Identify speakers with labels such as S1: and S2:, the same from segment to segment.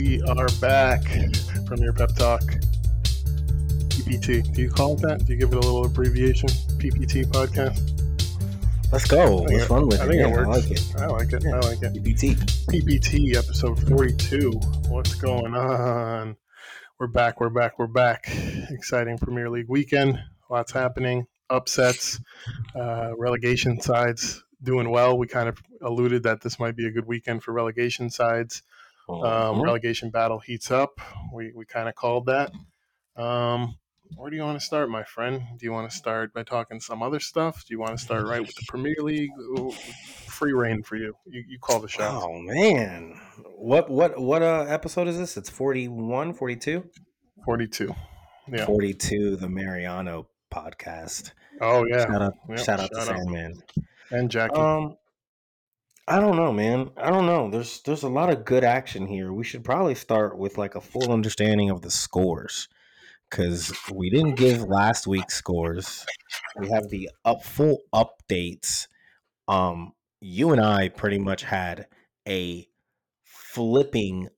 S1: We are back from your pep talk. PPT. Do you call it that? Do you give it a little abbreviation? PPT podcast.
S2: Let's go. Let's
S1: it-
S2: run with
S1: I
S2: it.
S1: think it works.
S2: I like it.
S1: I like it. I like it.
S2: PPT.
S1: PPT episode 42. What's going on? We're back. We're back. We're back. Exciting Premier League weekend. Lots happening. Upsets. Uh, relegation sides doing well. We kind of alluded that this might be a good weekend for relegation sides. Um,
S2: Mhm.
S1: relegation battle heats up. We, we kind of called that. Um, where do you want to start, my friend? Do you want to start by talking some other stuff? Do you want to start right with the Premier League? Free reign for you. You, you call the shots.
S2: Oh man. What what what uh episode is this? It's 41, 42?
S1: 42. Yeah.
S2: 42 the Mariano podcast.
S1: Oh, yeah.
S2: Shout out
S1: Yep,
S2: shout out to
S1: shout out.
S2: Sandman.
S1: And Jackie.
S2: Um I don't know, man. I don't know. There's there's a lot of good action here. We should probably start with like a full understanding of the scores cuz we didn't give last week's scores. We have the up full updates. Um you and I pretty much had a flipping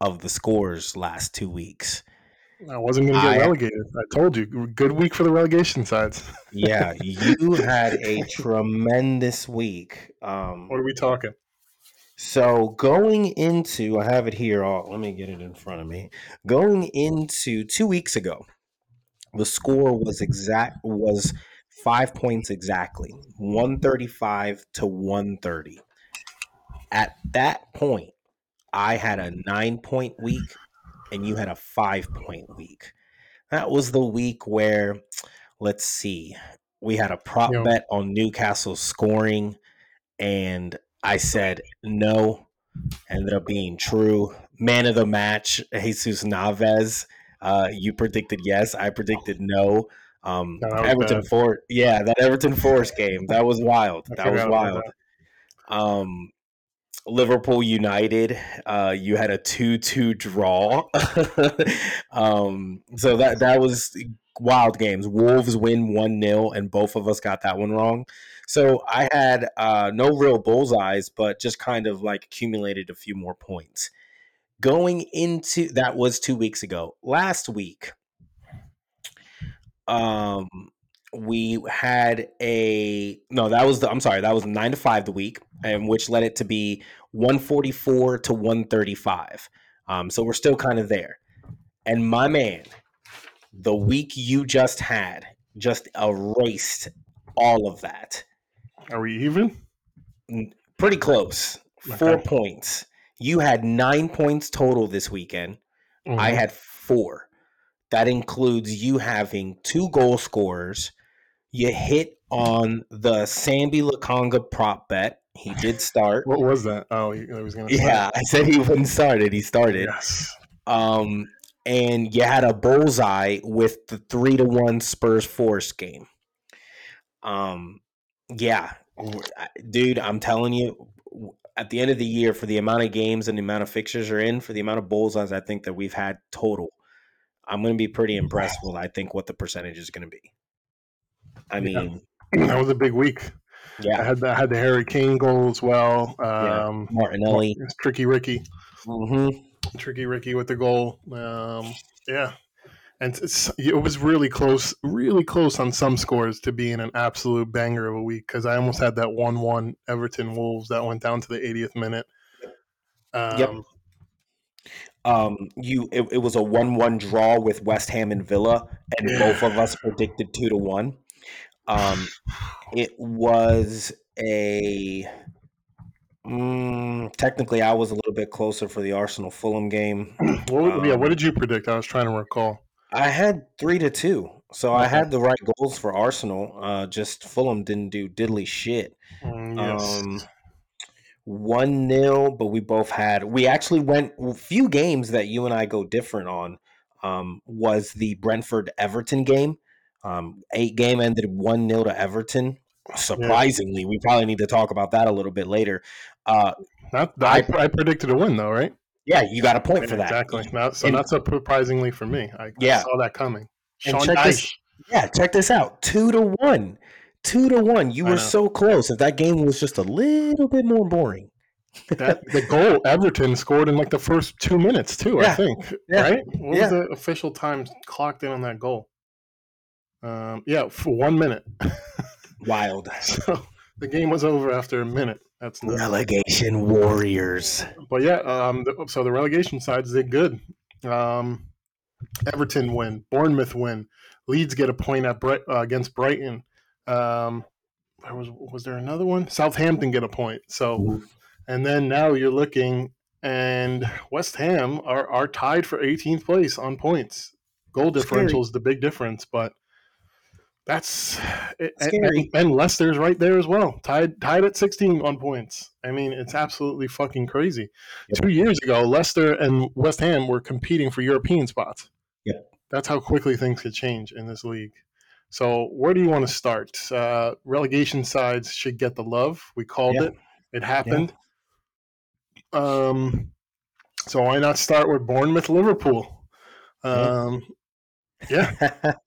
S2: of the scores last 2 weeks.
S1: I wasn't going to get
S2: I-
S1: relegated. I told you. Good week for the relegation sides.
S2: Yeah, you had a tremendous week. Um
S1: What are we talking?
S2: So going into, I have it here. Oh, let me get it in front of me. Going into two weeks ago, the score was exact was five points exactly, one thirty five to one thirty. At that point, I had a nine point week, and you had a five point week. That was the week where, let's see, we had a prop
S1: Yeah.
S2: bet on Newcastle scoring, and I said no. Ended up being true. Man of the match, Jesus Naves. Uh, you predicted yes. I predicted no. Um,
S1: Yeah, that
S2: Everton
S1: bad.
S2: Forest. Yeah, that Everton Forest game. That was wild.
S1: I
S2: that was wild. Um, Liverpool United. Uh, you had a two-two draw. um, so that that was wild games. Wolves win one 0 and both of us got that one wrong. So I had uh, no real bullseyes, but just kind of like accumulated a few more points. Going into that was two weeks ago. Last week, um, we had a no. That was the. I'm sorry. That was nine to five the week, and which led it to be 144 to 135. Um, so we're still kind of there. And my man, the week you just had just erased all of that.
S1: Are we even?
S2: Pretty close. Four points. You had nine points total this weekend. I
S1: Mhm.
S2: had four. That includes you having two goal scorers. You hit on the Sambi Lokonga prop bet. He did start.
S1: What was that? Oh, he, was going to
S2: Yeah, I said he wouldn't start it. He started.
S1: Yes.
S2: Um, and you had a bullseye with the three to one Spurs Forest game. Um, yeah, dude, I'm telling you, at the end of the year, for the amount of games and the amount of fixtures are in, for the amount of bullseyes I think that we've had total, I'm going to be pretty impressed with I think what the percentage is going to be. I
S1: Yeah.
S2: mean,
S1: that was a big week. Yeah, I
S2: yeah,
S1: had the, I had the Harry Kane goal as well.
S2: Yeah.
S1: Um,
S2: Martinelli.
S1: it's Tricky Ricky.
S2: hmm
S1: Tricky Ricky with the goal. Um, yeah. And it's, it was really close, really close on some scores to being an absolute banger of a week because I almost had that 1 1 Everton Wolves that went down to the 80th minute. Um,
S2: Yep. Um, you it, it was a one-one draw with West Ham and Villa, and
S1: Yeah.
S2: both of us predicted two to one. Um, it was a mm, technically I was a little bit closer for the Arsenal Fulham game.
S1: What, yeah,
S2: Um,
S1: what did you predict? I was trying to recall.
S2: I had three to two, so I had the right goals for Arsenal. Uh, just Fulham didn't do diddly shit.
S1: Mm, yes.
S2: Um, one nil, but we both had. We actually went a few games that you and I go different on. Um, was the Brentford Everton game? Um, eight game ended one 0 to Everton. Surprisingly, we probably need to talk about that a little bit later. Uh,
S1: Not, I, I predicted a win, though, right?
S2: yeah, you got a point for that.
S1: Exactly. Not, so
S2: And-
S1: not surprisingly for me. I, I saw that coming.
S2: And
S1: Sean
S2: check
S1: Dyche.
S2: this- Yeah, check this out. Two to one. Two to one. You were so close. If that game was just a little bit more boring,
S1: that the goal Everton scored in like the first two minutes too. I think.
S2: Yeah.
S1: Right? What
S2: Yeah.
S1: was the official time clocked in on that goal? Um, yeah, for one minute.
S2: Wild.
S1: so the game was over after a minute. That's nuts.
S2: Relegation warriors.
S1: But yeah, um, the, so the relegation sides did good. Um, Everton win, Bournemouth win, Leeds get a point at Bright, uh, against Brighton. Um, there was was there another one? Southampton get a point. So, and then now you're looking, and West Ham are are tied for 18th place on points. Goal differential is the big difference, but. That's and,
S2: Scary.
S1: and, and Leicester's right there as well, tied tied at 16 on points. I mean, it's absolutely fucking crazy.
S2: Yep.
S1: Two years ago, Leicester and West Ham were competing for European spots.
S2: Yeah,
S1: That's how quickly things could change in this league. So, where do you want to start? Uh, relegation sides should get the love. We called
S2: Yeah.
S1: it. It happened. Um, so why not start with Bournemouth, Liverpool? Um, yeah,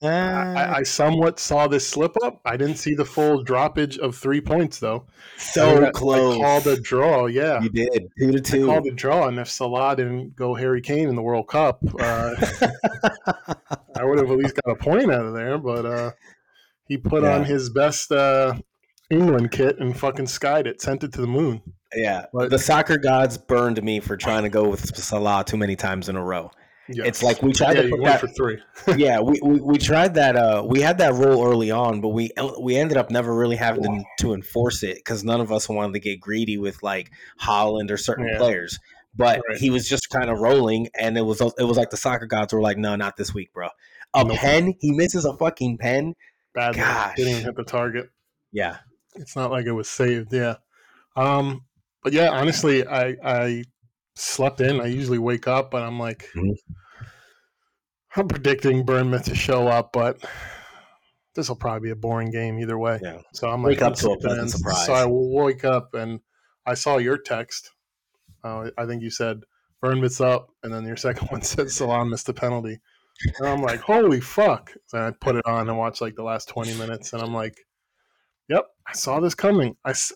S1: I, I somewhat saw this slip up. I didn't see the full droppage of three points though.
S2: So
S1: I-
S2: close.
S1: I called a draw. Yeah,
S2: you did two to
S1: I
S2: two.
S1: called a draw, and if Salah didn't go Harry Kane in the World Cup, uh, I would have at least got a point out of there. But uh, he put on his best uh, England kit and fucking skied it, sent it to the moon.
S2: yeah,
S1: But-
S2: the soccer gods burned me for trying to go with Salah too many times in a row.
S1: Yeah.
S2: It's like we tried
S1: yeah,
S2: to put that.
S1: for three.
S2: yeah, we, we, we tried that. Uh, we had that rule early on, but we we ended up never really having to, to enforce it because none of us wanted to get greedy with like Haaland or certain
S1: Yeah.
S2: players. But
S1: Right.
S2: he was just kind of rolling, and it was it was like the soccer gods were like, "No, not this week, bro." A
S1: Nope.
S2: pen, he misses a fucking pen.
S1: Bad.
S2: Gosh.
S1: Didn't even hit the target.
S2: Yeah,
S1: It's not like it was saved. Yeah. Um. But yeah, honestly, I I slept in. I usually wake up, but I'm like,
S2: Mhm.
S1: I'm predicting Bournemouth to show up, but this will probably be a boring game either way.
S2: yeah.
S1: So I'm
S2: Wake
S1: like,
S2: up to a pleasant surprise.
S1: So I woke up and I saw your text. Uh, I think you said Bournemouth's up, and then your second one said Salah missed the penalty. And I'm like, holy fuck! And I put it on and watched like the last 20 minutes, and I'm like, yep, I saw this coming. I s-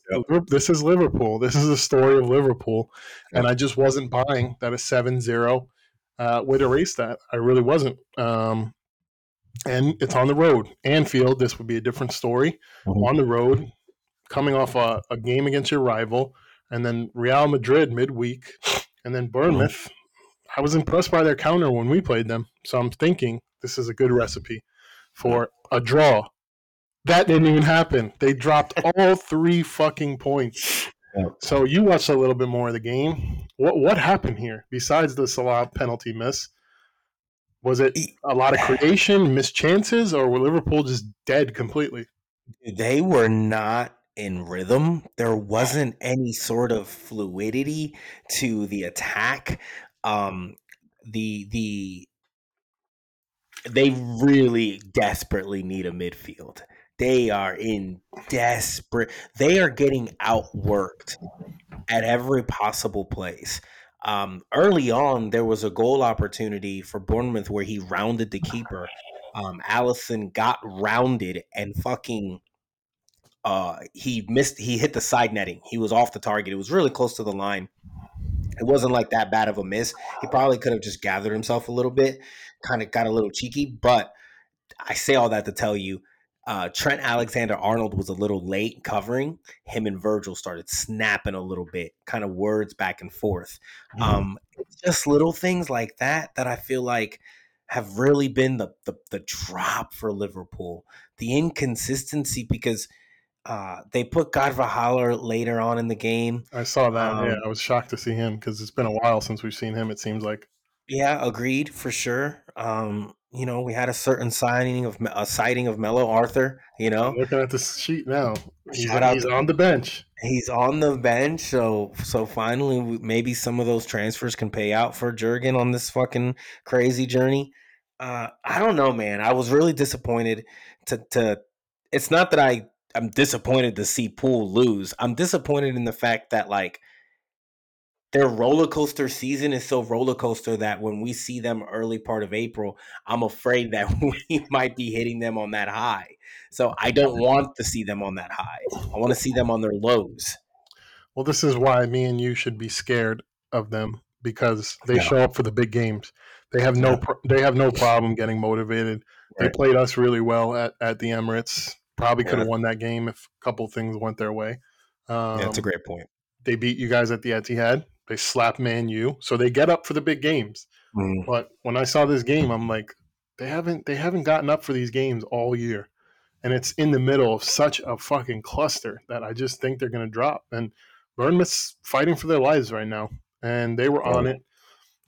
S1: this is Liverpool. This is the story of Liverpool, and I just wasn't buying that a 7-0 uh, would erase that. I really wasn't. Um, and it's on the road. Anfield, this would be a different story.
S2: Mhm.
S1: On the road, coming off a, a game against your rival, and then Real Madrid midweek, and then Bournemouth. I was impressed by their counter when we played them. So I'm thinking this is a good recipe for a draw. That didn't even happen. They dropped all three fucking points. So you watched a little bit more of the game. What what happened here besides the Salah penalty miss? Was it a lot of creation, missed chances, or were Liverpool just dead completely?
S2: they were not in rhythm. There wasn't any sort of fluidity to the attack. Um, the the they really desperately need a midfield. They are in desperate. They are getting outworked at every possible place. Um, early on, there was a goal opportunity for Bournemouth where he rounded the keeper. Um, Alisson got rounded and fucking uh he missed he hit the side netting he was off the target it was really close to the line it wasn't like that bad of a miss he probably could have just gathered himself a little bit kind of got a little cheeky but i say all that to tell you uh, Trent Alexander Arnold was a little late covering. Him and Virgil started snapping a little bit, kind of words back and forth. Um, just little things like that that I feel like have really been the, the the drop for Liverpool. The inconsistency because uh, they put Godvalhaller later on in the game.
S1: I saw that.
S2: Um,
S1: yeah, I was shocked to see him because it's been a while since we've seen him. It seems like
S2: Yeah, agreed for sure. Um, you know, we had a certain signing of a sighting of Melo Arthur. You know,
S1: looking at the sheet now, he's, he's
S2: to-
S1: on the bench.
S2: he's on the bench, so so finally, maybe some of those transfers can pay out for Jurgen on this fucking crazy journey. Uh, I don't know, man. I was really disappointed to to. It's not that I I'm disappointed to see Pool lose. I'm disappointed in the fact that like their roller coaster season is so roller coaster that when we see them early part of April, I'm afraid that we might be hitting them on that high. So I don't want to see them on that high. I want to see them on their lows.
S1: Well, this is why me and you should be scared of them because they show up for the big games. They have no pro- they have no problem getting motivated. They played us really well at, at the Emirates. Probably could have
S2: Yeah.
S1: won that game if a couple things went their way. Um,
S2: Yeah, that's a great point.
S1: they beat you guys at the Etihad. They slap Man U, so they get up for the big games.
S2: Mm,
S1: But when I saw this game, I'm like, they haven't they haven't gotten up for these games all year, and it's in the middle of such a fucking cluster that I just think they're going to drop. And Bournemouth's fighting for their lives right now, and they were on it.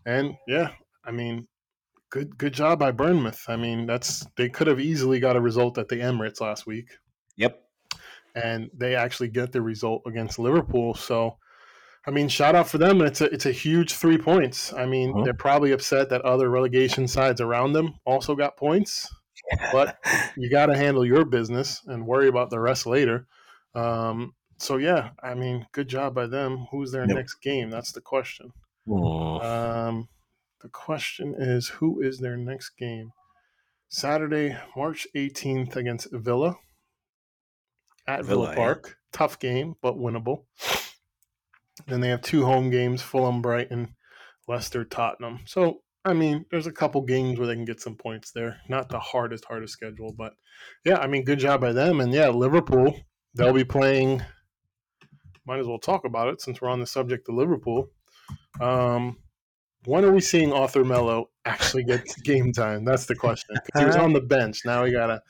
S1: And yeah, I mean, good good job by Bournemouth. I mean, that's they could have easily got a result at the Emirates last week
S2: Yep.
S1: and they actually get the result against Liverpool. So, I mean, shout out for them. It's a it's a huge three points. I mean,
S2: Mhm.
S1: they're probably upset that other relegation sides around them also got points. But you got to handle your business and worry about the rest later. Um, so yeah, I mean, good job by them. Who's their
S2: Yep.
S1: next game? That's the question. Um, the question is, who is their next game? Saturday, March 18th against Villa at Villa,
S2: Villa?
S1: Park. Tough game, but winnable. Then they have two home games Fulham, Brighton, Leicester, Tottenham. So, I mean, there's a couple games where they can get some points there. Not the hardest, hardest schedule, but yeah, I mean, good job by them. And yeah, Liverpool, they'll be playing. Might as well talk about it since we're on the subject of Liverpool. Um, when are we seeing Arthur Melo actually get game time? That's the question. he was on the bench. Now we gotta.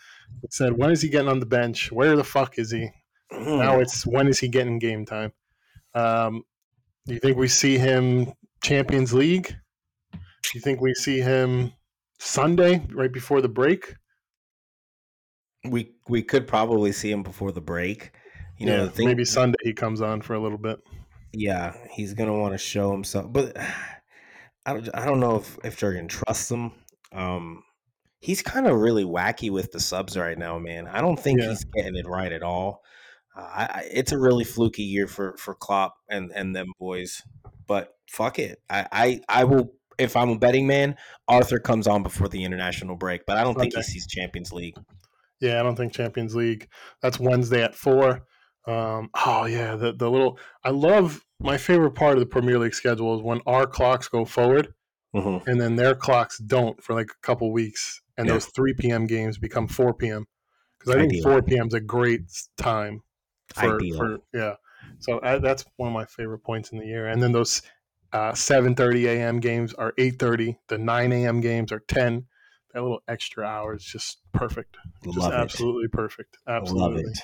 S1: It said, when is he getting on the bench? Where the fuck is he? Now
S2: Mm.
S1: it's when is he getting game time? Um, do you think we see him Champions League? Do you think we see him Sunday right before the break?
S2: we we could probably see him before the break. You know,
S1: yeah,
S2: thing,
S1: maybe Sunday he comes on for a little bit.
S2: yeah, he's gonna want to show himself, but I don't, I don't know if if Jurgen trusts him. Um, he's kind of really wacky with the subs right now, man. I don't think
S1: Yeah.
S2: he's getting it right at all. Uh, I, it's a really fluky year for for Klopp and and them boys, but fuck it, I I, I will. If I'm a betting man, Arthur comes on before the international break, but I don't think he sees Champions League.
S1: Yeah, I don't think Champions League. That's Wednesday at four. Um, oh yeah, the the little. I love my favorite part of the Premier League schedule is when our clocks go forward
S2: Mhm.
S1: and then their clocks don't for like a couple weeks, and
S2: Yeah.
S1: those three p.m. games become four p.m. Because I think four p.m. is a great time for,
S2: Ideal.
S1: for yeah. So I, that's one of my favorite points in the year. And then those uh, seven thirty a.m. games are eight thirty. The nine a.m. games are ten. That little extra hour is just perfect. Just
S2: Love
S1: absolutely perfect. Absolutely.
S2: Love it.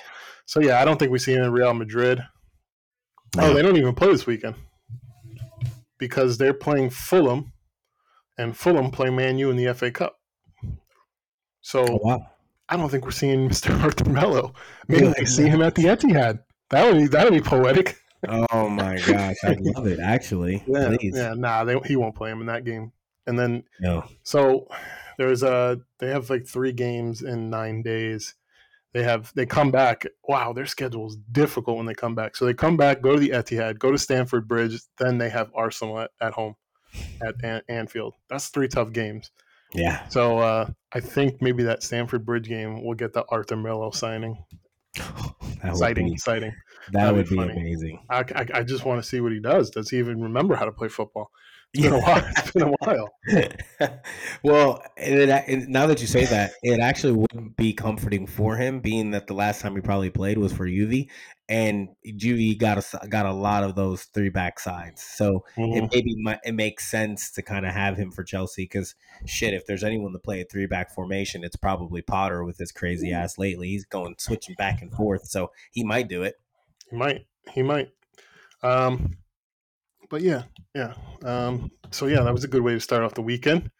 S1: So yeah, I don't think we see in Real Madrid. Oh, they don't even play this weekend because they're playing Fulham, and Fulham play Man U in the FA Cup. So
S2: Oh, wow.
S1: I don't think we're seeing Mr. Arthur Melo. Maybe we see him at the Etihad. That would be that would be poetic.
S2: Oh my gosh, I love it. Actually,
S1: Yeah,
S2: please.
S1: yeah. Nah, they, he won't play him in that game. And then
S2: No.
S1: So there's a they have like three games in nine days. They have they come back. Wow, their schedule is difficult when they come back. So they come back, go to the Etihad, go to Stamford Bridge, then they have Arsenal at, at home at An- Anfield. That's three tough games.
S2: Yeah.
S1: So uh, I think maybe that Stamford Bridge game will get the Arthur Melo signing.
S2: That would
S1: Sighting,
S2: be,
S1: sighting.
S2: that
S1: that'd
S2: would
S1: be
S2: be amazing.
S1: I, I, I just want to see what he does. Does he even remember how to play football? It's been a while. It's been a while.
S2: well, and it, and now that you say that, it actually wouldn't be comforting for him, being that the last time he probably played was for Juve, and Juve got a got a lot of those three back sides. So
S1: Mhm.
S2: it maybe might, it makes sense to kind of have him for Chelsea because shit, if there's anyone to play a three back formation, it's probably Potter with his crazy ass lately. He's going switching back and forth, so he might do it.
S1: He might. He might. Um, but yeah, yeah. Um, so yeah, that was a good way to start off the weekend.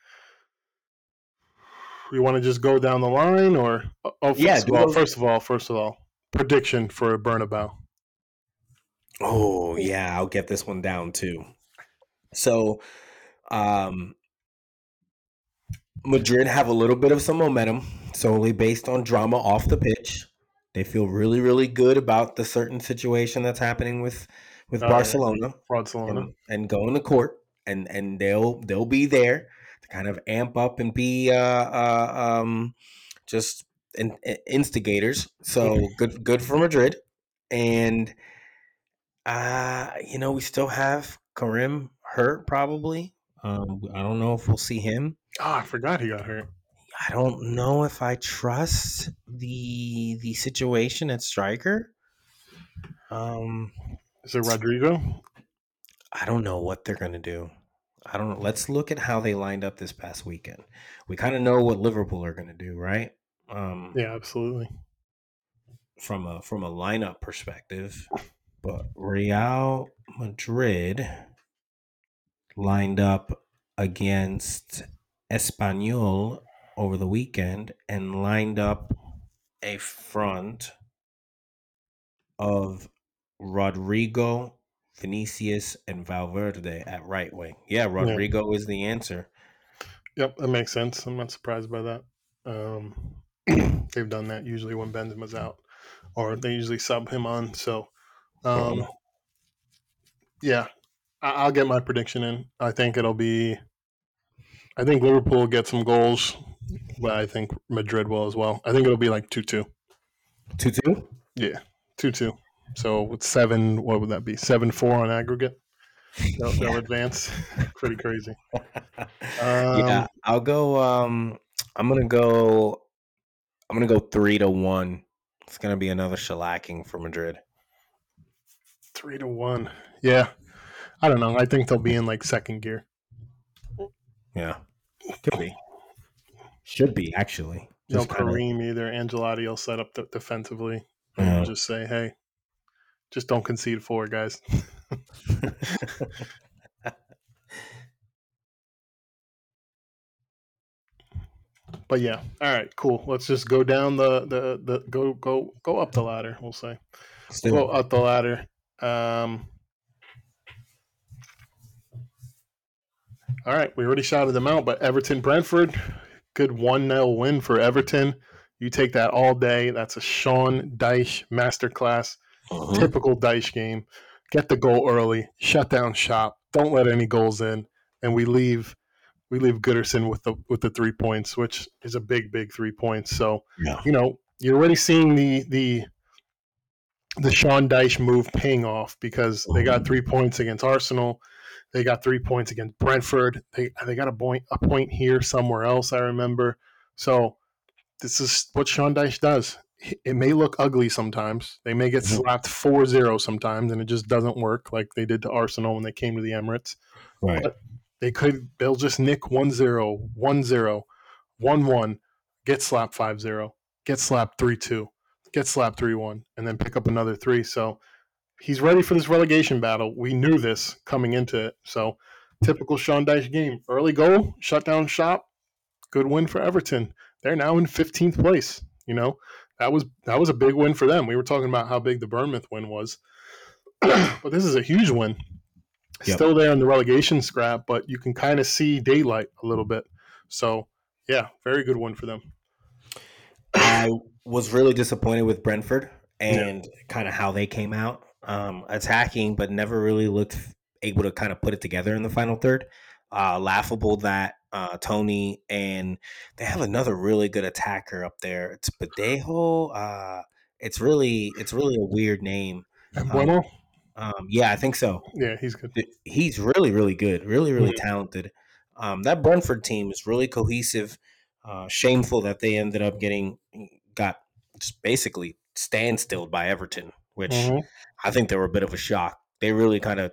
S1: You want to just go down the line, or oh, first
S2: Yeah,
S1: of all, first of all, first of all, prediction for a Bernabeu.
S2: Oh yeah, I'll get this one down too. So, um, Madrid have a little bit of some momentum solely based on drama off the pitch. They feel really, really good about the certain situation that's happening with with
S1: yeah.
S2: Barcelona
S1: Barcelona.
S2: and, and going to court, and and they'll they'll be there to kind of amp up and be uh, uh um just in, instigators. So good good for Madrid, and Uh, you know, we still have Karim hurt probably. Um, I don't know if we'll see him.
S1: Oh, I forgot he got hurt.
S2: I don't know if I trust the the situation at striker. Um,
S1: Is it Rodrygo?
S2: I don't know what they're gonna do. I don't know. Let's look at how they lined up this past weekend. We kind of know what Liverpool are gonna do, right? Um,
S1: Yeah, absolutely.
S2: from a from a lineup perspective, but Real Madrid lined up against Espanyol over the weekend and lined up a front of Rodrygo, Vinicius, and Valverde at right wing. Yeah, Rodrygo is the answer.
S1: Yep, that makes sense. I'm not surprised by that. Um, they've done that usually when Benzema's out, or they usually sub him on. So, um,
S2: Mhm.
S1: yeah, I- I'll get my prediction in. I think it'll be. I think Liverpool will get some goals, but I think Madrid will as well. I think it'll be like two two.
S2: Two two.
S1: Yeah, two two. So with seven, what would that be? Seven four on aggregate. They'll, they'll advance. Pretty crazy.
S2: yeah,
S1: Um,
S2: I'll go. Um, I'm gonna go. I'm gonna go three to one. It's gonna be another shellacking for Madrid.
S1: Three to one. Yeah. I don't know. I think they'll be in like second gear.
S2: Yeah, could be. Should be actually.
S1: No
S2: Just kinda-
S1: Karim either. Ancelotti will set up defensively and
S2: Yeah.
S1: just say, hey, just don't concede four, guys. But yeah. All right, cool. Let's just go down the the, the go go go up the ladder, we'll say.
S2: Still,
S1: Go up the ladder. Um All right, we already shouted them out, but Everton Brentford, good 1 0 win for Everton. You take that all day. That's a Sean Dyche masterclass.
S2: Mhm.
S1: Typical Dyche game. Get the goal early, shut down shop, don't let any goals in, and we leave we leave Goodison with the with the three points, which is a big, big three points. So,
S2: Yeah.
S1: you know, you're already seeing the the the Sean Dyche move paying off because they got three points against Arsenal. They got three points against Brentford. They they got a point a point here somewhere else. I remember. So this is what Sean Dyche does. It may look ugly sometimes. They may get
S2: Mhm.
S1: slapped 4-0 sometimes, and it just doesn't work like they did to Arsenal when they came to the Emirates.
S2: Right.
S1: They could they'll just nick 1-0, 1-0, 1-1, get slapped 5-0, get slapped 3-2, get slapped 3-1, and then pick up another three. So he's ready for this relegation battle. We knew this coming into it. So typical Sean Dyche game. Early goal, shut down shop, good win for Everton. They're now in 15th place. You know, that was that was a big win for them. We were talking about how big the Bournemouth win was. but this is a huge win.
S2: Yep.
S1: Still there in the relegation scrap, but you can kind of see daylight a little bit. So yeah, very good one for them.
S2: I was really disappointed with Brentford and kind of how they came out um, attacking, but never really looked able to kind of put it together in the final third. Uh, laughable that uh, Toney and they have another really good attacker up there. It's Badejo. Uh, it's really it's really a weird name.
S1: And Mbeumo,
S2: Um, yeah, I think so.
S1: yeah, he's good.
S2: he's really really good really really talented um, that brentford team is really cohesive uh, shameful that they ended up getting got just basically standstilled by everton which
S1: Mhm.
S2: i think they were a bit of a shock they really kind of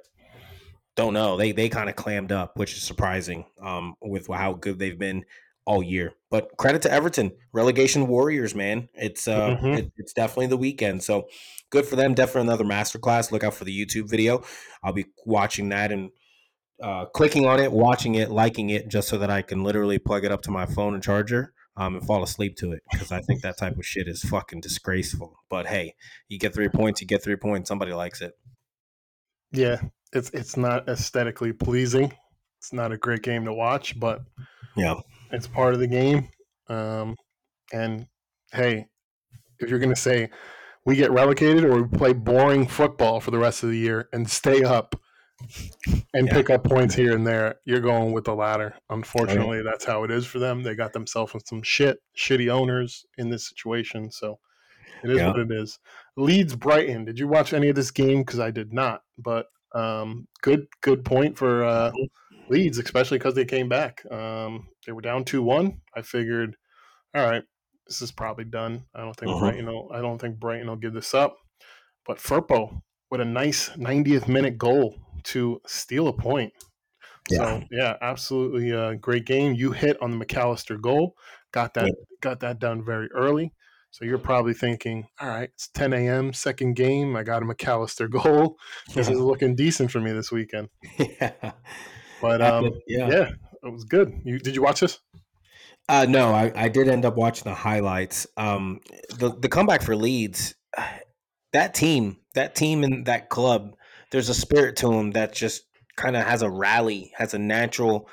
S2: don't know. They they kind of clammed up which is surprising um, with how good they've been all year. But credit to everton. Relegation warriors man. It's uh
S1: Mhm.
S2: it, it's definitely the weekend. So good for them. Definitely another masterclass. Look out for the youtube video. I'll be watching that and uh, clicking on it, watching it, liking it, just so that I can literally plug it up to my phone and charger um, and fall asleep to it because I think that type of shit is fucking disgraceful. But hey, you get three points, you get three points. Somebody likes it.
S1: Yeah, it's it's not aesthetically pleasing. It's not a great game to watch, but
S2: Yeah.
S1: it's part of the game. Um, and hey, if you're going to say we get relegated or we play boring football for the rest of the year and stay up and
S2: Yeah.
S1: pick up points here and there, you're going with the latter. Unfortunately, that's how it is for them. They got themselves with some shit, shitty owners in this situation. So It is
S2: Yeah.
S1: what it is. Leeds Brighton. Did you watch any of this game? Because I did not. But um, good good point for uh, Leeds, especially because they came back. Um, they were down two one. I figured, all right, this is probably done. I don't think
S2: Mhm.
S1: Brighton. Will, I don't think Brighton will give this up. But Firpo with a nice 90th minute goal to steal a point.
S2: Yeah.
S1: So yeah, absolutely uh, great game. You hit on the Mac Allister goal, got that
S2: Yep.
S1: got that done very early. So you're probably thinking, all right, it's 10 a.m. second game. I got a Mac Allister goal. This is looking decent for me this weekend.
S2: yeah.
S1: But um,
S2: yeah.
S1: yeah, it was good. You did you watch this?
S2: Uh, no, I, I did end up watching the highlights. Um, the the comeback for Leeds, that team, that team and that club, there's a spirit to them that just kind of has a rally, has a natural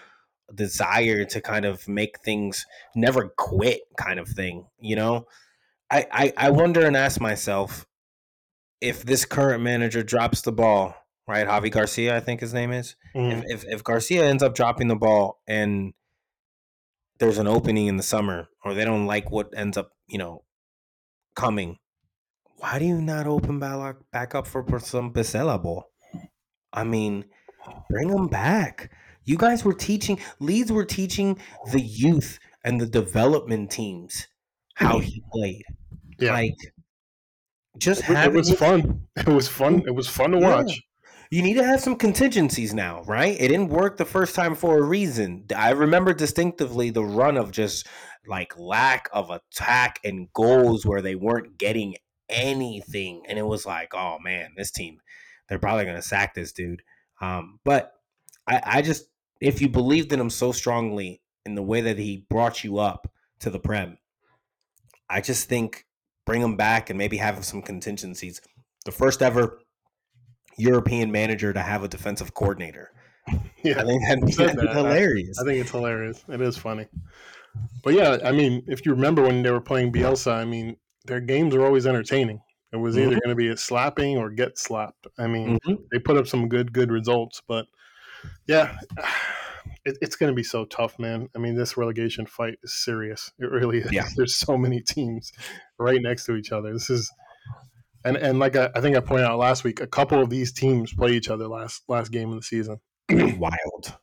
S2: desire to kind of make things never quit, kind of thing. You know, I I, I wonder and ask myself if this current manager drops the ball, right? Javi Garcia, I think his name is
S1: Mhm.
S2: if, if if Garcia ends up dropping the ball and there's an opening in the summer or they don't like what ends up, you know, coming, why do you not open back, back up for, some Bielsa ball? I mean, bring them back. You guys were teaching, Leeds were teaching the youth and the development teams how he played.
S1: Yeah,
S2: Like, just
S1: it, was- it was fun. It was fun. It was fun to
S2: Yeah.
S1: watch.
S2: you need to have some contingencies now, right? It didn't work the first time for a reason. I remember distinctively the run of just like lack of attack and goals where they weren't getting anything. And it was like, oh man, this team, they're probably going to sack this dude. Um, but I, I just, if you believed in him so strongly in the way that he brought you up to the Prem, I just think bring him back and maybe have some contingencies. The first ever European manager to have a defensive coordinator.
S1: Yeah,
S2: I think that'd be, that'd be
S1: that.
S2: hilarious.
S1: I think it's hilarious. It is funny. But yeah, I mean, if you remember when they were playing Bielsa, I mean, their games are always entertaining. It was either going to be a slapping or get slapped. I mean,
S2: Mhm.
S1: they put up some good, good results. But yeah, it, it's going to be so tough, man. I mean, this relegation fight is serious. It really is.
S2: Yeah.
S1: There's so many teams right next to each other. This is. And, and like I, I think I pointed out last week, a couple of these teams play each other last last game of the season
S2: Wild.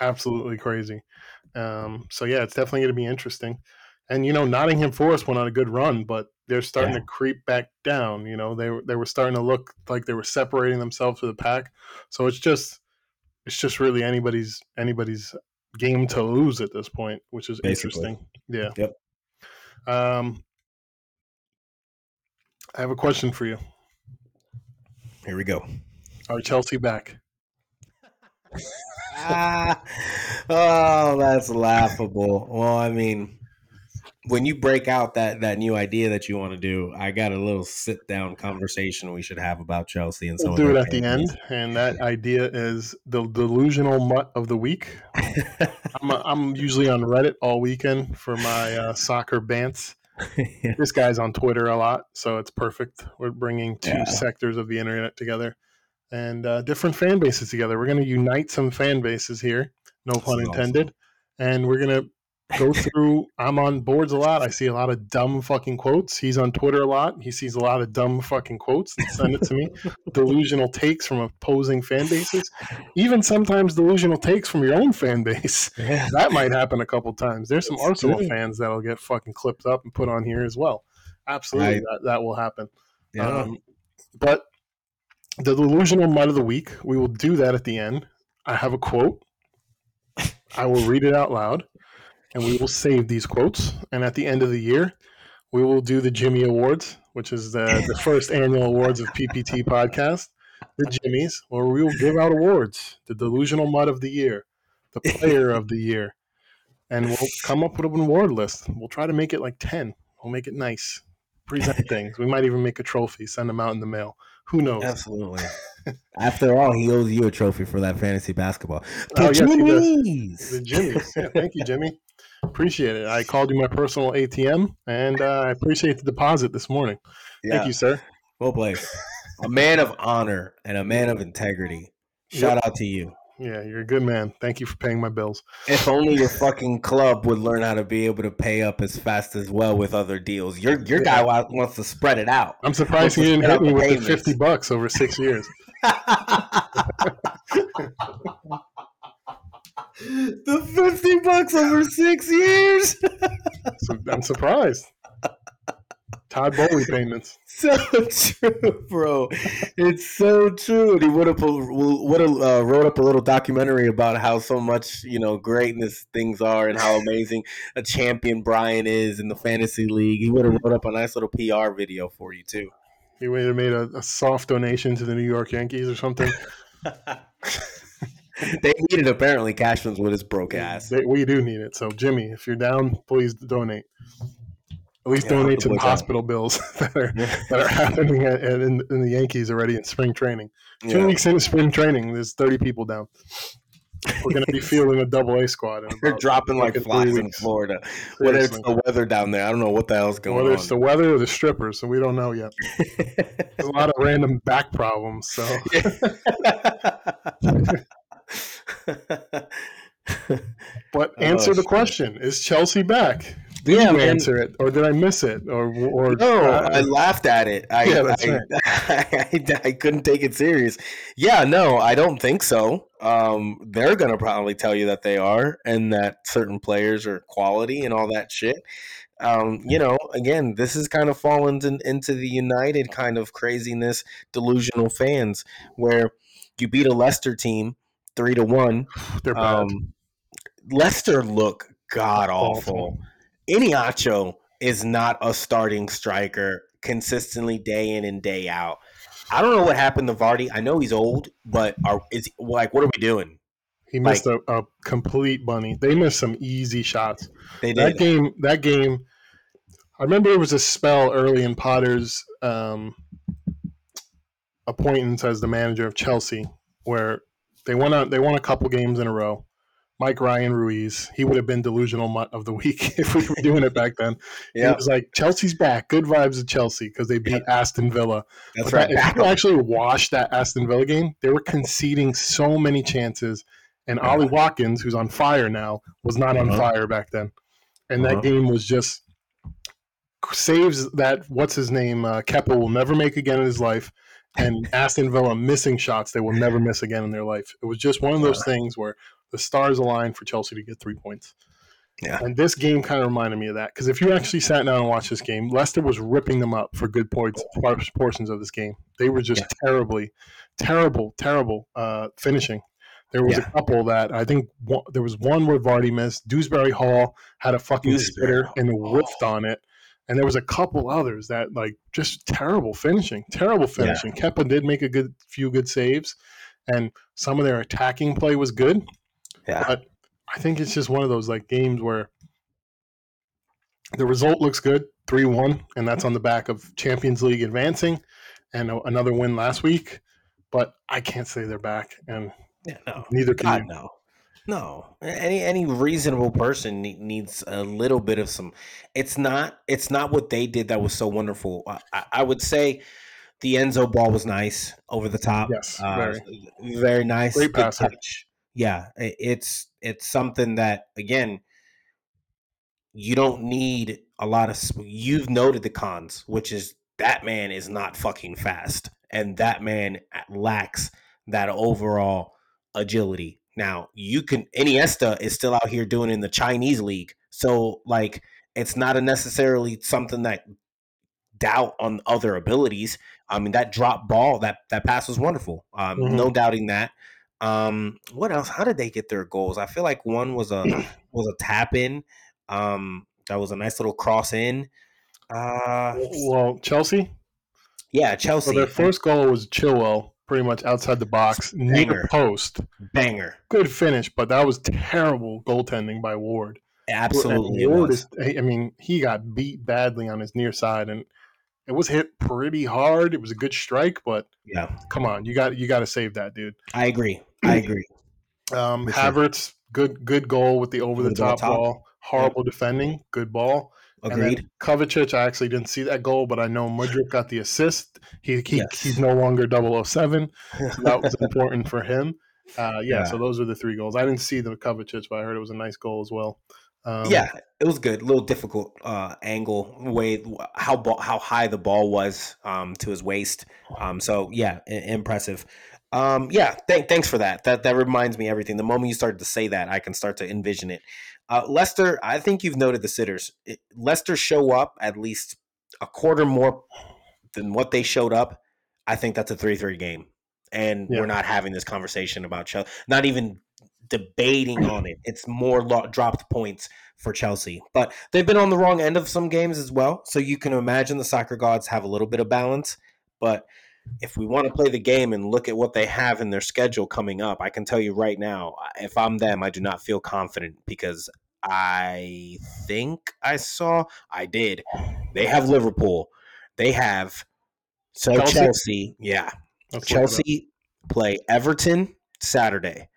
S1: absolutely crazy. Um, so yeah, it's definitely going to be interesting. And you know, Nottingham Forest went on a good run, but they're starting
S2: Yeah.
S1: to creep back down. You know, they they were starting to look like they were separating themselves from the pack. So it's just it's just really anybody's anybody's game to lose at this point, which is
S2: Basically.
S1: interesting. Yeah.
S2: Yep.
S1: Um, I have a question for you.
S2: Here we go.
S1: Are Chelsea back?
S2: ah, oh, that's laughable. Well, I mean, when you break out that that new idea that you want to do, I got a little sit down conversation we should have about Chelsea and so
S1: We'll do it at the end, and that idea is the delusional mutt of the week. I'm, I'm usually on Reddit all weekend for my uh, soccer bants.
S2: Yeah.
S1: This guy's on Twitter a lot, so it's perfect. We're bringing two
S2: Yeah.
S1: sectors of the internet together and uh, different fan bases together. We're going to unite some fan bases here, no pun
S2: This is
S1: intended, and we're going to go through. I'm on boards a lot. I see a lot of dumb fucking quotes. He's on Twitter a lot. He sees a lot of dumb fucking quotes and send it to me. delusional takes from opposing fan bases, even sometimes delusional takes from your own fan base
S2: Yeah.
S1: that might happen a couple times. There's some Arsenal
S2: good.
S1: fans that'll get fucking clipped up and put on here as well. Absolutely,
S2: Right.
S1: that, that will happen.
S2: Yeah.
S1: Um, but the delusional mutt of the week, we will do that at the end. I have a quote. I will read it out loud, and we will save these quotes. And at the end of the year, we will do the Jimmy Awards, which is the, the first annual awards of PPT podcast. The Jimmys, where we will give out awards. The delusional mutt of the year, the player of the year, and we'll come up with an award list. We'll try to make it like ten. We'll make it nice. Present things. We might even make a trophy. Send them out in the mail. Who knows?
S2: Absolutely. After all, he owes you a trophy for that fantasy basketball.
S1: Oh,
S2: The
S1: yes.
S2: Jimmys!
S1: The Jimmy's. Yeah, thank you, Jimmy. Appreciate it. I called you my personal ATM, and uh, I appreciate the deposit this morning.
S2: Yeah.
S1: Thank you, sir.
S2: Well played. a man of honor and a man of integrity. Shout out to you.
S1: Yeah, you're a good man. Thank you for paying my bills.
S2: If only your fucking club would learn how to be able to pay up as fast as well with other deals. Your your guy wa- wants to spread it out.
S1: I'm surprised he didn't hit me with the 50 bucks over six years.
S2: the fifty bucks over six years.
S1: I'm surprised. Todd Boehly payments.
S2: so true, bro. It's so true. And he would have would have uh, wrote up a little documentary about how so much you know greatness things are and how amazing a champion Brian is in the fantasy league. He would have wrote up a nice little PR video for you too.
S1: He would have made a, a soft donation to the New York Yankees or something.
S2: they need it apparently Cashman's with his broke ass.
S1: They- we do need it. So, Jimmy, if you're down, please donate. At least
S2: Yeah,
S1: donate to the hospital bills that are that are happening at, at- in, in the Yankees already in spring training. Two
S2: Yeah.
S1: weeks into spring training, there's 30 people down. We're going to be fielding a double A squad.
S2: They're dropping like flies in. Florida. Whether it's the weather down there, I don't know what the hell's going
S1: Whether
S2: on.
S1: Whether it's the weather or the strippers, so we don't know yet. There's a lot of random back problems. So But answer
S2: Oh,
S1: the
S2: shit.
S1: question: Is Chelsea back? Did
S2: Yeah,
S1: you answer it, or did I miss it, or or
S2: No,
S1: uh,
S2: I laughed at it. I,
S1: Yeah, that's
S2: I, I, I couldn't take it serious. Yeah, no, I don't think so. Um, they're gonna probably tell you that they are, and that certain players are quality and all that shit. Um, you know, again, this is kind of fallen in, into the United kind of craziness, delusional fans, where you beat a Leicester team three to one.
S1: they're bad.
S2: Um, Leicester look god awful. Iheanacho is not a starting striker consistently day in and day out. I don't know what happened to Vardy. I know he's old, but are is like what are we doing?
S1: he missed a, a complete bunny. They missed some easy shots.
S2: They
S1: That game, that game. I remember it was a spell early in Potter's um, appointments as the manager of Chelsea, where they won out. They won a couple games in a row. Mike Ryan Ruiz, he would have been delusional mutt of the week if we were doing it back then. He
S2: yeah,
S1: was like, Chelsea's back. Good vibes of Chelsea because they beat Aston Villa.
S2: that's
S1: But
S2: right.
S1: that- if you actually watched that Aston Villa game, they were conceding so many chances. And Ollie Watkins, who's on fire now, was not on
S2: Uh-huh.
S1: fire back then. And
S2: Uh-huh.
S1: that game was just saves that what's his name uh, Kepa will never make again in his life, and Aston Villa missing shots they will never miss again in their life. It was just one of those things where the stars aligned for Chelsea to get three points.
S2: Yeah.
S1: And this game kind of reminded me of that because if you actually sat down and watched this game, Leicester was ripping them up for good points, portions of this game. They were just terribly, terrible, terrible uh, finishing. There was
S2: Yeah.
S1: a couple that I think one, there was one where Vardy missed. Dewsbury Hall had a fucking
S2: Dewsbury
S1: spitter and whiffed on it. And there was a couple others that like just terrible finishing, terrible finishing. Kepa did make a good few good saves, and some of their attacking play was good.
S2: yeah,
S1: But I think it's just one of those like games where the result looks good, three one, and that's on the back of Champions League advancing, and a- another win last week. But I can't say they're back, and
S2: yeah, no,
S1: neither can
S2: God
S1: you.
S2: no, no. Any any reasonable person ne- needs a little bit of some. It's not. It's not what they did that was so wonderful. I, I, I would say the Enzo ball was nice over the top.
S1: Yes,
S2: Uh,
S1: very.
S2: very nice.
S1: Great
S2: good
S1: passer.
S2: touch. Yeah, i- it's it's something that again you don't need a lot of. You've noted the cons, which is that man is not fucking fast, and that man lacks that overall agility. Now you can Iniesta is still out here doing in the Chinese league, so like it's not a necessarily something that doubt on other abilities. I mean that drop ball, that that pass was wonderful. Um,
S1: Mhm.
S2: No doubting that. Um, what else? How did they get their goals? I feel like one was a was a tap in. Um, that was a nice little cross in. Uh,
S1: Well, Chelsea.
S2: yeah, Chelsea.
S1: So their first goal was Chilwell, pretty much outside the box, near
S2: Banger.
S1: post.
S2: banger.
S1: Good finish, but that was terrible goaltending by Ward.
S2: Absolutely,
S1: Ward is. I mean, he got beat badly on his near side, and it was hit pretty hard. It was a good strike, but
S2: yeah.
S1: come on, you got you got to save that, dude.
S2: I agree. I agree.
S1: Um. Havertz, good good goal with the over the top. ball. Horrible defending, good ball.
S2: Agreed.
S1: Kovacic, I actually didn't see that goal, but I know Mudrik got the assist. He, he
S2: Yes.
S1: he's no longer 007, so that was important for him. Uh, yeah, yeah, so those are the three goals. I didn't see the Kovacic, but I heard it was a nice goal as well.
S2: Um, yeah, it was good. A little difficult uh, angle, way how ball, how high the ball was um, to his waist. Um, so yeah, I- impressive. Um, yeah, th- thanks for that. That that reminds me everything. The moment you started to say that, I can start to envision it. Uh, Leicester, I think you've noted the sitters. It, Leicester show up at least a quarter more than what they showed up. I think that's a three-three game, and yeah. we're not having this conversation about Chelsea. Not even debating on it. It's more lo- dropped points for Chelsea, but they've been on the wrong end of some games as well. So you can imagine the soccer gods have a little bit of balance, but if we want to play the game and look at what they have in their schedule coming up, I can tell you right now, if I'm them, I do not feel confident because I think I saw, I did. They have Liverpool. They have so Chelsea, Chelsea yeah. Let's Chelsea play Everton Saturday,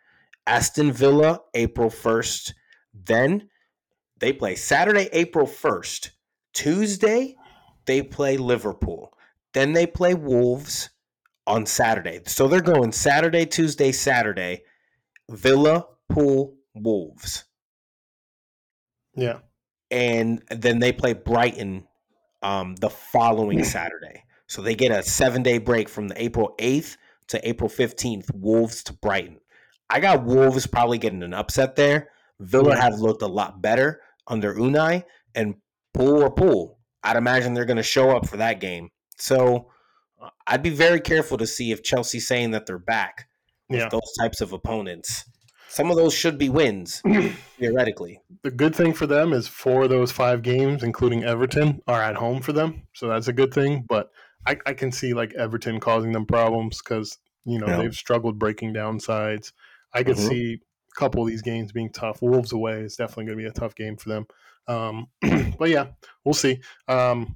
S2: Aston Villa April 1st. Then they play Saturday, April 1st. Tuesday, they play Liverpool. Then they play Wolves on Saturday. So they're going Saturday, Tuesday, Saturday, Villa, Pool, Wolves.
S1: Yeah.
S2: And then they play Brighton um, the following Saturday. So they get a seven day break from the April 8th to April 15th, Wolves to Brighton. I got Wolves probably getting an upset there. Villa have looked a lot better under Unai and Pool or Pool. I'd imagine they're going to show up for that game. So uh, I'd be very careful to see if Chelsea's saying that they're back with yeah. those types of opponents. Some of those should be wins, theoretically.
S1: The good thing for them is four of those five games, including Everton, are at home for them. So that's a good thing. But I, I can see like Everton causing them problems because, you know, yeah. they've struggled breaking down sides. I could mm-hmm. see a couple of these games being tough. Wolves away is definitely going to be a tough game for them. Um, but yeah, we'll see. Um,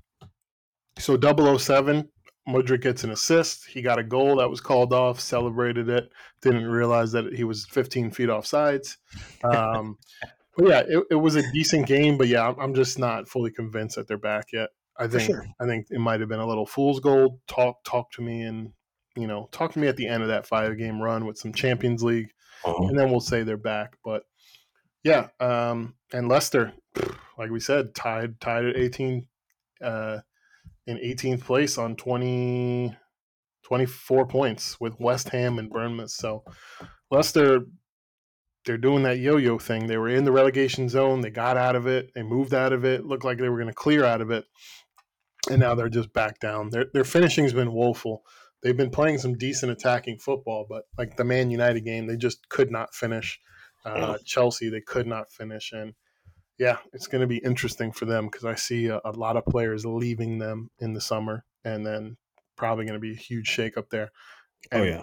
S1: so 007, Mudryk gets an assist. He got a goal that was called off, celebrated it, didn't realize that he was 15 feet off sides. Um, but yeah, it, it, was a decent game. But yeah, I'm just not fully convinced that they're back yet. I think sure. I think it might have been a little fool's gold. Talk talk to me and you know talk to me at the end of that five game run with some Champions League, uh-huh. and then we'll say they're back. But yeah, um, and Leicester, like we said, tied tied at 18. Uh, in 18th place on 20, 24 points with West Ham and Bournemouth. So Leicester, they're doing that yo-yo thing. They were in the relegation zone. They got out of it. They moved out of it. Looked like they were going to clear out of it, and now they're just back down. Their their finishing's been woeful. They've been playing some decent attacking football, but like the Man United game, they just could not finish. Uh, Chelsea, they could not finish, and yeah, it's going to be interesting for them because I see a, a, lot of players leaving them in the summer, and then probably going to be a huge shakeup there.
S2: Oh, and oh yeah,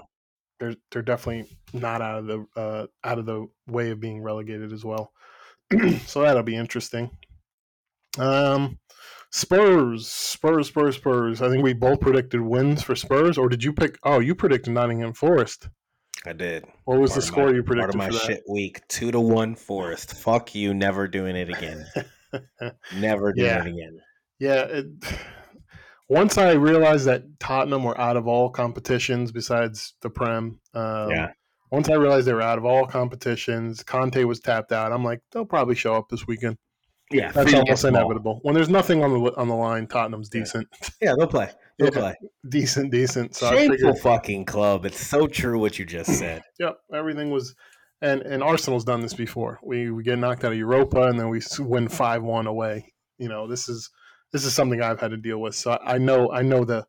S1: they're they're definitely not out of the uh, out of the way of being relegated as well. so that'll be interesting. Um, Spurs, Spurs, Spurs, Spurs. I think we both predicted wins for Spurs, or did you pick? Oh, you predicted Nottingham Forest.
S2: I did.
S1: What was part the score my, you predicted?
S2: Part of my shit week, two to one Forest. Fuck you, never doing it again. never doing yeah. it again.
S1: Yeah. It, once I realized that Tottenham were out of all competitions besides the Prem. Um, yeah. Once I realized they were out of all competitions, Conte was tapped out. I'm like, they'll probably show up this weekend.
S2: Yeah,
S1: that's almost inevitable. When there's nothing on the on the line, Tottenham's decent.
S2: Yeah, they'll play. They'll yeah.
S1: Decent, decent.
S2: So Shameful figured, fucking club. It's so true what you just said.
S1: yep, everything was, and and Arsenal's done this before. We we get knocked out of Europa and then we win five one away. You know, this is this is something I've had to deal with. So I, I know I know the.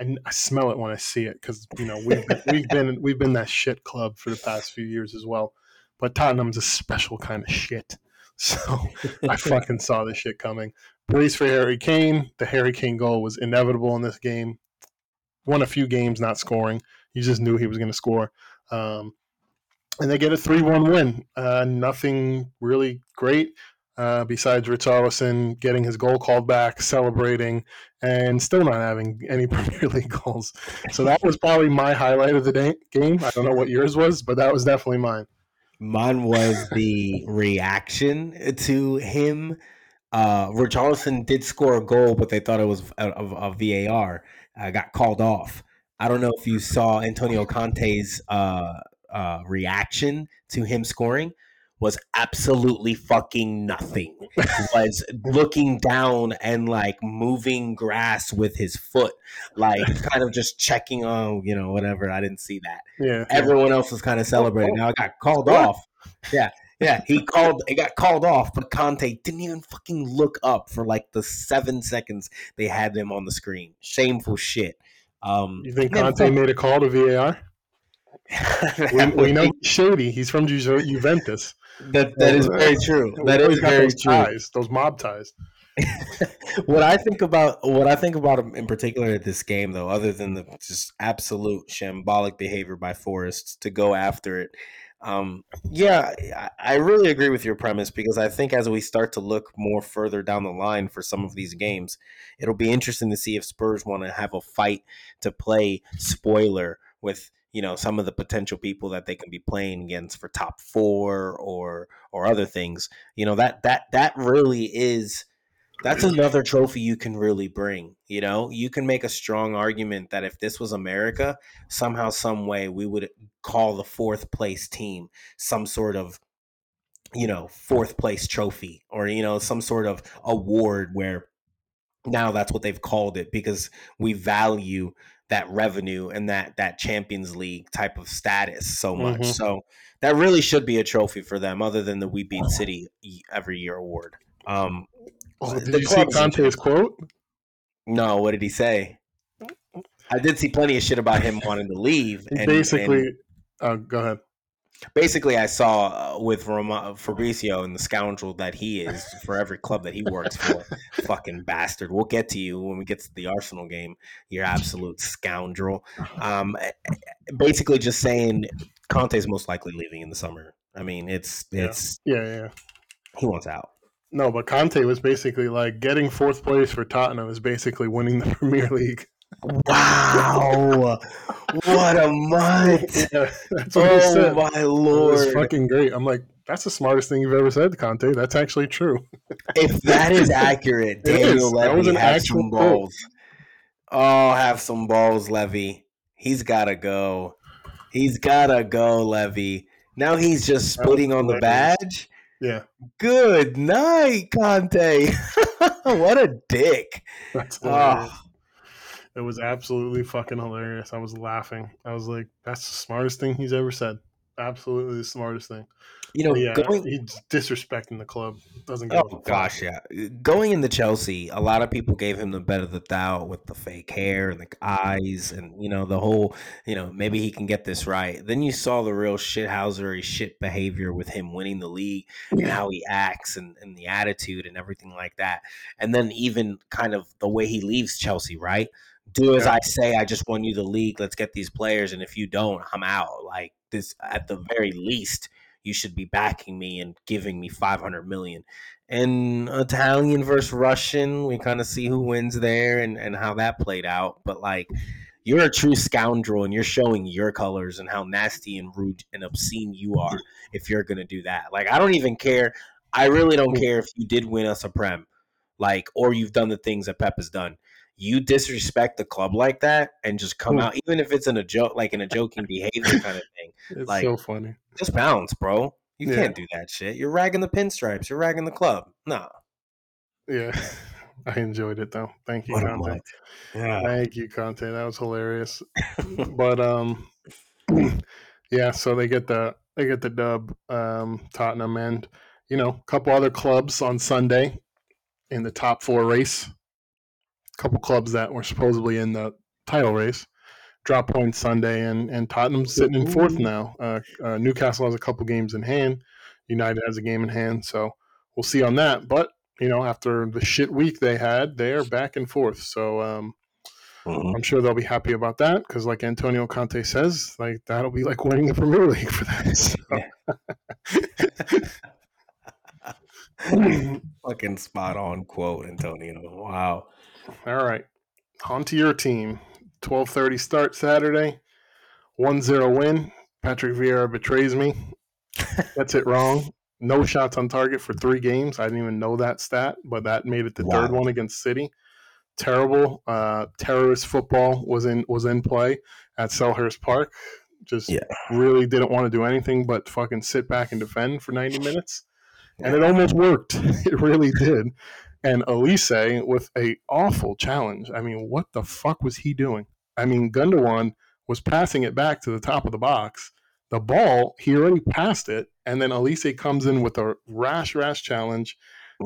S1: I, I smell it when I see it because you know we've we've been we've been that shit club for the past few years as well, but Tottenham's a special kind of shit. So I fucking saw this shit coming. Brace for Harry Kane. The Harry Kane goal was inevitable in this game. Won a few games not scoring. You just knew he was going to score. Um, and they get a 3 1 win. Uh, nothing really great uh, besides Richarlison getting his goal called back, celebrating, and still not having any Premier League goals. So that was probably my highlight of the day- game. I don't know what yours was, but that was definitely mine.
S2: Mine was the reaction to him. Uh, Richarlison did score a goal, but they thought it was a, a, a VAR. Uh, got called off. I don't know if you saw Antonio Conte's uh, uh, reaction to him scoring was absolutely fucking nothing. was looking down and like moving grass with his foot, like kind of just checking on, you know, whatever. I didn't see that.
S1: Yeah.
S2: Everyone else was kind of celebrating. Now I got called off. Yeah. Yeah, he called. It got called off, but Conte didn't even fucking look up for like the seven seconds they had him on the screen. Shameful shit. Um,
S1: You think Conte
S2: fuck-
S1: made a call to VAR? We, we know he's shady. He's from Ju- Juventus.
S2: that that is very true. That is very
S1: those
S2: true.
S1: ties, those mob ties.
S2: what I think about what I think about in particular at this game, though, other than the just absolute shambolic behavior by Forest to go after it, um, yeah, I, really agree with your premise because I think as we start to look more further down the line for some of these games, it'll be interesting to see if Spurs want to have a fight to play spoiler with you know some of the potential people that they can be playing against for top four or or other things. You know that that that really is that's another trophy you can really bring. You know, you can make a strong argument that if this was America, somehow, some way, we would call the fourth place team some sort of, you know, fourth place trophy or you know some sort of award where now that's what they've called it because we value that revenue and that that Champions League type of status so much.
S1: Mhm.
S2: So that really should be a trophy for them, other than the We Beat City every year award. Um,
S1: Oh, did
S2: The
S1: you see Conte's quote?
S2: no, what did he say? I did see plenty of shit about him wanting to leave. And-
S1: basically,
S2: and
S1: uh, go ahead.
S2: basically, I saw uh, with Roma, Fabrizio and the scoundrel that he is for every club that he works for. fucking bastard. We'll get to you when we get to the Arsenal game. You're absolute scoundrel. Um, basically, just saying Conte's most likely leaving in the summer. I mean, it's
S1: Yeah.
S2: it's
S1: Yeah, yeah.
S2: he wants out.
S1: No, but Conte was basically like getting fourth place for Tottenham is basically winning the Premier League.
S2: Wow, what a month!
S1: Yeah, that's what he
S2: Oh
S1: said.
S2: my
S1: It was
S2: lord!
S1: fucking great. I'm like, that's the smartest thing you've ever said, Conte. That's actually true.
S2: If that is accurate,
S1: It is.
S2: Daniel
S1: That was
S2: Levy
S1: an
S2: have some balls. Oh, have some balls, Levy. He's gotta go. He's gotta go, Levy. Now he's just splitting on the badge.
S1: Yeah,
S2: Good night, Conte. what a dick.
S1: that's ah. hilarious.
S2: Oh,
S1: It was absolutely fucking hilarious. I was laughing. I was like, that's the smartest thing he's ever said. Absolutely the smartest thing.
S2: You know,
S1: yeah,
S2: going,
S1: he's disrespecting the club. Doesn't go.
S2: Oh gosh, yeah. Going into Chelsea, a lot of people gave him the benefit of the doubt with the fake hair and the eyes, and you know the whole, you know, maybe he can get this right. Then you saw the real shithousery shit behavior with him winning the league and how he acts and, and the attitude and everything like that. And then even kind of the way he leaves Chelsea, right? Do as. I say. I just won you the league. Let's get these players, and if you don't, I'm out. Like this, at the very least, you should be backing me and giving me 500 million and Italian versus Russian, we kind of see who wins there and, and how that played out. But like, you're a true scoundrel and you're showing your colors and how nasty and rude and obscene you are if you're going to do that. Like, I don't even care. I really don't mm. care if you did win us a Prem, like, or you've done the things that Pep has done. You disrespect the club like that and just come
S1: Hmm.
S2: out, even if it's in a joke, like in a joking behavior kind of thing.
S1: It's
S2: like-
S1: so funny.
S2: Just bounce, bro. You
S1: Yeah.
S2: can't do that shit. You're ragging the pinstripes. You're ragging the club. Nah.
S1: Yeah. I enjoyed it though. Thank you,
S2: What
S1: Conte.
S2: Yeah.
S1: Thank you, Conte. That was hilarious. but um yeah, so they get the they get the dub, um, Tottenham and you know, a couple other clubs on Sunday in the top four race. Couple clubs that were supposedly in the title race. Drop points Sunday and and Tottenham's sitting in fourth now. Uh, uh, Newcastle has a couple games in hand. United has a game in hand, so we'll see on that. But you know, after the shit week they had, they are back and forth. So um,
S2: Mhm.
S1: I'm sure they'll be happy about that because, like Antonio Conte says, like that'll be like winning the Premier League for them. So,
S2: Fucking spot on quote, Antonio. Wow.
S1: All right, on to your team. 12:30 start Saturday. 1-0 win. Patrick Vieira betrays me. Gets it wrong. No shots on target for three games. I didn't even know that stat, but that made it the third one against City. Terrible. Uh, terrorist football was in was in play at Selhurst Park. just
S2: Yeah.
S1: really didn't want to do anything but fucking sit back and defend for 90 minutes. And it almost worked. It really did. And Elise with a awful challenge. I mean, what the fuck was he doing? I mean, Gundogan was passing it back to the top of the box. The ball, he already passed it, and then Elise comes in with a rash, rash challenge,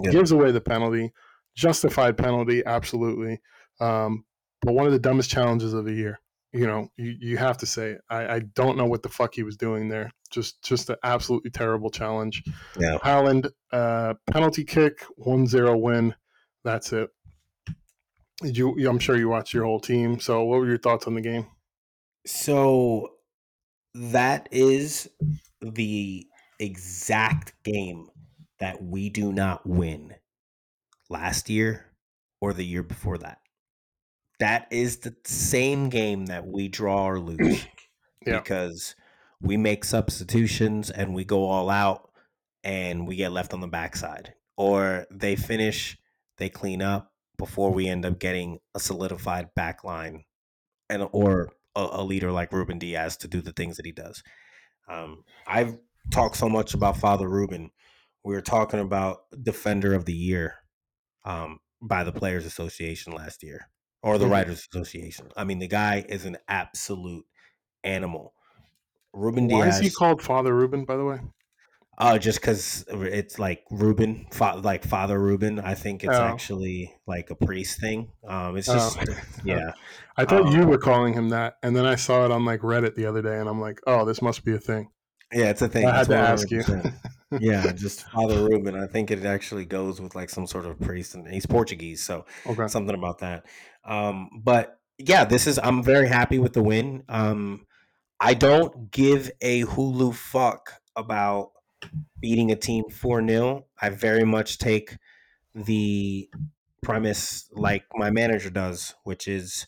S2: Yeah.
S1: gives away the penalty, justified penalty, absolutely. Um, but one of the dumbest challenges of the year. You know, you, you have to say. I, I don't know what the fuck he was doing there. Just just an absolutely terrible challenge.
S2: Yeah.
S1: Haaland, uh, penalty kick, 1-0 win. That's it. Did you? I'm sure you watched your whole team. So, what were your thoughts on the game?
S2: So that is the exact game that we do not win last year or the year before that. That is the same game that we draw or lose
S1: Yeah.
S2: because we make substitutions and we go all out and we get left on the backside. Or they finish, they clean up before we end up getting a solidified back line and or a, a leader like Ruben Dias to do the things that he does. Um, I've talked so much about Father Ruben. We were talking about Defender of the Year um, by the Players Association last year or the
S1: Mhm.
S2: Writers Association. I mean, the guy is an absolute animal. Ruben Dias.
S1: Why
S2: Dias.
S1: is he called Father Ruben? By the way,
S2: Oh, just because it's like Ruben, fa- like Father Ruben. I think it's
S1: Oh.
S2: actually like a priest thing. Um, it's
S1: Oh.
S2: just, yeah.
S1: I thought
S2: Um,
S1: you were calling him that, and then I saw it on like Reddit the other day, and I'm like, oh, this must be a thing.
S2: Yeah, it's a thing.
S1: I had to ask you.
S2: 100%. yeah, just Father Ruben. I think it actually goes with like some sort of priest, and he's Portuguese, so
S1: okay.
S2: something about that. Um, but yeah, this is. I'm very happy with the win. Um, I don't give a hulu fuck about beating a team four 0 I very much take the premise like my manager does, which is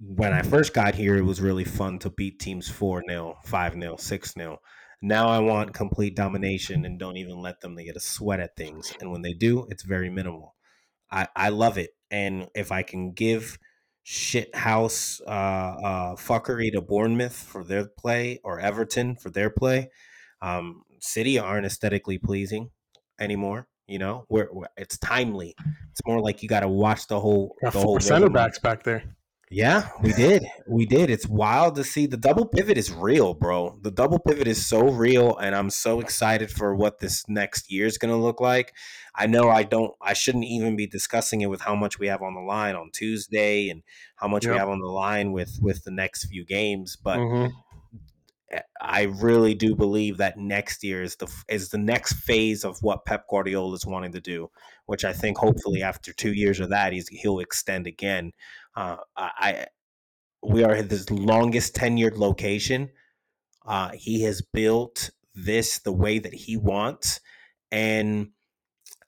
S2: when I first got here, it was really fun to beat teams 4 0, 5 0, 6 0. Now I want complete domination and don't even let them get a sweat at things. And when they do, it's very minimal. I, I love it. And if I can give shit house uh, uh, fuckery to Bournemouth for their play or Everton for their play, um, City aren't aesthetically pleasing anymore. You know, where it's timely. It's more like you got to watch the whole
S1: Got
S2: the whole
S1: center backs back there.
S2: Yeah, we did. We did. It's wild to see the double pivot is real, bro. The double pivot is so real and I'm so excited for what this next year is going to look like. I know I don't I shouldn't even be discussing it with how much we have on the line on Tuesday and how much we have on the line with with the next few games, but
S1: Mhm.
S2: I really do believe that next year is the is the next phase of what Pep Guardiola is wanting to do, which I think hopefully after two years of that he's he'll extend again. Uh, I, we are his longest tenured location. Uh, he has built this the way that he wants, and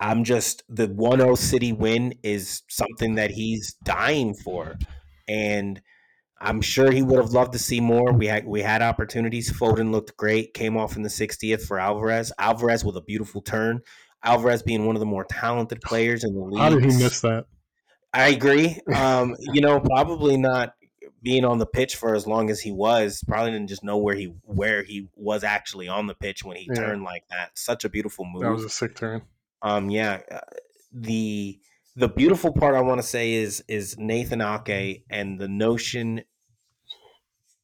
S2: I'm just the 1-0 City win is something that he's dying for, and I'm sure he would have loved to see more. We had we had opportunities. Foden looked great. Came off in the 60th for Alvarez. Alvarez with a beautiful turn. Alvarez being one of the more talented players in the league.
S1: How did he miss that?
S2: I agree. Um, you know, probably not being on the pitch for as long as he was. Probably didn't just know where he where he was actually on the pitch when he
S1: Yeah.
S2: turned like that. Such a beautiful move.
S1: That was a sick turn.
S2: Um, yeah, uh, the the beautiful part I want to say is is Nathan Ake and the notion,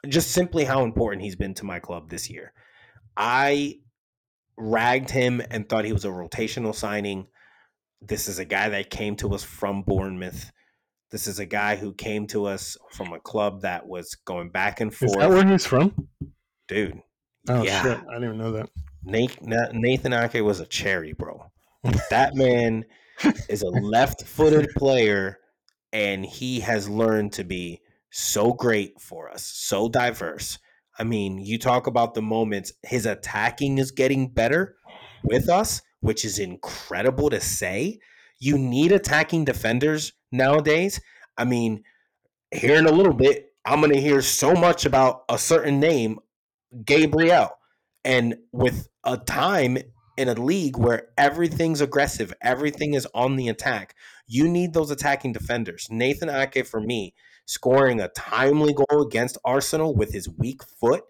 S2: just simply how important he's been to my club this year. I ragged him and thought he was a rotational signing. This is a guy that came to us from Bournemouth. This is a guy who came to us from a club that was going back and forth.
S1: Is that where he's from?
S2: Dude,
S1: Oh
S2: Yeah.
S1: shit! I didn't even know that.
S2: Nathan, Nathan Ake was a cherry, bro. that man is a left-footed player, and he has learned to be so great for us, so diverse. I mean, you talk about the moments his attacking is getting better with us, which is incredible to say. You need attacking defenders nowadays. I mean, here in a little bit, I'm going to hear so much about a certain name, Gabriel. And with a time in a league where everything's aggressive, everything is on the attack, you need those attacking defenders. Nathan Ake, for me, scoring a timely goal against Arsenal with his weak foot,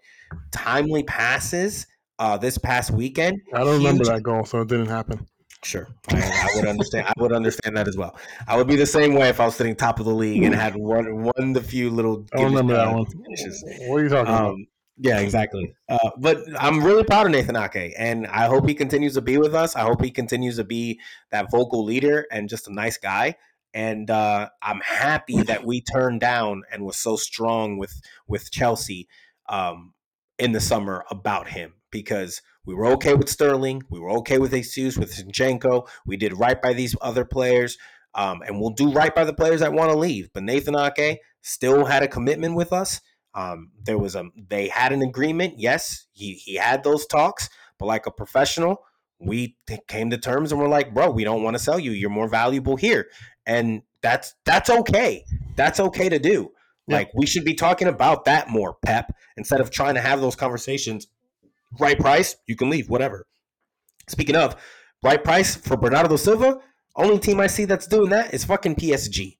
S2: timely passes uh, this past weekend.
S1: I don't remember that goal, so it didn't happen.
S2: Sure, I, I, would understand. I would understand that as well. I would be the same way if I was sitting top of the league and had won won the few little.
S1: I don't remember that one. Finishes. What are you talking um, about?
S2: Yeah, exactly. Uh, but I'm really proud of Nathan Ake, and I hope he continues to be with us. I hope he continues to be that vocal leader and just a nice guy. And uh, I'm happy that we turned down and was so strong with with Chelsea um, in the summer about him because we were okay with Sterling, we were okay with Jesus, with Zinchenko. We did right by these other players, um, and we'll do right by the players that want to leave. But Nathan Ake still had a commitment with us um, there was a they had an agreement. Yes, he he had those talks, but like a professional, we came to terms and we're like, bro, we don't want to sell you. You're more valuable here, and that's that's okay. That's okay to do. Like we should be talking about that more, Pep, instead of trying to have those conversations. Right price, you can leave, whatever. Speaking of right price for Bernardo Silva, only team I see that's doing that is fucking PSG.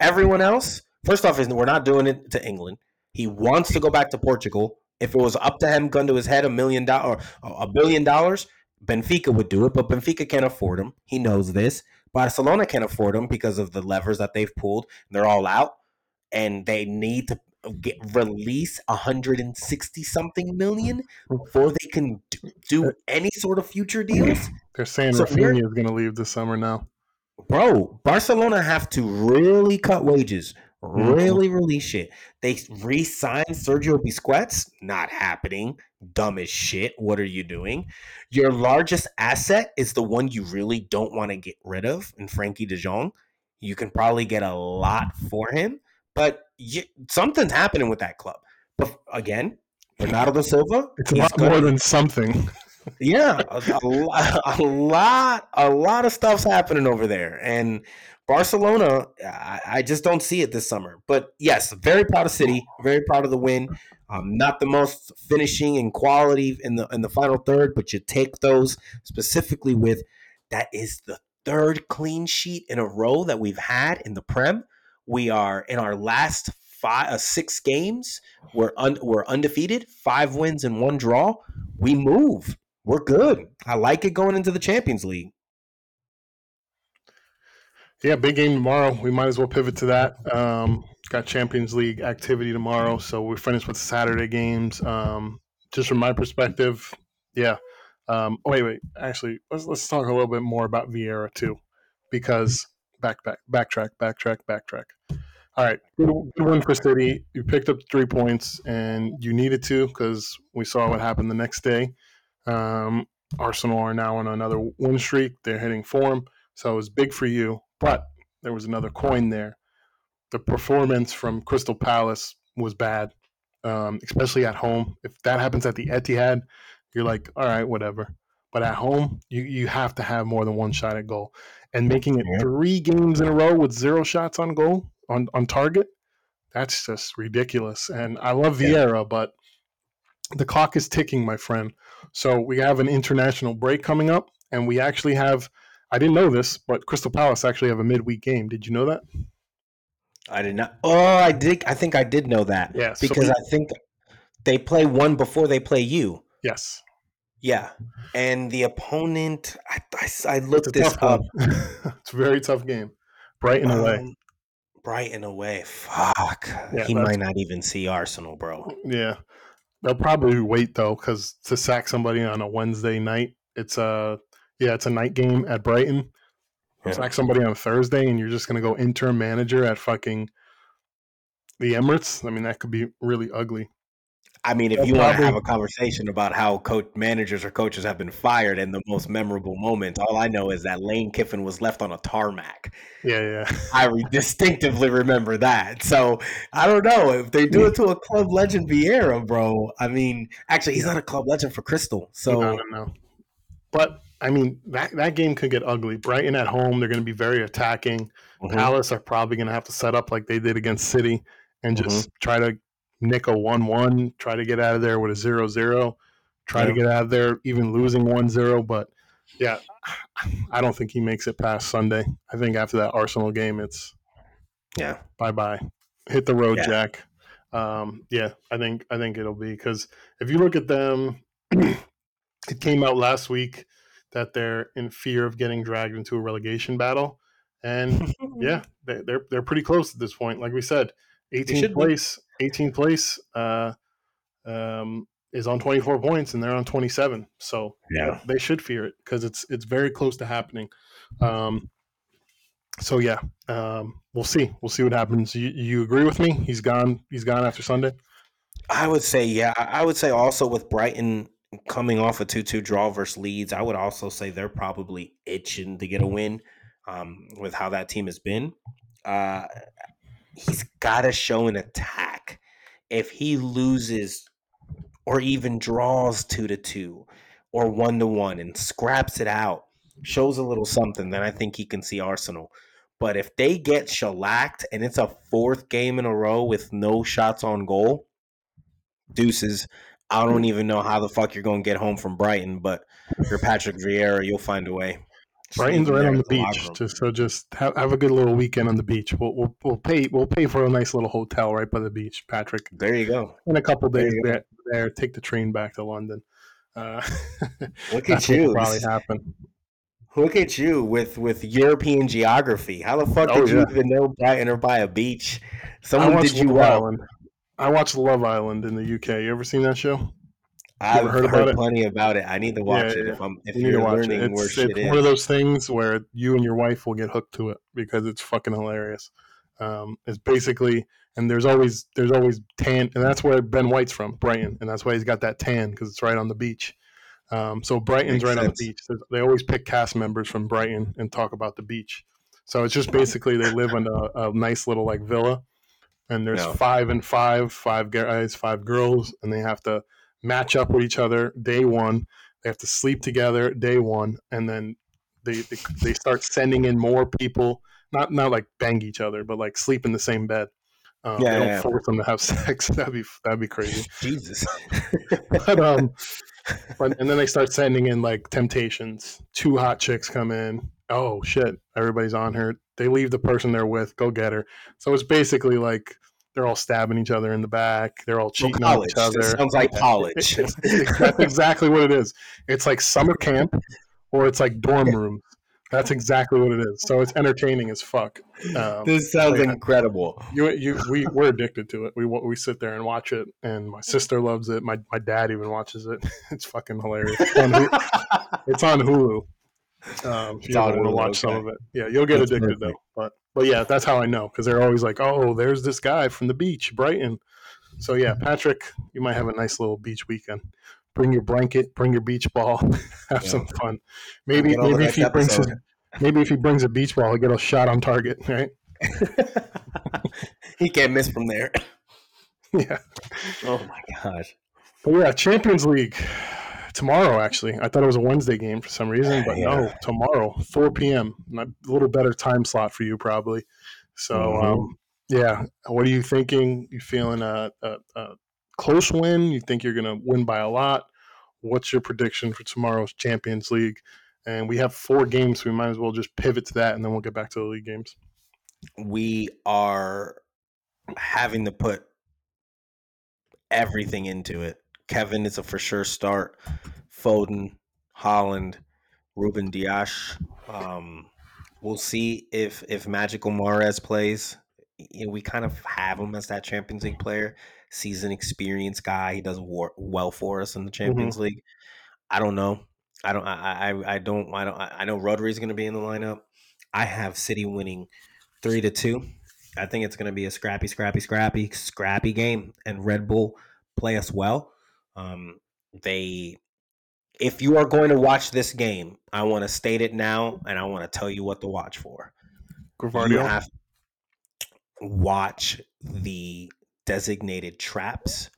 S2: Everyone else, first off, is we're not doing it to England. He wants to go back to Portugal. If it was up to him, gun to his head, a million dollars, a billion dollars, Benfica would do it. But Benfica can't afford him. He knows this. Barcelona can't afford him because of the levers that they've pulled. They're all out, and they need to get release 160 something million before they can do, do any sort of future deals.
S1: They're saying so Raphinha is going to leave this summer now.
S2: Bro, Barcelona have to really cut wages Mm-hmm. Really release shit. They re-signed Sergio Busquets. Not happening. Dumb as shit. What are you doing? Your largest asset is the one you really don't want to get rid of, and Frenkie De Jong. You can probably get a lot for him, but you, something's happening with that club. But again, Bernardo Silva.
S1: It's a lot more than something.
S2: yeah, a, a, a lot, a lot of stuff's happening over there, and Barcelona, I, I, just don't see it this summer. But yes, very proud of City, very proud of the win. Um, not the most finishing and quality in the in the final third, but you take those specifically with that is the third clean sheet in a row that we've had in the Prem. We are in our last five, uh, six games. We're un, we're undefeated, five wins and one draw. We move. We're good. I like it going into the Champions League.
S1: Yeah, big game tomorrow. We might as well pivot to that. Um, got Champions League activity tomorrow, so we're finished with Saturday games. Um, just from my perspective, yeah. Um, oh, wait, wait. Actually, let's let's talk a little bit more about Vieira too, because back, back, backtrack, backtrack, backtrack. All right, good, good win for City. You picked up three points, and you needed to because we saw what happened the next day. Um, Arsenal are now on another win streak. They're hitting form, so it was big for you. But there was another coin there. The performance from Crystal Palace was bad, um, especially at home. If that happens at the Etihad, you're like, all right, whatever. But at home, you, you have to have more than one shot at goal. And making it three games in a row with zero shots on goal, on, on target, that's just ridiculous. And I love Vieira, but the clock is ticking, my friend. So we have an international break coming up, and we actually have I didn't know this, but Crystal Palace actually have a midweek game. Did you know that?
S2: I did not. Oh, I did. I think I did know that.
S1: Yes,
S2: because so we, I think they play one before they play you.
S1: Yes.
S2: Yeah, and the opponent. I, I, I looked this up.
S1: it's a very tough game. Brighton um, away.
S2: Brighton away. Fuck. Yeah, he might not even see Arsenal, bro.
S1: Oh, yeah, they'll probably wait though, because to sack somebody on a Wednesday night, it's a yeah, it's a night game at Brighton. It's like somebody on Thursday, and you're just going to go interim manager at fucking the Emirates. I mean, that could be really ugly.
S2: I mean, if They'll you want to have a conversation about how coach managers or coaches have been fired and the most memorable moments, all I know is that Lane Kiffin was left on a tarmac.
S1: Yeah, yeah.
S2: I distinctively remember that. So I don't know if they do it to a club legend Vieira, bro. I mean, actually, he's not a club legend for Crystal. So
S1: I don't know. But I mean, that, that game could get ugly. Brighton at home, they're going to be very attacking. Mm-hmm. Palace are probably going to have to set up like they did against City and just mm-hmm. try to nick a 1 1, try to get out of there with a 0 0, try yeah. to get out of there even losing 1 0. But yeah, I don't think he makes it past Sunday. I think after that Arsenal game, it's
S2: yeah,
S1: bye bye. hit the road,
S2: Yeah.
S1: Jack. Um, yeah, I think I think it'll be because if you look at them, it came out last week that they're in fear of getting dragged into a relegation battle, and yeah, they, they're they're pretty close at this point. Like we said, 18th
S2: should be.
S1: place, 18th place uh, um, is on 24 points, and they're on 27. So
S2: Yeah.
S1: they should fear it because it's it's very close to happening. Um, so yeah, um, we'll see. We'll see what happens. You, you agree with me? He's gone. He's gone after Sunday.
S2: I would say, yeah. I would say also with Brighton coming off a 2 2 draw versus Leeds, I would also say they're probably itching to get a win um, with how that team has been. Uh, he's got to show an attack. If he loses or even draws 2 to 2 or 1 to 1 and scraps it out, shows a little something, then I think he can see Arsenal. But if they get shellacked and it's a fourth game in a row with no shots on goal, deuces. I don't even know how the fuck you're going to get home from Brighton, but you're Patrick Vieira. You'll find a way.
S1: Brighton's right on the beach, just so just have, have a good little weekend on the beach. We'll, we'll we'll pay we'll pay for a nice little hotel right by the beach, Patrick.
S2: There you go.
S1: In a couple
S2: There
S1: days
S2: go.
S1: there, there, take the train back to London. Uh,
S2: Look at you.
S1: probably happen.
S2: Look at you with with European geography. How the fuck
S1: Oh,
S2: did you even know Brighton or by a beach? Someone did you
S1: Love
S2: up.
S1: Island. I watched Love Island in the UK. You ever seen that show?
S2: I've
S1: heard
S2: heard,
S1: about it?
S2: plenty about it. I need to watch
S1: Yeah,
S2: it if I'm if
S1: you it.
S2: learning where
S1: It's,
S2: shit
S1: it's one of those things where you and your wife will get hooked to it because it's fucking hilarious. Um, it's basically, and there's always there's always tan, and that's where Ben White's from, Brighton, and that's why he's got that tan because it's right on the beach. Um, so Brighton's
S2: Makes
S1: right on the beach. They- They always pick cast members from Brighton and talk about the beach. So it's just basically they live in a, a nice little like villa, and there's
S2: Yeah.
S1: five and five, five guys, five girls, and they have to match up with each other day one. They have to sleep together day one, and then they they, they start sending in more people. Not not like bang each other, but like sleep in the same bed. Um,
S2: Yeah,
S1: they don't
S2: yeah.
S1: force them to have sex. That'd be that'd be crazy.
S2: Jesus.
S1: But um, but and then they start sending in like temptations. Two hot chicks come in. Oh shit! Everybody's on her. They leave the person they're with. Go get her. So it's basically like they're all stabbing each other in the back. They're all cheating on
S2: college.
S1: each other.
S2: It sounds like college.
S1: It's, it's- that's exactly what it is. It's like summer camp, or it's like dorm rooms. That's exactly what it is. So it's entertaining as fuck. Um,
S2: this sounds incredible.
S1: you, you, we, we're addicted to it. We, we sit there and watch it, and my sister loves it. My, my dad even watches it. It's fucking hilarious. It's on, Hulu. It's on Hulu. Um, if you want to watch some of it, yeah, you'll get
S2: That's
S1: addicted though. But but yeah, that's how I know because they're always like, oh, there's this guy from the beach, Brighton. So yeah, Patrick, you might have a nice little beach weekend. Bring your blanket, bring your beach ball, have
S2: Yeah.
S1: some fun. Maybe
S2: Get on the
S1: maybe if he brings his, maybe if he brings a beach ball, he'll get a shot on target, right?
S2: he can't miss from there.
S1: Yeah.
S2: Oh my gosh.
S1: But yeah, Champions League tomorrow. Actually, I thought it was a Wednesday game for some reason, but no, tomorrow, 4 p.m. Not- A little better time slot for you, probably. So,
S2: Mhm.
S1: um, yeah, what are you thinking? You feeling a, a, a close win? You think you're going to win by a lot? What's your prediction for tomorrow's Champions League? And we have four games, so we might as well just pivot to that, and then we'll get back to the league games.
S2: We are having to put everything into it. Kevin is a for sure start. Foden, Haaland, Ruben Dias. Um, we'll see if if Magical Mahrez plays. You know, we kind of have him as that Champions League player, season experience guy. He does wor- well for us in the Champions League. I don't know. I don't. I. I. I don't. I don't. I I know Rodri's going to be in the lineup. I have City winning three to two. I think it's going to be a scrappy, scrappy, scrappy, scrappy game, and Red Bull play us well. Um, they, if you are going to watch this game, I want to state it now, and I want to tell you what to watch for. You
S1: Gvardiol?
S2: have watch the designated traps.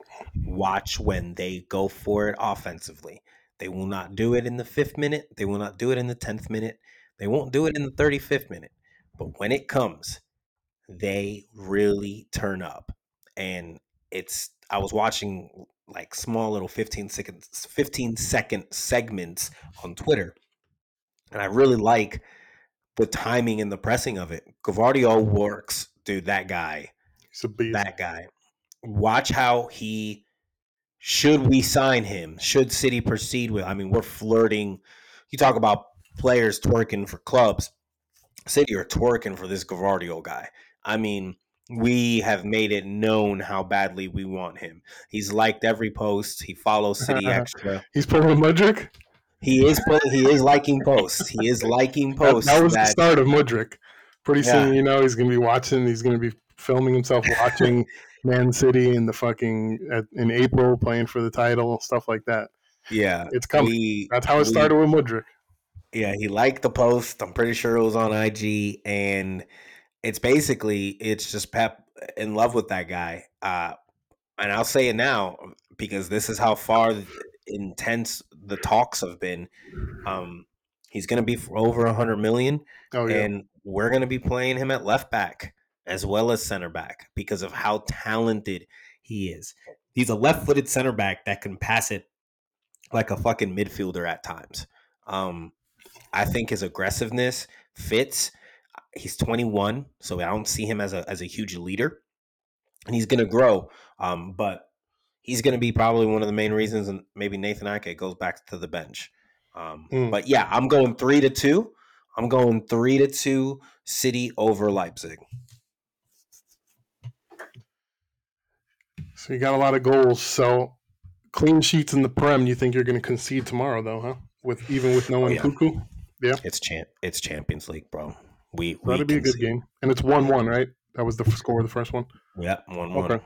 S2: Watch when they go for it offensively. They will not do it in the fifth minute. They will not do it in the tenth minute. They won't do it in the thirty fifth minute. But when it comes, they really turn up. And it's I was watching like small little 15 seconds 15 second segments on Twitter. And I really like the timing and the pressing of it. Gvardiol works, dude, that guy
S1: He's a beast.
S2: that guy. Watch how he should we sign him? Should City proceed with? I mean, we're flirting. You talk about players twerking for clubs. City are twerking for this Gvardiol guy. I mean, we have made it known how badly we want him. He's liked every post. He follows City Extra.
S1: He's pulling Mudryk.
S2: He is pulling, he is liking posts. He is liking posts.
S1: that was the
S2: that-
S1: start of Mudryk. Pretty
S2: Yeah.
S1: soon, you know, he's going to be watching. He's going to be filming himself watching Man City in the fucking at, in April, playing for the title, stuff like that.
S2: yeah,
S1: It's coming.
S2: we-
S1: That's how it
S2: we-
S1: started with Mudryk.
S2: Yeah, he liked the post. I'm pretty sure it was on IG, and it's basically it's just Pep in love with that guy. Uh, and I'll say it now because this is how far intense the talks have been. Um, he's going to be for over 100 million,
S1: Oh yeah,
S2: and we're going to be playing him at left back as well as center back because of how talented he is. He's a left-footed center back that can pass it like a fucking midfielder at times. Um, I think his aggressiveness fits. He's 21, so I don't see him as a as a huge leader, and he's going to grow. Um, but he's going to be probably one of the main reasons, and maybe Nathan Ake goes back to the bench. Um,
S1: Mm.
S2: But yeah, I'm going three to two. I'm going three to two. City over Leipzig.
S1: so you got a lot of goals. So clean sheets in the Prem. You think you're going to concede tomorrow, though, huh? With even with no
S2: Oh,
S1: one
S2: yeah.
S1: Cuckoo,
S2: It's champ. It's Champions League, bro. We we
S1: that'd be a good
S2: concede.
S1: game. And it's one-one, right? That was the score of the first one.
S2: Yeah, one one.
S1: Okay.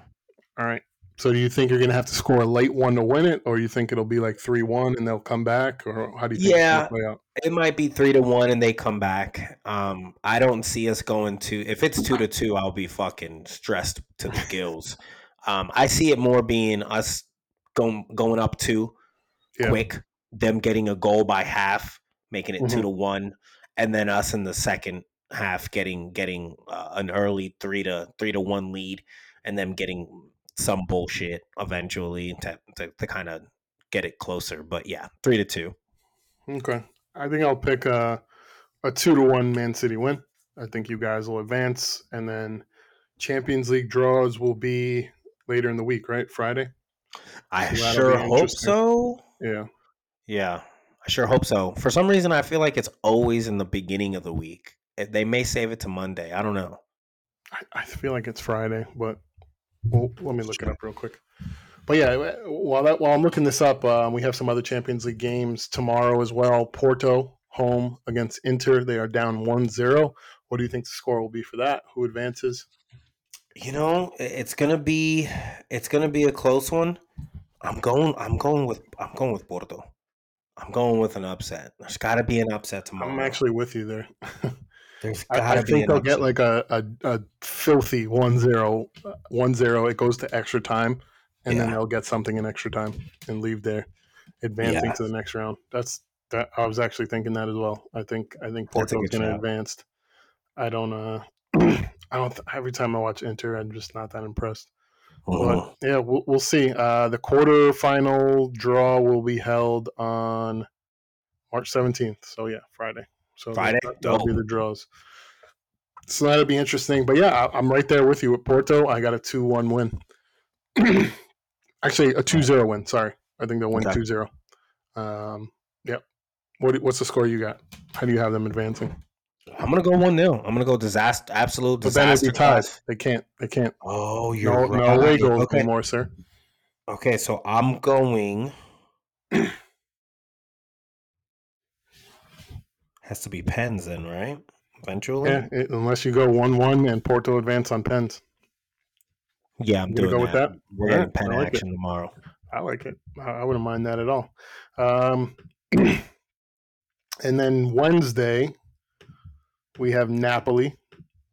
S1: All right. So do you think you're going to have to score a late one to win it, or you think it'll be like three-one and they'll come back, or how do you think
S2: Yeah.
S1: it's play out?
S2: It might be three to one, and they come back. Um, I don't see us going to. If it's two to two, I'll be fucking stressed to the gills. Um, I see it more being us going going up two
S1: Yeah.
S2: quick, them getting a goal by half, making it two
S1: Mhm.
S2: to one, and then us in the second half getting getting uh, an early three to three to one lead, and then getting some bullshit eventually to to, to kind of get it closer. But yeah, three to two.
S1: Okay. I think I'll pick a, a two to one Man City win. I think you guys will advance, and then Champions League draws will be later in the week, right? Friday.
S2: I
S1: So
S2: sure hope so.
S1: Yeah.
S2: Yeah, I sure hope so. For some reason, I feel like it's always in the beginning of the week. Eh, They may save it to Monday. I don't know.
S1: I, I feel like it's Friday, but well, let me look it up real quick. But yeah, while that while I'm looking this up, um, we have some other Champions League games tomorrow as well. Porto home against Inter. They are down 1-0. What do you think the score will be for that? Who advances?
S2: You know, it's gonna be it's gonna be a close one. I'm going. I'm going with. I'm going with Porto. I'm going with an upset. There's got to be an upset tomorrow.
S1: I'm actually with you there.
S2: There's
S1: I,
S2: got
S1: I
S2: to be
S1: think they'll get like a, a, a filthy 1-0, uh, 1-0. It goes to extra time, and then they'll get something in extra time and leave there, advancing
S2: Yeah.
S1: to the next round. That's that. I was actually thinking that as well. I think I think Porto's
S2: good
S1: going to
S2: shout.
S1: advance. I don't. uh I don't. th- Every time I watch Inter, I'm just not that impressed. But yeah, we'll, we'll see. Uh, the quarterfinal draw will be held on March 17th. So yeah, Friday. So
S2: Friday?
S1: that, that'll be the draws. So that'll be interesting. But yeah, I'm right there with you with Porto. I got a 2 1 win. Actually, a 2 0 win. Sorry. I think they'll win
S2: Okay.
S1: 2 0. Um, yep. What, what's the score you got? How do you have them advancing?
S2: I'm gonna go one 0 I'm gonna go disaster, absolute
S1: But then it'd
S2: disaster.
S1: They can't. They can't.
S2: Oh, you're
S1: No,
S2: right.
S1: no away goals
S2: Okay.
S1: anymore, sir.
S2: Okay, so I'm going. Has to be pens then, right? Eventually.
S1: Yeah, it- unless you go 1 1 and Porto advance on pens.
S2: Yeah, I'm
S1: gonna
S2: doing
S1: go with
S2: that.
S1: that?
S2: We're getting pen
S1: like it.
S2: action tomorrow.
S1: I like it. I wouldn't mind that at all. Um, and then Wednesday, we have Napoli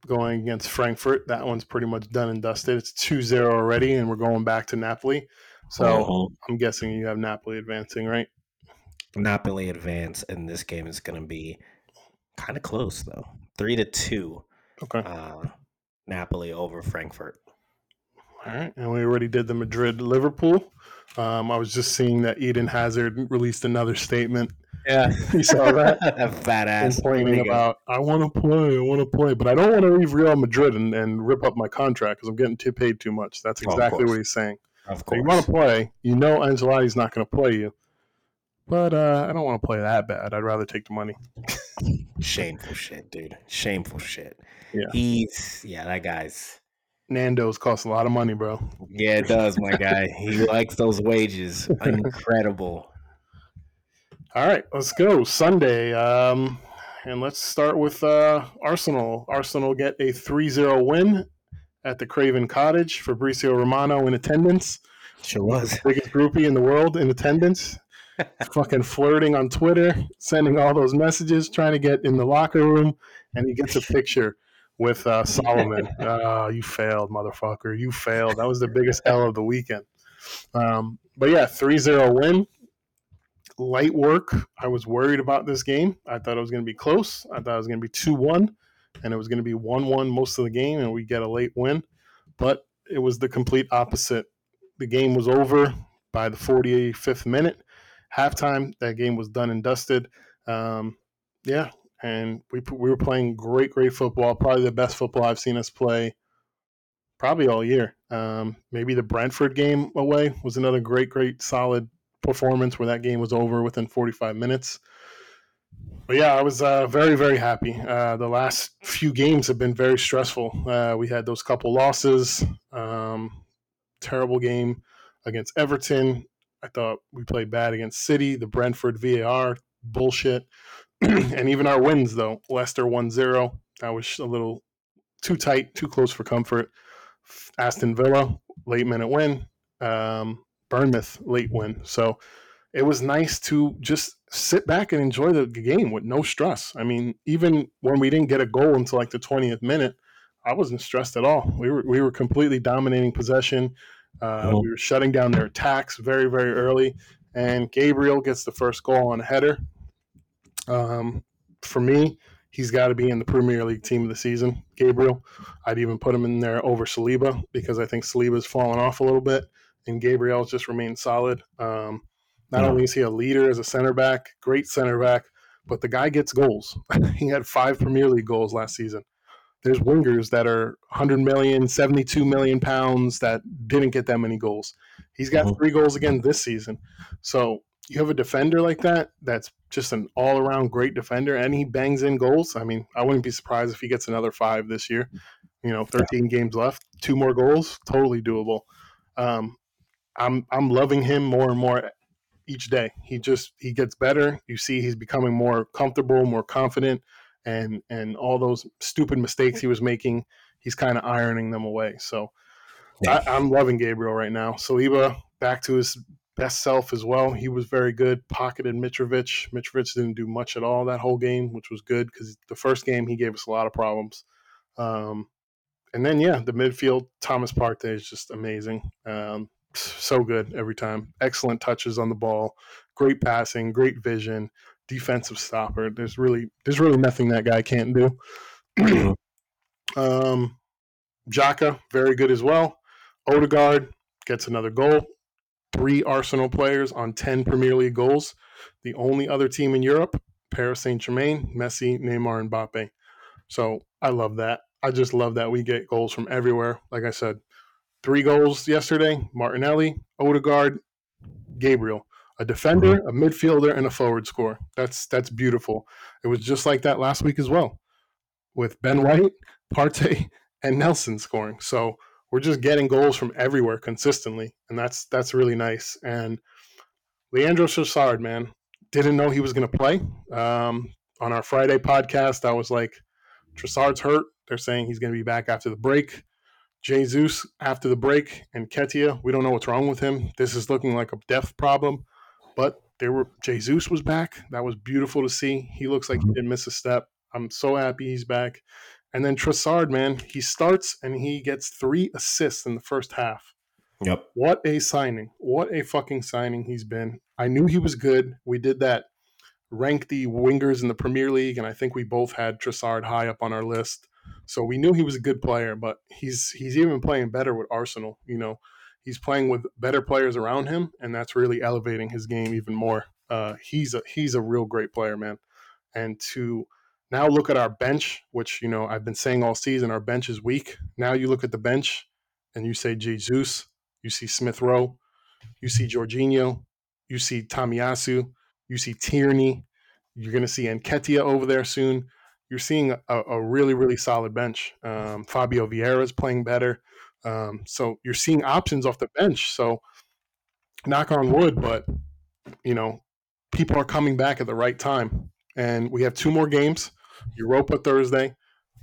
S1: going against Frankfurt. That one's pretty much done and dusted. It's 2 0 already, and we're going back to Napoli. So
S2: Mhm.
S1: I'm guessing you have Napoli advancing, right?
S2: Napoli advance, and this game is going to be kind of close though. Three to two.
S1: Okay.
S2: Uh, Napoli over Frankfurt.
S1: All right. And we already did the Madrid Liverpool. Um, I was just seeing that Eden Hazard released another statement
S2: Yeah,
S1: You saw that?
S2: that fat ass.
S1: complaining about I want to play, I want to play, but I don't want to leave Real Madrid and, and rip up my contract because I'm getting too paid too much. That's
S2: Oh,
S1: exactly
S2: course.
S1: what he's saying.
S2: Of
S1: So you want to play, you know Ancelotti's not going to play you, but uh, I don't want to play that bad. I'd rather take the money.
S2: Shameful shit, dude. Shameful shit.
S1: Yeah.
S2: He's yeah, that guy's
S1: Nando's cost a lot of money, bro.
S2: yeah, it does, my guy. He likes those wages. Incredible.
S1: All right, let's go Sunday. Um, and let's start with uh, Arsenal. Arsenal get a 3-0 win at the Craven Cottage. Fabrizio Romano in attendance.
S2: Sure was.
S1: biggest groupie in the world in attendance. Fucking flirting on Twitter, sending all those messages, trying to get in the locker room, and he gets a picture with uh, Solomon. Uh, you failed, motherfucker. You failed. That was the biggest L of the weekend. Um, but yeah, 3 0 win. Light work. I was worried about this game. I thought it was going to be close. I thought it was going to be 2 1, and it was going to be 1 1 most of the game, and we get a late win. But it was the complete opposite. The game was over by the 45th minute. Halftime, that game was done and dusted. Um, yeah, and we we were playing great, great football. Probably the best football I've seen us play, probably all year. Um, maybe the Brentford game away was another great, great, solid performance where that game was over within 45 minutes. But yeah, I was uh, very, very happy. Uh, the last few games have been very stressful. Uh, we had those couple losses. Um, terrible game against Everton. I thought we played bad against City, the Brentford VAR bullshit. and even our wins, though Leicester 1 0. That was a little too tight, too close for comfort. Aston Villa, late minute win. Um, Bournemouth, late win. So it was nice to just sit back and enjoy the game with no stress. I mean, even when we didn't get a goal until like the 20th minute, I wasn't stressed at all. We were we were completely dominating possession. Uh,
S2: Mhm.
S1: We were shutting down their attacks very very early, and Gabriel gets the first goal on a header. Um, for me, he's got to be in the Premier League team of the season. Gabriel, I'd even put him in there over Saliba because I think Saliba's fallen off a little bit, and Gabriel's just remained solid. Um, not
S2: Yeah.
S1: only is he a leader as a center back, great center back, but the guy gets goals. he had five Premier League goals last season. There's wingers that are 100 million, 72 million pounds that didn't get that many goals. He's got
S2: Mhm.
S1: three goals again this season. So you have a defender like that that's just an all around great defender and he bangs in goals. I mean, I wouldn't be surprised if he gets another five this year. You know, 13 games left, two more goals, totally doable. Um, I'm I'm loving him more and more each day. He just he gets better. You see he's becoming more comfortable, more confident and and all those stupid mistakes he was making, he's kind of ironing them away. So
S2: Yeah.
S1: I, I'm loving Gabriel right now. Saliba back to his best self as well. He was very good. Pocketed Mitrovic. Mitrovic didn't do much at all that whole game, which was good because the first game he gave us a lot of problems. Um, and then yeah, the midfield Thomas Partey is just amazing. Um, so good every time. Excellent touches on the ball, great passing, great vision, defensive stopper. There's really there's really nothing that guy can't do. Um, Xhaka, very good as well. Odegaard gets another goal. Three Arsenal players on 10 Premier League goals. The only other team in Europe, Paris Saint Germain, Messi, Neymar, and Mbappe. So I love that. I just love that we get goals from everywhere. Like I said, three goals yesterday Martinelli, Odegaard, Gabriel. A defender, a midfielder, and a forward score. That's that's beautiful. It was just like that last week as well, with Ben White, Partey, and Nelson scoring. So we're just getting goals from everywhere consistently, and that's that's really nice. And Leandro Trossard, man, didn't know he was going to play. Um, on our Friday podcast, I was like, Trossard's hurt. They're saying he's going to be back after the break. Jesus after the break, and Nketiah, we don't know what's wrong with him. This is looking like a depth problem, but there were Jesus was back. That was beautiful to see. He looks like he mm-hmm. didn't miss a step. I'm so happy he's back. And then Trossard, man, he starts and he gets three assists in the first half.
S2: Yep.
S1: What a signing. What a fucking signing he's been. I knew he was good. We did that rank the wingers in the Premier League, and I think we both had Trossard high up on our list. So we knew he was a good player, but he's he's even playing better with Arsenal. You know, he's playing with better players around him, and that's really elevating his game even more. Uh, he's a he's a real great player, man. And to now look at our bench, which you know I've been saying all season, our bench is weak. Now you look at the bench, and you say Jesus, you see Smith Rowe, you see Jorginho, you see Tomiyasu, you see Tierney, you're going to see Nketiah over there soon. You're seeing a, a really, really solid bench. Um, Fabio Vieira is playing better. Um, so you're seeing options off the bench. So knock on wood, but you know, people are coming back at the right time. And we have two more games. Europa Thursday.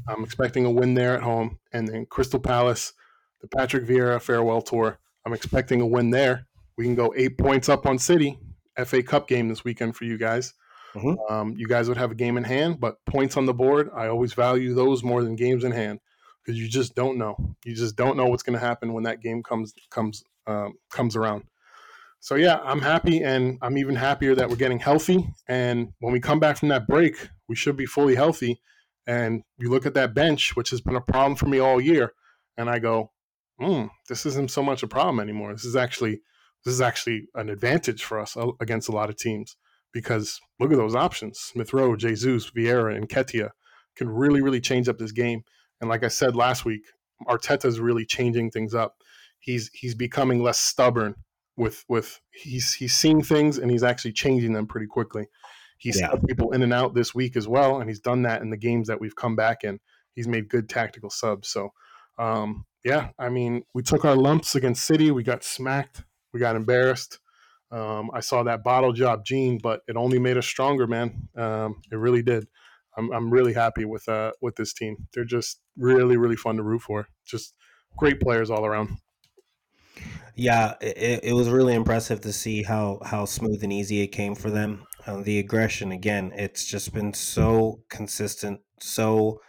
S1: I'm expecting a win there at home, and then Crystal Palace, the Patrick Vieira farewell tour. I'm expecting a win there. We can go eight points up on City. FA Cup game this weekend for you guys. Mm-hmm. Um, you guys would have a game in hand, but points on the board, I always value those more than games in hand because you just don't know. You just don't know what's going to happen when that game comes comes um, comes around. So yeah, I'm happy, and I'm even happier that we're getting healthy. And when we come back from that break, we should be fully healthy. And you look at that bench, which has been a problem for me all year, and I go, mm, "This isn't so much a problem anymore. This is actually this is actually an advantage for us uh, against a lot of teams." because look at those options. Smith Rowe, Jesus, Vieira, and Nketiah can really, really change up this game. And like I said last week, Arteta's really changing things up. He's he's becoming less stubborn with with he's he's seeing things and he's actually changing them pretty quickly. He's yeah. people in and out this week as well, and he's done that in the games that we've come back in. He's made good tactical subs. So um, yeah, I mean, we took our lumps against City. We got smacked. We got embarrassed. Um, I saw that bottle job gene, but it only made us stronger, man. Um, it really did. I'm, I'm really happy with uh, with this team. They're just really really fun to root for. Just great players all around.
S2: Yeah, it, it was really impressive to see how how smooth and easy it came for them. Uh, the aggression again, it's just been so consistent, so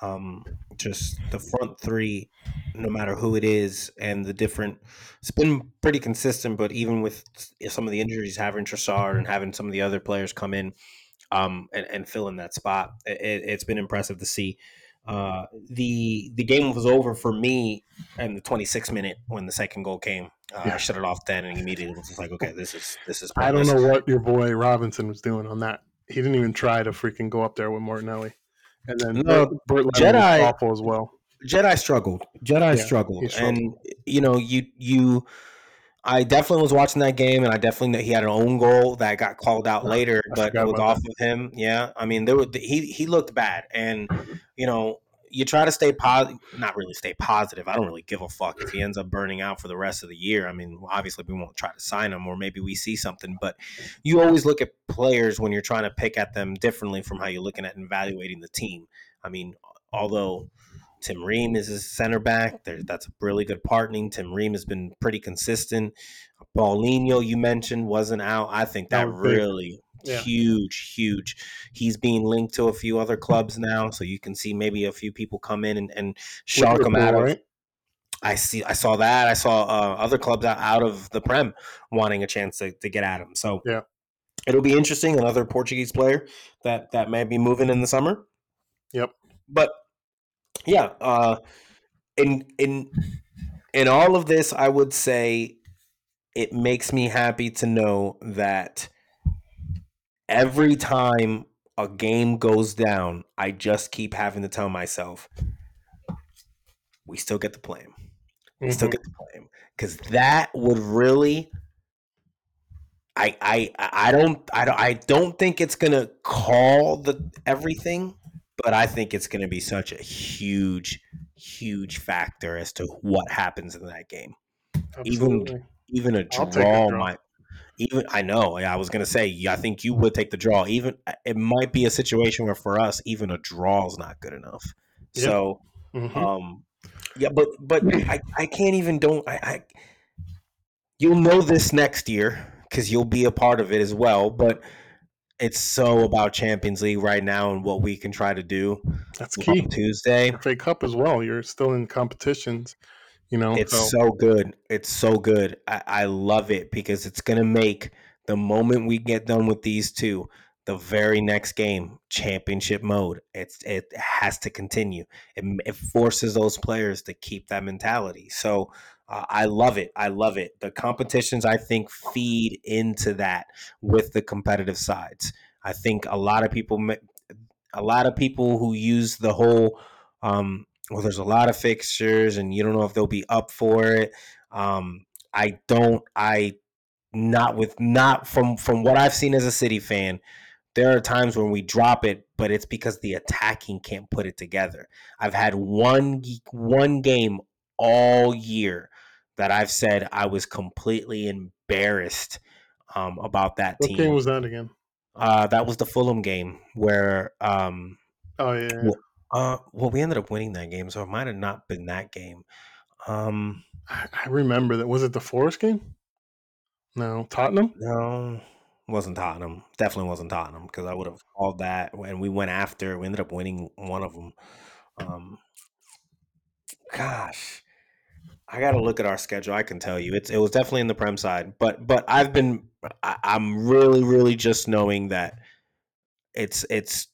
S2: um, just the front three, no matter who it is, and the different. It's been pretty consistent, but even with some of the injuries, having Trossard and having some of the other players come in um, and, and fill in that spot, it, has been impressive to see. Uh, the the game was over for me in the 26th minute when the second goal came. Uh, yeah. I shut it off then and immediately was like, okay, this is this is.
S1: I don't know what your boy Robinson was doing on that. He didn't even try to freaking go up there with Martinelli. And then no, Bert, Jedi awful as well.
S2: Jedi struggled. Jedi yeah, struggled. struggled, and you know, you you. I definitely was watching that game, and I definitely know he had an own goal that got called out later, but it was off that. of him. Yeah, I mean, there were he he looked bad, and you know, you try to stay positive, not really stay positive. I don't really give a fuck if he ends up burning out for the rest of the year. I mean, obviously we won't try to sign him, or maybe we see something. But you always look at players when you're trying to pick at them differently from how you're looking at evaluating the team. I mean, although Tim Ream is his center back, there, that's a really good partnering. Tim Ream has been pretty consistent. Palhinha, you mentioned, wasn't out. I think that, that really yeah. huge, huge. He's being linked to a few other clubs now, so you can see maybe a few people come in and, and shark him out of. I see. I saw that. I saw uh, other clubs out, out of the Prem wanting a chance to, to get at him. So
S1: yeah,
S2: it'll be interesting. Another Portuguese player that that may be moving in the summer.
S1: Yep.
S2: But yeah, uh, in in in all of this, I would say it makes me happy to know that every time a game goes down, I just keep having to tell myself, we still get to play him. We mm-hmm. still get to play him because that would really. I I I don't I don't I don't think it's gonna call the everything, but I think it's gonna be such a huge huge factor as to what happens in that game. Absolutely. Even even a draw, a draw. might even I know I was gonna say I think you would take the draw. Even uh, it might be a situation where for us even a draw is not good enough. Yep. So, mm-hmm. um, yeah, but but I, I can't even don't I, I you'll know this next year because you'll be a part of it as well. But it's so about Champions League right now and what we can try to do.
S1: That's key.
S2: Tuesday,
S1: FA Cup as well. You're still in competitions. You know,
S2: it's so, so good. It's so good. I, I love it because it's gonna make the moment we get done with these two, the very next game, championship mode. It's it has to continue. It, it forces those players to keep that mentality. So Uh, I love it. I love it. The competitions, I think, feed into that with the competitive sides. I think a lot of people, a lot of people who use the whole, um, well, there's a lot of fixtures, and you don't know if they'll be up for it. Um, I don't. I not with not from from what I've seen as a City fan. There are times when we drop it, but it's because the attacking can't put it together. I've had one one game all year that I've said I was completely embarrassed um, about that
S1: what
S2: team.
S1: game was that again?
S2: Uh, that was the Fulham game where. Um,
S1: oh yeah.
S2: Well, uh, well, we ended up winning that game, so it might have not been that game. Um,
S1: I, I remember that. Was it the Forest game? No, Tottenham.
S2: No, wasn't Tottenham. Definitely wasn't Tottenham because I would have called that, and we went after. We ended up winning one of them. Um, gosh, I got to look at our schedule. I can tell you, it's it was definitely in the prem side, but but I've been I, I'm really really just knowing that it's it's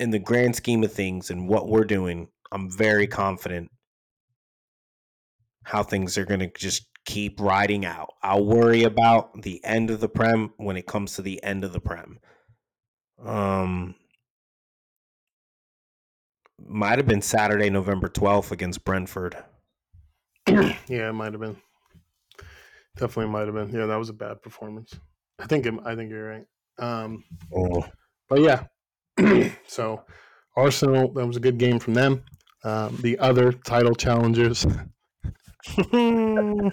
S2: in the grand scheme of things and what we're doing. I'm very confident how things are going to just keep riding out. I'll worry about the end of the prem when it comes to the end of the prem. Um, might have been Saturday, November 12th against Brentford.
S1: Yeah, it might have been. Definitely might have been. Yeah, that was a bad performance. I think it, I think you're right. Um, oh. But yeah, so Arsenal, that was a good game from them. Um, the other title challengers, Man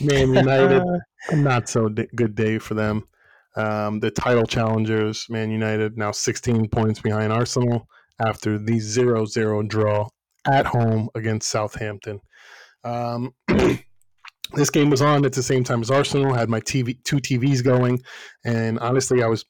S1: United, not so d- good day for them. Um, the title challengers, Man United, now 16 points behind Arsenal after the 0 0 draw at home against Southampton. Um, this game was on at the same time as Arsenal. I Had my TV, two TVs going, and honestly, I was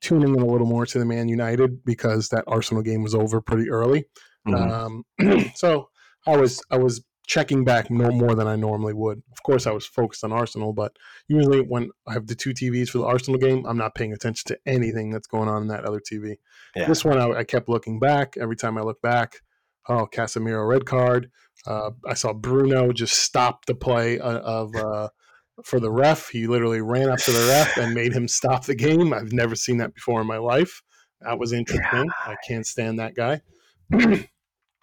S1: tuning in a little more to the Man United because that Arsenal game was over pretty early. Mm-hmm. Um, so I was I was checking back no more than I normally would. Of course, I was focused on Arsenal, but usually when I have the two TVs for the Arsenal game, I'm not paying attention to anything that's going on in that other TV. Yeah. This one, I, I, kept looking back. Every time I look back, oh, Casemiro red card. Uh, I saw Bruno just stop the play uh, of. Uh, for the ref, he literally ran up to the ref and made him stop the game. I've never seen that before in my life. That was interesting. Yeah. I can't stand that guy.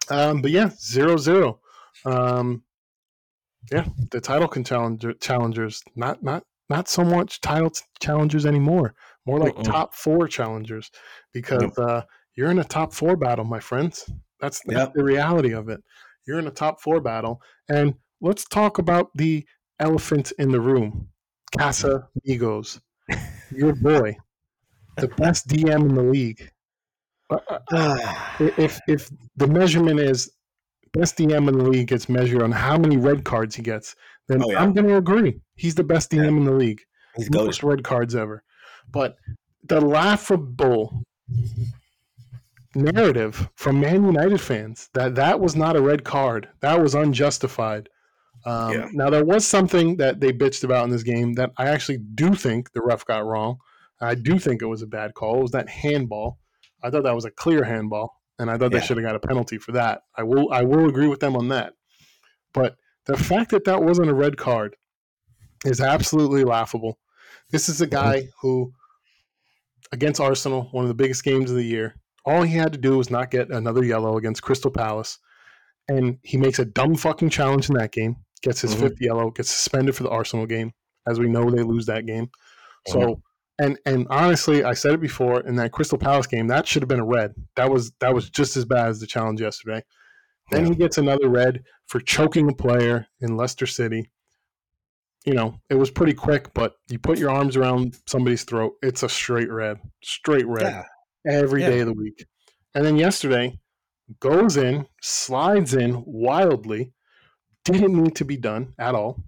S1: um, but yeah, zero zero. Um, yeah, the title can challenger challengers not not not so much title challengers anymore. More like Uh-oh. top four challengers because uh, you're in a top four battle, my friends. That's, that's yep. the reality of it. You're in a top four battle, and let's talk about the elephant in the room, Casa Migos, your boy, the best DM in the league. Uh, uh if if the measurement is best DM in the league gets measured on how many red cards he gets, then oh, yeah. I'm going to agree. He's the best DM yeah. in the league. He's most red cards ever. But the laughable narrative from Man United fans that that was not a red card, that was unjustified. Um, yeah. Now there was something that they bitched about in this game that I actually do think the ref got wrong. I do think it was a bad call. It was that handball. I thought that was a clear handball and I thought yeah. they should have got a penalty for that. I will I will agree with them on that. But the fact that that wasn't a red card is absolutely laughable. This is a mm-hmm. guy who against Arsenal, one of the biggest games of the year, all he had to do was not get another yellow against Crystal Palace, and he makes a dumb fucking challenge in that game, gets his mm-hmm. fifth yellow, gets suspended for the Arsenal game. As we know, they lose that game. So mm-hmm. And and honestly, I said it before in that Crystal Palace game, that should have been a red. That was that was just as bad as the challenge yesterday. Then yeah. he gets another red for choking a player in Leicester City. You know, it was pretty quick, but you put your arms around somebody's throat, it's a straight red, straight red yeah. Every yeah. day of the week. And then yesterday, goes in, slides in wildly, didn't need to be done at all.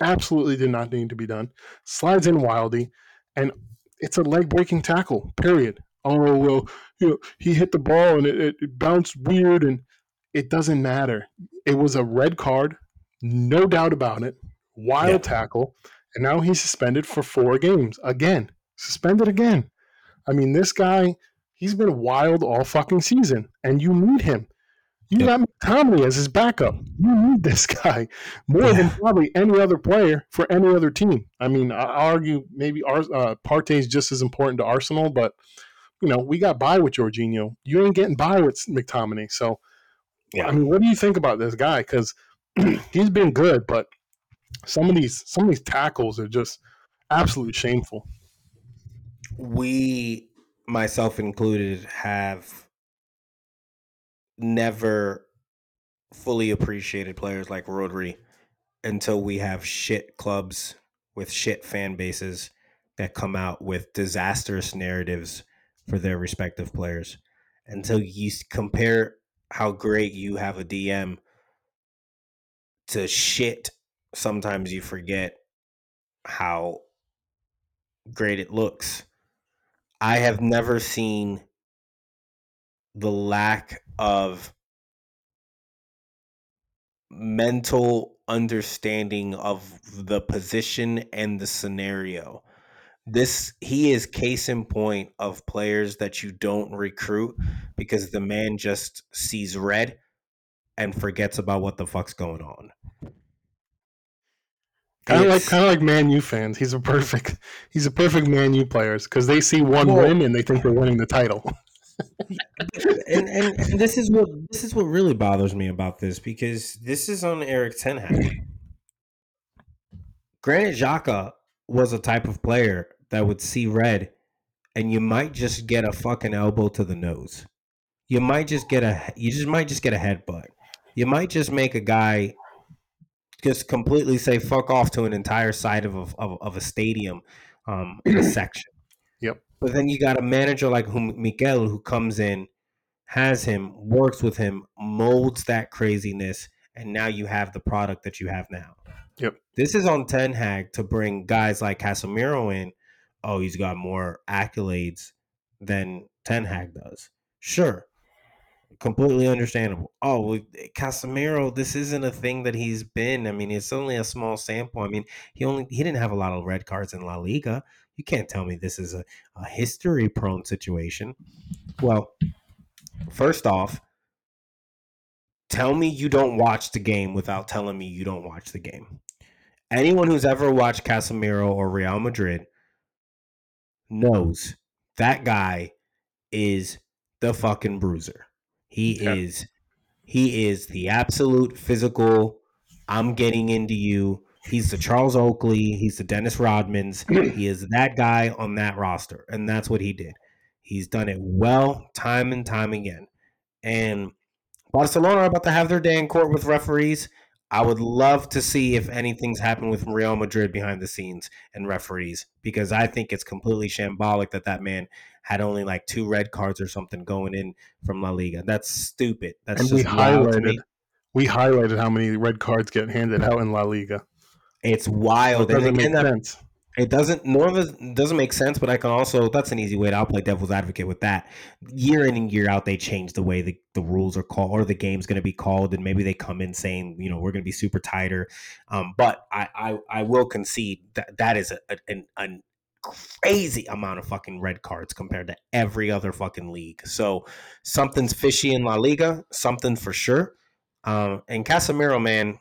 S1: Absolutely did not need to be done. Slides in wildly, and it's a leg breaking tackle. Period. Oh well, you know he hit the ball and it, it bounced weird, and it doesn't matter. It was a red card, no doubt about it. Wild yeah. tackle, and now he's suspended for four games again. Suspended again. I mean, this guy, he's been wild all fucking season, and you need him. You
S2: Yep.
S1: got McTominay as his backup. You need this guy more than probably any other player for any other team. I mean, I I argue maybe Ars- uh, Partey is just as important to Arsenal, but you know we got by with Jorginho. You ain't getting by with McTominay. So,
S2: Yeah.
S1: I mean, what do you think about this guy? Because he's been good, but some of these some of these tackles are just absolutely shameful.
S2: we, myself included, have never fully appreciated players like Rodri until we have shit clubs with shit fan bases that come out with disastrous narratives for their respective players. Until you compare how great you have a DM to shit, sometimes you forget how great it looks. I have never seen the lack of mental understanding of the position and the scenario. This he is case in point of players that you don't recruit because the man just sees red and forgets about what the fuck's going on.
S1: Kind of like kind of like Man U fans. He's a perfect he's a perfect Man U players because they see one
S2: Well-
S1: win and they think they're winning the title.
S2: and, and and this is what this is what really bothers me about this because this is on Erik Ten Hag. Granit Xhaka was a type of player that would see red, and you might just get a fucking elbow to the nose. You might just get a you just might just get a headbutt. You might just make a guy just completely say fuck off to an entire side of a, of, of a stadium um, in a section.
S1: Yep.
S2: But then you got a manager like Mikel who comes in, has him, works with him, molds that craziness, and now you have the product that you have now.
S1: Yep.
S2: This is on Ten Hag to bring guys like Casemiro in. Oh, he's got more accolades than Ten Hag does. Sure. Completely understandable. Oh, well, eh, Casemiro, this isn't a thing that he's been. I mean, it's only a small sample. I mean, he only he didn't have a lot of red cards in La Liga. You can't tell me this is a, a history prone situation. Well, first off, tell me you don't watch the game without telling me you don't watch the game. Anyone who's ever watched Casemiro or Real Madrid knows that guy is the fucking bruiser. He
S1: Yeah.
S2: is he is the absolute physical I'm getting into you. He's the Charles Oakley, he's the Dennis Rodmans. he is that guy on that roster and that's what he did. He's done it well time and time again. And Barcelona are about to have their day in court with referees. I would love to see if anything's happened with Real Madrid behind the scenes and referees because I think it's completely shambolic that that man had only like two red cards or something going in from La Liga. That's stupid. That's
S1: and we
S2: wild
S1: highlighted we highlighted how many red cards get handed out in La Liga.
S2: It's
S1: So it
S2: wild.
S1: Doesn't
S2: again,
S1: make sense.
S2: it doesn't nor does doesn't make sense, but I can also that's an easy way to I'll play devil's advocate with that. Year in and year out, they change the way the, the rules are called or the game's gonna be called, and maybe they come in saying, you know, we're gonna be super tighter. Um, but I, I I will concede that that is a, a, an, an crazy amount of fucking red cards compared to every other fucking league. So something's fishy in La Liga, something for sure. Um, and Casemiro, man,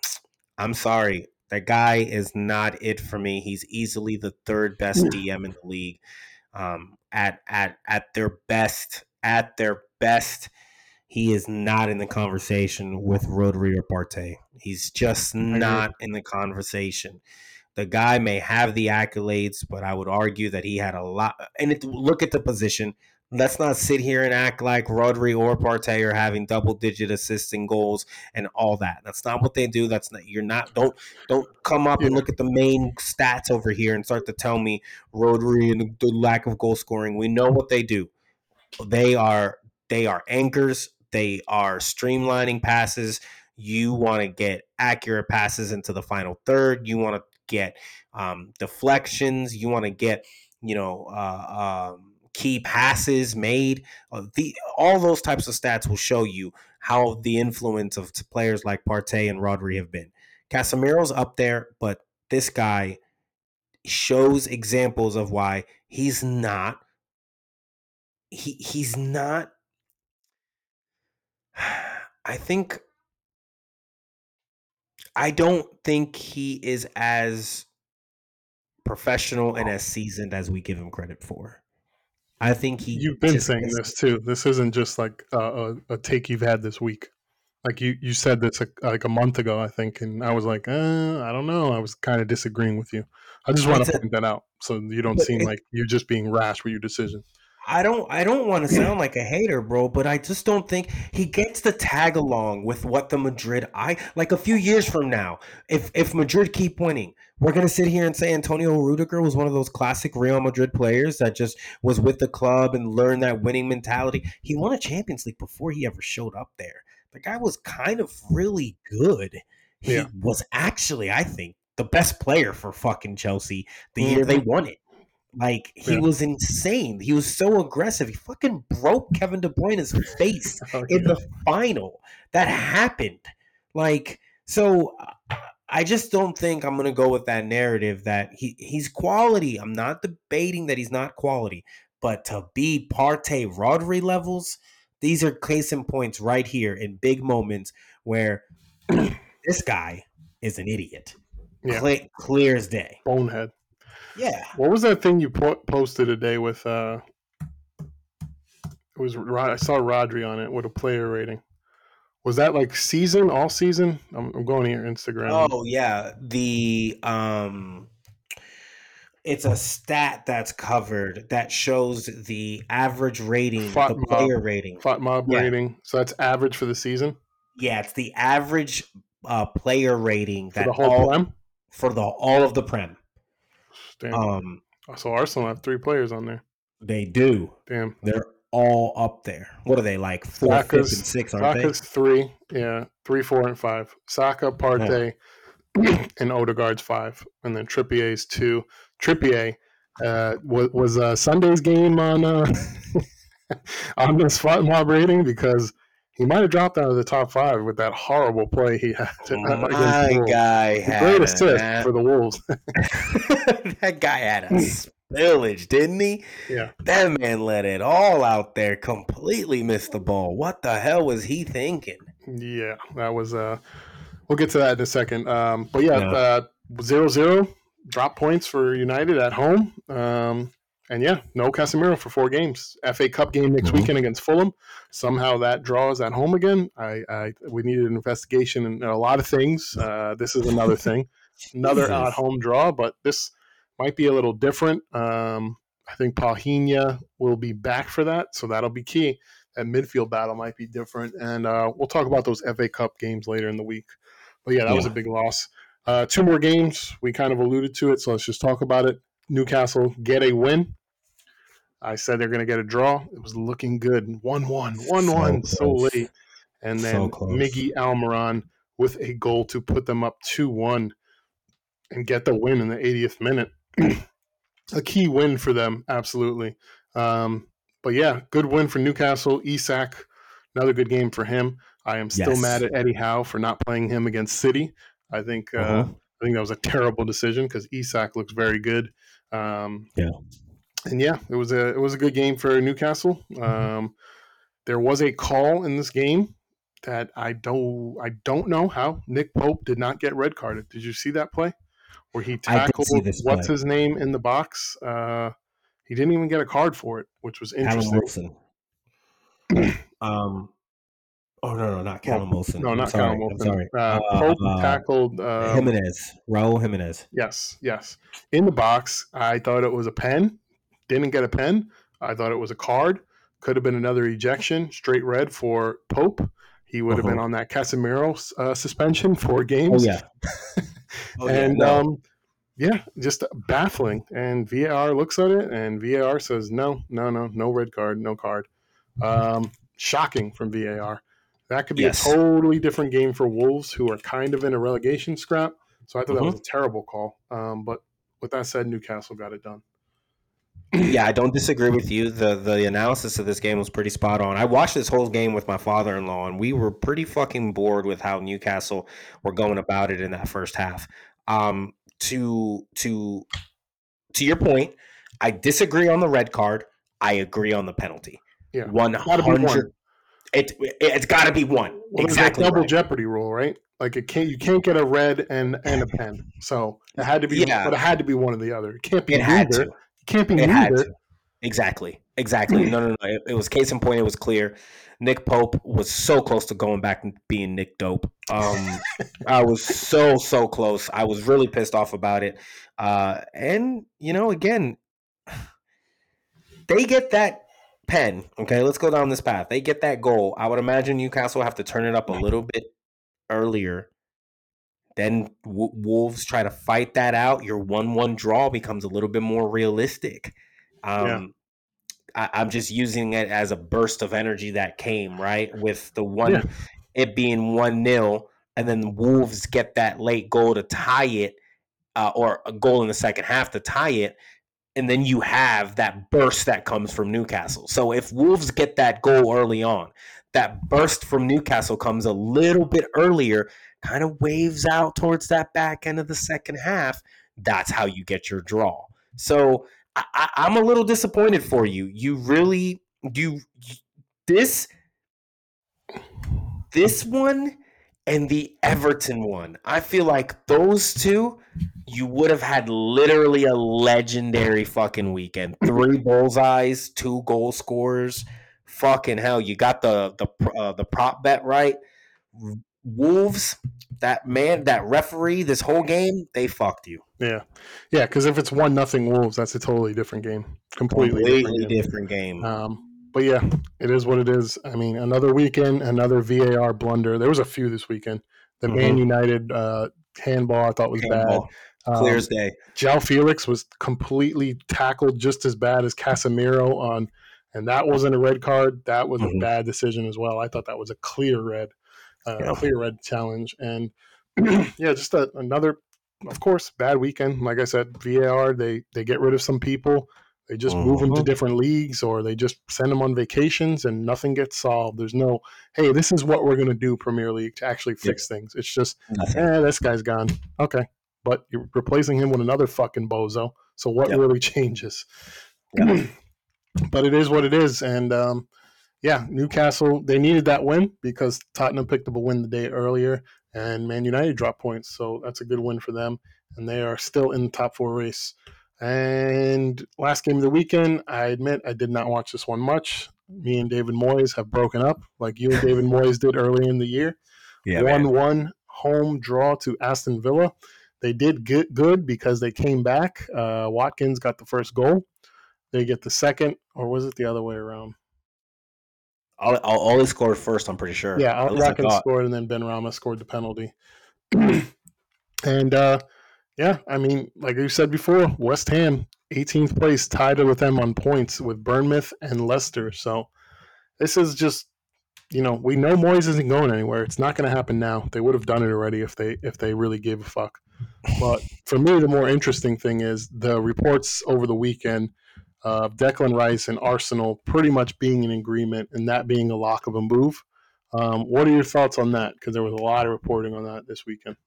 S2: I'm sorry. That guy is not it for me. He's easily the third best DM in the league. Um, at at at their best, at their best, he is not in the conversation with Rodri or Partey. He's just not in the conversation. The guy may have the accolades, but I would argue that he had a lot. And it, look at the position. Let's not sit here and act like Rodri or Partey are having double digit assists and goals and all that. That's not what they do. That's not you're not don't don't come up and
S1: Yeah.
S2: look at the main stats over here and start to tell me Rodri and the, the lack of goal scoring. We know what they do. They are they are anchors. They are streamlining passes. You want to get accurate passes into the final third. You want to get um, deflections. You want to get you know uh, um, key passes made. Uh, the all those types of stats will show you how the influence of players like Partey and Rodri have been. Casemiro's up there, but this guy shows examples of why he's not he he's not I think I don't think he is as professional and as seasoned as we give him credit for. I think he.
S1: You've been saying this too. This isn't just like a, a, a take you've had this week. Like you, you said this like, like a month ago, I think, and I was like, uh, I don't know. I was kind of disagreeing with you. I just want to point that out so you don't seem
S2: it-
S1: like you're just being rash with your decision.
S2: I don't I don't want to sound like a hater, bro, but I just don't think he gets the tag along with what the Madrid I like a few years from now. If if Madrid keep winning, we're gonna sit here and say Antonio Rudiger was one of those classic Real Madrid players that just was with the club and learned that winning mentality. He won a Champions League before he ever showed up there. The guy was kind of really good. He
S1: Yeah.
S2: was actually, I think, the best player for fucking Chelsea the mm-hmm. year they won it. Like he
S1: Yeah.
S2: was insane. He was so aggressive. He fucking broke Kevin De Bruyne's face
S1: Oh,
S2: in
S1: yeah.
S2: the final. That happened. Like so I just don't think I'm going to go with that narrative that he he's quality. I'm not debating that he's not quality, but to be Partey Rodri levels, these are case in points right here in big moments where this guy is an idiot.
S1: Yeah.
S2: Cle- clear as day.
S1: Bonehead.
S2: Yeah.
S1: What was that thing you po- posted today with? uh It was Rod- I saw Rodri on it with a player rating. Was that like season, all season? I'm, I'm going to your Instagram.
S2: Oh yeah, the um it's a stat that's covered that shows the average rating, the
S1: mob.
S2: player rating.
S1: FotMob
S2: Yeah.
S1: rating. So that's average for the season
S2: Yeah, it's the average uh player rating
S1: for
S2: that
S1: the whole
S2: all,
S1: prem.
S2: for the all of the prem.
S1: Damn.
S2: Um
S1: so Arsenal have three players on there.
S2: they do.
S1: Damn.
S2: They're all up there. What are they like? Four, fifth,
S1: Saka's-
S2: and six, aren't
S1: Saka's three, yeah, three, four, and five. Saka, Partey, and Odegaard's five, and then Trippier's two. Trippier uh, was was uh, Sunday's game on uh, on this FotMob rating because he might have dropped out of the top five with that horrible play he had
S2: they?
S1: against
S2: My guy had
S1: Great
S2: a-
S1: assist for the Wolves.
S2: that guy had a spillage, didn't he?
S1: yeah,
S2: That man let it all out there, completely missed the ball. What the hell was he thinking?
S1: yeah, that was. Uh, we'll get to that in a second. Um, but yeah,
S2: Yeah.
S1: uh, zero zero drop points for United at home. Um, and yeah, no Casemiro for four games. FA Cup game next
S2: Mhm.
S1: weekend against Fulham. Somehow that draws at home again. I, I we needed an investigation in a lot of things. Uh, this is another thing, another at home draw, but this might be a little different. Um, I think Palhinha will be back for that, so that'll be key. That midfield battle might be different, and uh, we'll talk about those FA Cup games later in the week. But yeah, that was a big loss. Uh, two more games. We kind of alluded to it, so let's just talk about it. Newcastle get a win. I said they're going to get a draw. It was looking good. 1 1, 1 1, so late. And then
S2: close.
S1: Miggy Almiron with a goal to put them up 2 1 and get the win in the 80th minute. a key win for them, absolutely. Um, but yeah, good win for Newcastle. Isak, another good game for him. I am still
S2: Yes.
S1: mad at Eddie Howe for not playing him against City. I think uh,
S2: Uh-huh.
S1: I think that was a terrible decision because Isak looks very good. Um,
S2: Yeah.
S1: and yeah, it was a it was a good game for Newcastle. Um, there was a call in this game that I don't I don't know how Nick Pope did not get red carded. Did you see that play where he tackled what's
S2: play.
S1: his name in the box? Uh, he didn't even get a card for it, which was interesting.
S2: Um, oh no, no, not Callum Wilson.
S1: No, not. Callum
S2: I'm sorry.
S1: Uh,
S2: Uh,
S1: Pope
S2: uh,
S1: tackled uh,
S2: Jimenez, Raul Jimenez.
S1: Yes, yes. In the box, I thought it was a pen. Didn't get a pen. I thought it was a card. Could have been another ejection, straight red for Pope. He would have been
S2: Uh-huh.
S1: on that Casemiro uh, suspension for
S2: Oh
S1: games.
S2: yeah. Oh, yeah,
S1: and
S2: no.
S1: um, yeah, just baffling. And VAR looks at it, and VAR says no, no, no, no red card, no card. Um, shocking from VAR. That could be
S2: Yes.
S1: a totally different game for Wolves, who are kind of in a relegation scrap. So I thought that
S2: Mhm.
S1: was a terrible call. Um, but with that said, Newcastle got it done.
S2: yeah, I don't disagree with you. the The analysis of this game was pretty spot on. I watched this whole game with my father in law, and we were pretty fucking bored with how Newcastle were going about it in that first half. Um, to to to your point, I disagree on the red card. I agree on the penalty.
S1: Yeah.
S2: one
S1: Gotta be one.
S2: hundred. It it's got to be one.
S1: Well,
S2: exactly.
S1: double
S2: right.
S1: jeopardy rule, right? Like it can't you can't get a red and and a pen. So it had to be,
S2: Yeah.
S1: but it had to be one or the other. It can't be
S2: It had
S1: neither.
S2: to.
S1: It can't be
S2: It had
S1: neither.
S2: to. Exactly. Exactly. No, no, no. It, it was case in point. It was clear. Nick Pope was so close to going back and being Nick Dope. Um, I was so so close. I was really pissed off about it. Uh, and you know, again, they get that pen. Okay, let's go down this path. They get that goal. I would imagine Newcastle have to turn it up a little bit earlier. Then w- Wolves try to fight that out. Your one-one draw becomes a little bit more realistic. Um,
S1: Yeah.
S2: I, I'm just using it as a burst of energy that came right with the one,
S1: Yeah.
S2: it being one 0 and then the Wolves get that late goal to tie it, uh, or a goal in the second half to tie it, and then you have that burst that comes from Newcastle. So if Wolves get that goal early on, that burst from Newcastle comes a little bit earlier, kind of waves out towards that back end of the second half. That's how you get your draw. So I, I'm a little disappointed for you. You really you this this one and the Everton one. I feel like those two, you would have had literally a legendary fucking weekend. Three bullseyes, two goal scorers. Fucking hell, you got the the uh, the prop bet right. Wolves, that man, that referee, this whole game, they fucked you.
S1: Yeah, yeah. Because if it's one nothing Wolves, that's a totally different game. Completely,
S2: Completely
S1: different. game.
S2: different game.
S1: Um, but yeah, it is what it is. I mean, another weekend, another VAR blunder. There was a few this weekend. The Man United uh, handball I thought was
S2: Handball,
S1: bad. Um,
S2: Clear as day.
S1: Joao Felix was completely tackled just as bad as Casemiro on, and that wasn't a red card. That was
S2: Mhm.
S1: a bad decision as well. I thought that was a clear red, uh,
S2: Yeah.
S1: clear red challenge, and yeah, just a, another, of course, bad weekend. Like I said, VAR they they get rid of some people. They just move them to
S2: Mhm.
S1: different leagues, or they just send them on vacations, and nothing gets solved. There's no, hey, this is what we're going to do, Premier League, to actually fix things. It's just
S2: Nothing.
S1: eh, this guy's gone. Okay. But you're replacing him with another fucking bozo. So what really changes? But it is what it is. And um, yeah, Newcastle, they needed that win because Tottenham picked up a win the day earlier and Man United dropped points. So that's a good win for them. And they are still in the top four race. And last game of the weekend, I admit I did not watch this one much. Me and David Moyes have broken up like you and David Moyes did early in the year
S2: Yeah,
S1: one
S2: man.
S1: one home draw to Aston Villa. They did get good because they came back. Uh, Watkins got the first goal. They get the second, or was it the other way around?
S2: Ollie, Ollie scored first. I'm pretty sure.
S1: Yeah, Watkins scored, and then Benrahma scored the penalty. and uh, yeah, I mean, like you said before, West Ham, 18th place, tied with them on points with Bournemouth and Leicester. So this is just, you know, we know Moyes isn't going anywhere. It's not going to happen now. They would have done it already if they if they really gave a fuck. But for me, the more interesting thing is the reports over the weekend of Declan Rice and Arsenal pretty much being in agreement and that being a lock of a move. Um, what are your thoughts on that? Because there was a lot of reporting on that this weekend.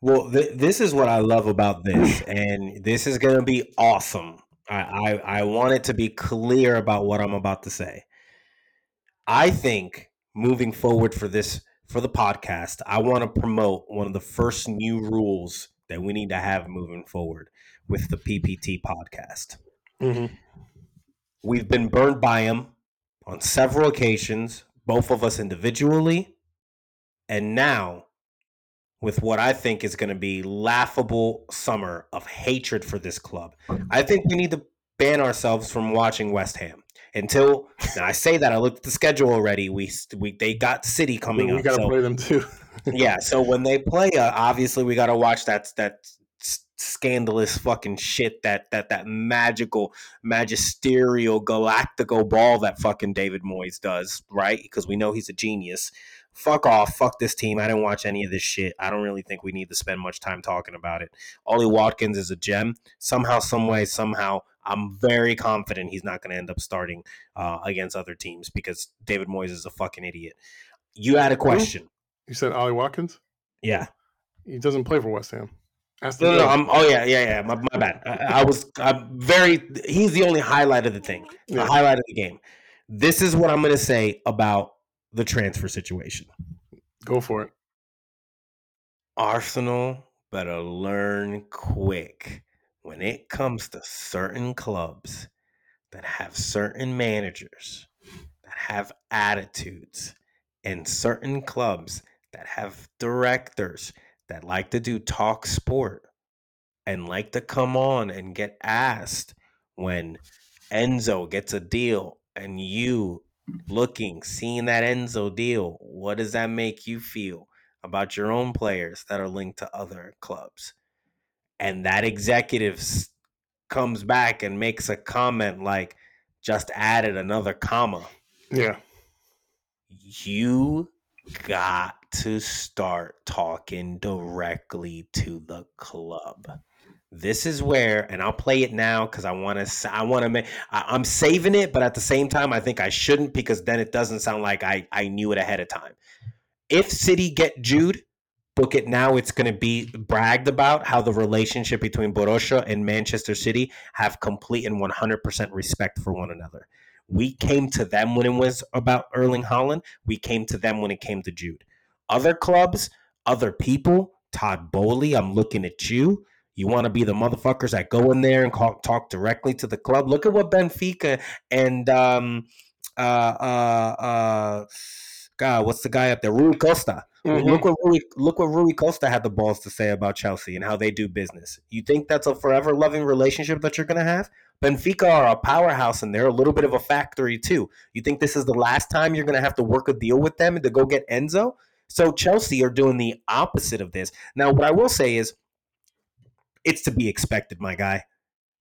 S2: Well, th- this is what I love about this, and this is going to be awesome. I, I I want it to be clear about what I'm about to say. I think moving forward for this for the podcast, I want to promote one of the first new rules that we need to have moving forward with the PPT podcast.
S1: Mm-hmm.
S2: We've been burned by him on several occasions, both of us individually, and now with what I think is going to be laughable summer of hatred for this club. I think we need to ban ourselves from watching West Ham until. I say that I looked at the schedule already. We we they got City coming
S1: we
S2: up.
S1: We got to
S2: so-
S1: play them too.
S2: yeah, so when they play, uh, obviously we got to watch that that scandalous fucking shit that that that magical magisterial galactical ball that fucking David Moyes does, right? Because we know he's a genius. Fuck off, fuck this team. I didn't watch any of this shit. I don't really think we need to spend much time talking about it. Ollie Watkins is a gem. Somehow, some way, somehow, I'm very confident he's not going to end up starting uh, against other teams because David Moyes is a fucking idiot. You had a question.
S1: You said Ollie Watkins?
S2: Yeah.
S1: He doesn't play for West Ham.
S2: No, no, no. I'm, oh yeah, yeah, yeah. My, my bad. I, I was. I'm very. He's the only highlight of the thing. The
S1: Yeah.
S2: highlight of the game. This is what I'm going to say about the transfer situation.
S1: Go for it.
S2: Arsenal better learn quick when it comes to certain clubs that have certain managers that have attitudes and certain clubs that have directors that like to do talk sport and like to come on and get asked when Enzo gets a deal and you looking, seeing that Enzo deal, what does that make you feel about your own players that are linked to other clubs? And that executive comes back and makes a comment like, just added another comma.
S1: Yeah.
S2: You got to start talking directly to the club. This is where, and I'll play it now because I want to. I want to make. I, i'm saving it, but at the same time, I think I shouldn't because then it doesn't sound like I I knew it ahead of time. If City get Jude, book it now. It's going to be bragged about how the relationship between Borussia and Manchester City have complete and 100% respect for one another. We came to them when it was about Erling Haaland We came to them when it came to Jude. Other clubs, other people, Todd Boehly I'm looking at you. You want to be the motherfuckers that go in there and call, talk directly to the club. Look at what Benfica and um, uh, uh, uh, God, what's the guy up there? Rui Costa. Mm-hmm. Look what Rui, look what Rui Costa had the balls to say about Chelsea and how they do business. You think that's a forever loving relationship that you're going to have? Benfica are a powerhouse and they're a little bit of a factory too. You think this is the last time you're going to have to work a deal with them to go get Enzo? So Chelsea are doing the opposite of this. Now, what I will say is, it's to be expected, my guy.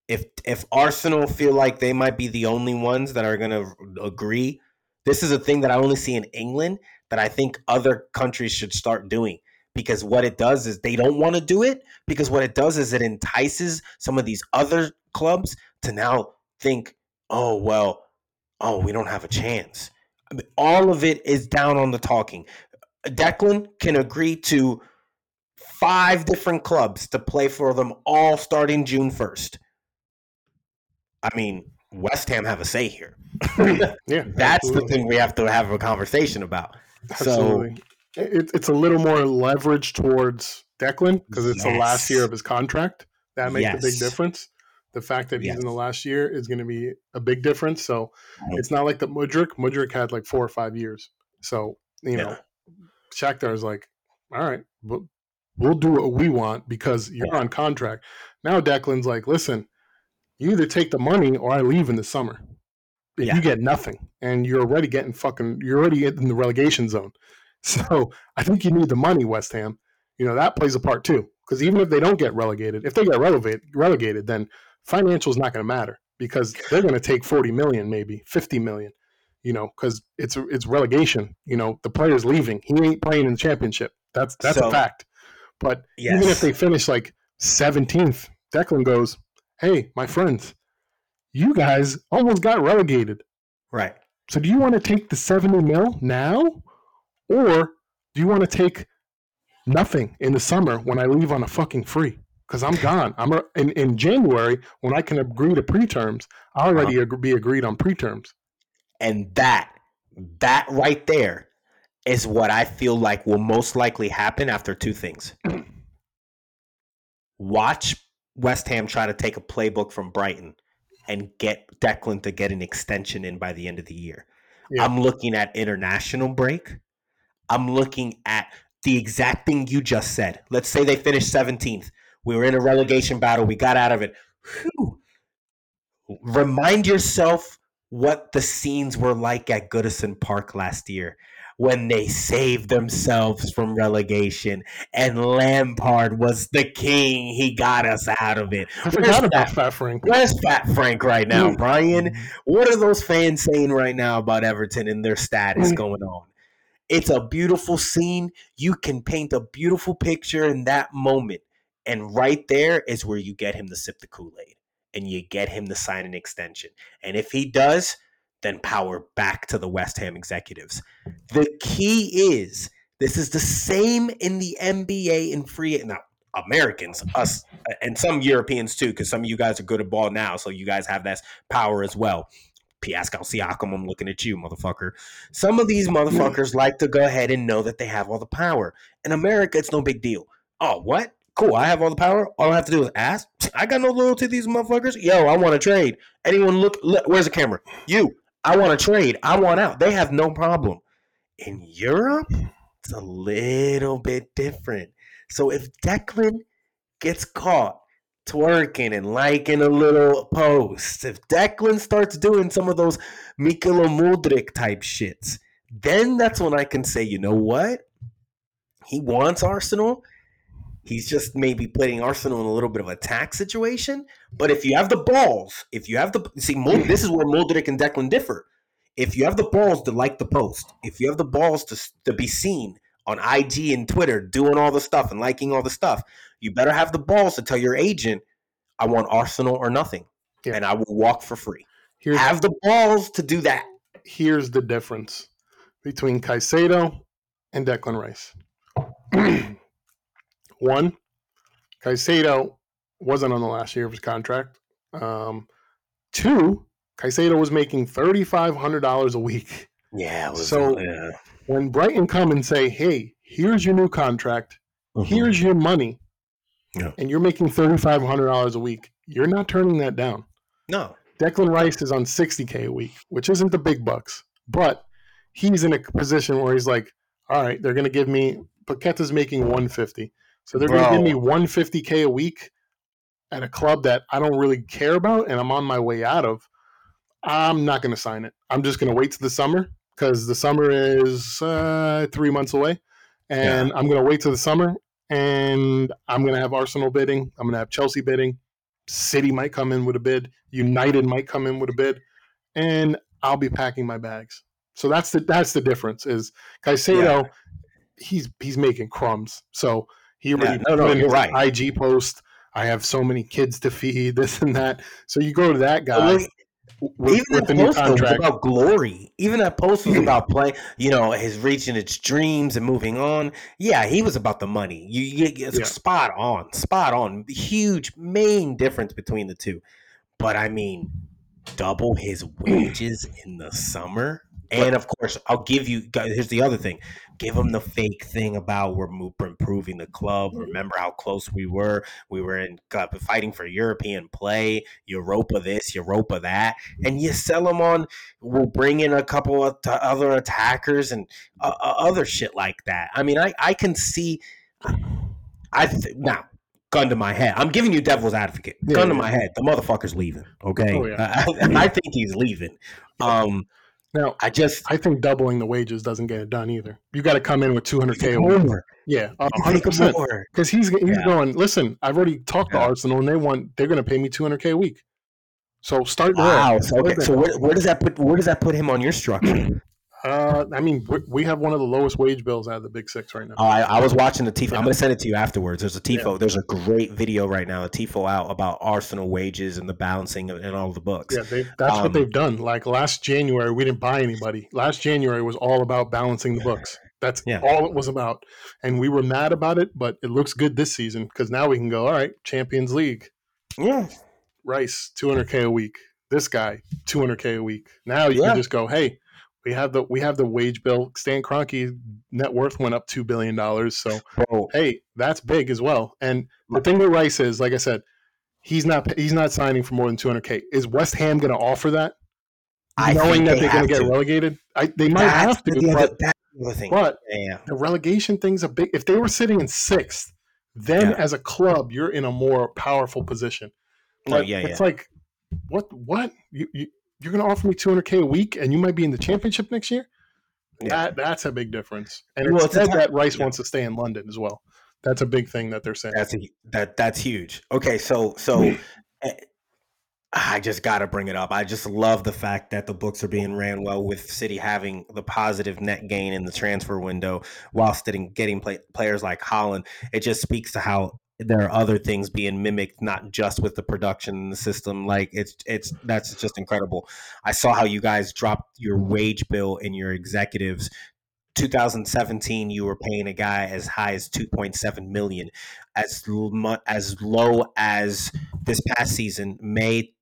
S2: If if Arsenal feel like they might be the only ones that are going to agree, this is a thing that I only see in England that I think other countries should start doing because what it does is they don't want to do it because what it does is it entices some of these other clubs to now think, oh well, oh we don't have a chance. I mean, all of it is down on the talking. Declan can agree to five different clubs to play for them all starting June 1st. I mean, West Ham have a say here.
S1: yeah.
S2: That's absolutely. the thing we have to have a conversation about. Absolutely.
S1: So it, it's a little more leverage towards Declan because it's yes. the last year of his contract. That makes yes. a big difference. The fact that he's yes. in the last year is going to be a big difference. So it's not like the Mudryk. Mudryk had like four or five years. So, you know, Shakhtar is like, all right, we'll, do what we want because you're on contract. Now Declan's like, listen, you either take the money or I leave in the summer. Yeah. You get nothing, and you're already getting fucking. You're already in the relegation zone. So I think you need the money, West Ham. You know that plays a part too. Because even if they don't get relegated, if they get relegated, relegated, then financial is not going to matter because they're going to take 40 million, maybe 50 million you know, because it's it's relegation. You know, the player's leaving. He ain't playing in the championship. That's that's so, a fact. But yes. even if they finish like 17th, Declan goes, "Hey, my friends, you guys almost got relegated.
S2: Right.
S1: So do you want to take the 70 mil now, or do you want to take nothing in the summer when I leave on a fucking free?" Because I'm gone. I'm a, in, in January when I can agree to preterms. I already uh-huh. be agreed on preterms.
S2: And that, that right there is what I feel like will most likely happen after two things. Watch West Ham try to take a playbook from Brighton and get Declan to get an extension in by the end of the year. Yeah. I'm looking at international break. I'm looking at the exact thing you just said. Let's say they finished 17th. We were in a relegation battle. We got out of it. Whew. Remind yourself what the scenes were like at Goodison Park last year when they saved themselves from relegation and Lampard was the king. He got us out of it.
S1: I forgot about Fat Frank.
S2: Where's Fat Frank right now, mm. Brian? What are those fans saying right now about Everton and their status mm. going on? It's a beautiful scene. You can paint a beautiful picture in that moment. And right there is where you get him to sip the Kool Aid and you get him to sign an extension. And if he does, then power back to the West Ham executives. The key is this is the same in the NBA and free now Americans, us, and some Europeans too, because some of you guys are good at ball now, so you guys have that power as well. Pascal Siakam, I'm looking at you, motherfucker. Some of these motherfuckers like to go ahead and know that they have all the power. In America, it's no big deal. Oh, what? Cool. I have all the power. All I have to do is ask. I got no loyalty to these motherfuckers. Yo, I want to trade. Anyone look, look? Where's the camera? You. I want to trade. I want out. They have no problem. In Europe, it's a little bit different. So if Declan gets caught twerking and liking a little post, if Declan starts doing some of those Mykhailo Mudryk type shits, then that's when I can say, you know what? He wants Arsenal. He's just maybe putting Arsenal in a little bit of a tax situation. But if you have the balls, if you have the see, hmm. this is where Mudryk and Declan differ. If you have the balls to like the post, if you have the balls to to be seen on IG and Twitter doing all the stuff and liking all the stuff, you better have the balls to tell your agent, I want Arsenal or nothing. Yeah. And I will walk for free. Here's, have the balls to do that.
S1: Here's the difference between Caicedo and Declan Rice. One, Caicedo wasn't on the last year of his contract. Um, two, Caicedo was making thirty five hundred dollars a week.
S2: Yeah. Was,
S1: so
S2: yeah.
S1: when Brighton come and say, "Hey, here's your new contract. Mm-hmm. Here's your money," yeah. and you're making thirty five hundred dollars a week, you're not turning that down.
S2: No.
S1: Declan Rice is on sixty k a week, which isn't the big bucks, but he's in a position where he's like, "All right, they're going to give me." Paqueta's making one fifty. So they're going to give me 150k a week at a club that I don't really care about and I'm on my way out of. I'm not going to sign it. I'm just going to wait to the summer because the summer is uh, three months away, and yeah. I'm going to wait to the summer and I'm going to have Arsenal bidding. I'm going to have Chelsea bidding. City might come in with a bid. United might come in with a bid, and I'll be packing my bags. So that's the that's the difference. Is Caicedo, yeah. he's he's making crumbs. So he already yeah, no, no, you're right. IG post. I have so many kids to feed, this and that. So you go to that guy.
S2: with, even with that post was about glory. Even that post was about playing. You know, his reaching its dreams and moving on. Yeah, he was about the money. You, you yeah. spot on, spot on. Huge main difference between the two. But I mean, double his wages in the summer. And of course, I'll give you. Here's the other thing: give them the fake thing about we're improving the club. Mm-hmm. Remember how close we were? We were in uh, fighting for European play, Europa this, Europa that, and you sell them on. We'll bring in a couple of t- other attackers and uh, uh, other shit like that. I mean, I I can see. I th- now gun to my head. I'm giving you devil's advocate. Yeah, gun to my head. The motherfucker's leaving. Okay, oh, yeah. I, I, think he's leaving. Um,
S1: now, I just I think doubling the wages doesn't get it done either. You got to come in with 200k a week. Yeah, 100 percent. Because he's he's yeah. going. Listen, I've already talked yeah. to Arsenal, and they want they're going to pay me 200k a week. So start there.
S2: Wow. So, okay. So where, where, does that put where does that put him on your structure?
S1: Uh, I mean, we have one of the lowest wage bills out of the big six right now.
S2: Oh, I, I was watching the TIFO. I'm going to send it to you afterwards. There's a TIFO. Yeah. There's a great video right now, a TIFO out about Arsenal wages and the balancing and all the books.
S1: Yeah, they, that's um, what they've done. Like last January, we didn't buy anybody. Last January was all about balancing the books. That's yeah. all it was about. And we were mad about it, but it looks good this season because now we can go, all right, Champions League.
S2: Yeah.
S1: Rice, 200K a week. This guy, 200K a week. Now you yeah. can just go, hey, we have the we have the wage bill. Stan Kroenke net worth went up two billion dollars. So hey, that's big as well. And the thing with Rice is, like I said, he's not he's not signing for more than two hundred k. Is West Ham going to offer that, I knowing that they are going to get relegated? I, they might that's have to. The but, the thing. but yeah. the relegation thing's a big. If they were sitting in sixth, then yeah. as a club, you're in a more powerful position.
S2: But oh yeah,
S1: it's yeah. like what what you, you you're going to offer me 200k a week and you might be in the championship next year yeah. that that's a big difference and well, it's said that rice yeah. wants to stay in london as well that's a big thing that they're saying
S2: that's a, that that's huge okay so so eh, I just got to bring it up. I just love the fact that the books are being ran well with City having the positive net gain in the transfer window whilst getting, getting play, players like Haaland. It just speaks to how there are other things being mimicked, not just with the production and the system. Like it's it's that's just incredible. I saw how you guys dropped your wage bill and your executives. 2017, you were paying a guy as high as 2.7 million, as as low as this past season, May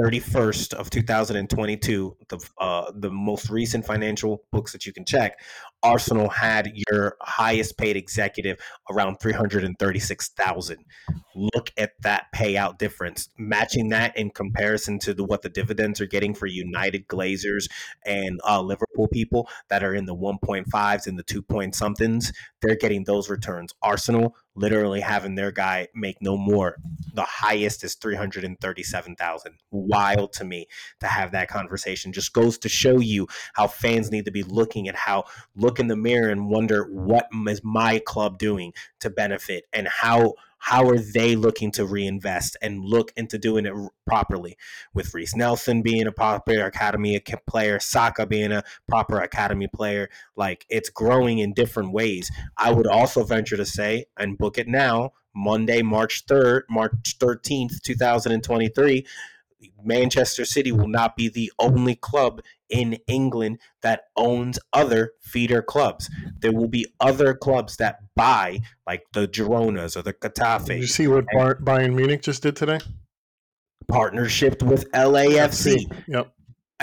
S2: 31st of 2022, the uh, the most recent financial books that you can check, Arsenal had your highest paid executive around 336,000. Look at that payout difference. Matching that in comparison to the, what the dividends are getting for United Glazers and uh, Liverpool people that are in the 1.5s and the 2 point somethings, they're getting those returns. Arsenal literally having their guy make no more. The highest is 337,000. Wild to me to have that conversation. Just goes to show you how fans need to be looking at how look in the mirror and wonder what is my club doing to benefit and how how are they looking to reinvest and look into doing it properly with Reiss Nelson being a proper academy player, Saka being a proper academy player. Like it's growing in different ways. I would also venture to say, and book it now, Monday, March 3rd, March 13th, 2023 Manchester City will not be the only club in England that owns other feeder clubs. There will be other clubs that buy, like the Gironas or the Getafe.
S1: Did you see what Bar- Bayern Munich just did today?
S2: Partnership with LAFC.
S1: Yep.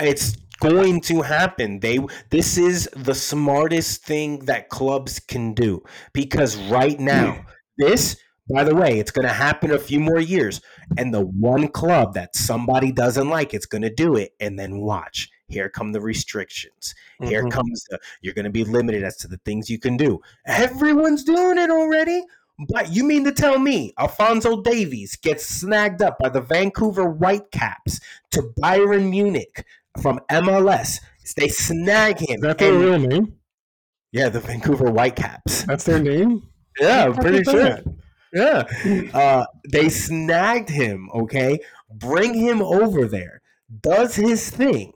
S2: It's going to happen. They this is the smartest thing that clubs can do because right now this by the way, it's going to happen a few more years. And the one club that somebody doesn't like, it's going to do it. And then watch. Here come the restrictions. Here mm-hmm. comes the, you're going to be limited as to the things you can do. Everyone's doing it already. But you mean to tell me Alphonso Davies gets snagged up by the Vancouver Whitecaps to Bayern Munich from MLS? They snag him. Is
S1: that their real name?
S2: Yeah, the Vancouver Whitecaps.
S1: That's their name?
S2: Yeah, I'm pretty sure. That? Yeah. Uh, they snagged him, okay? Bring him over there. Does his thing.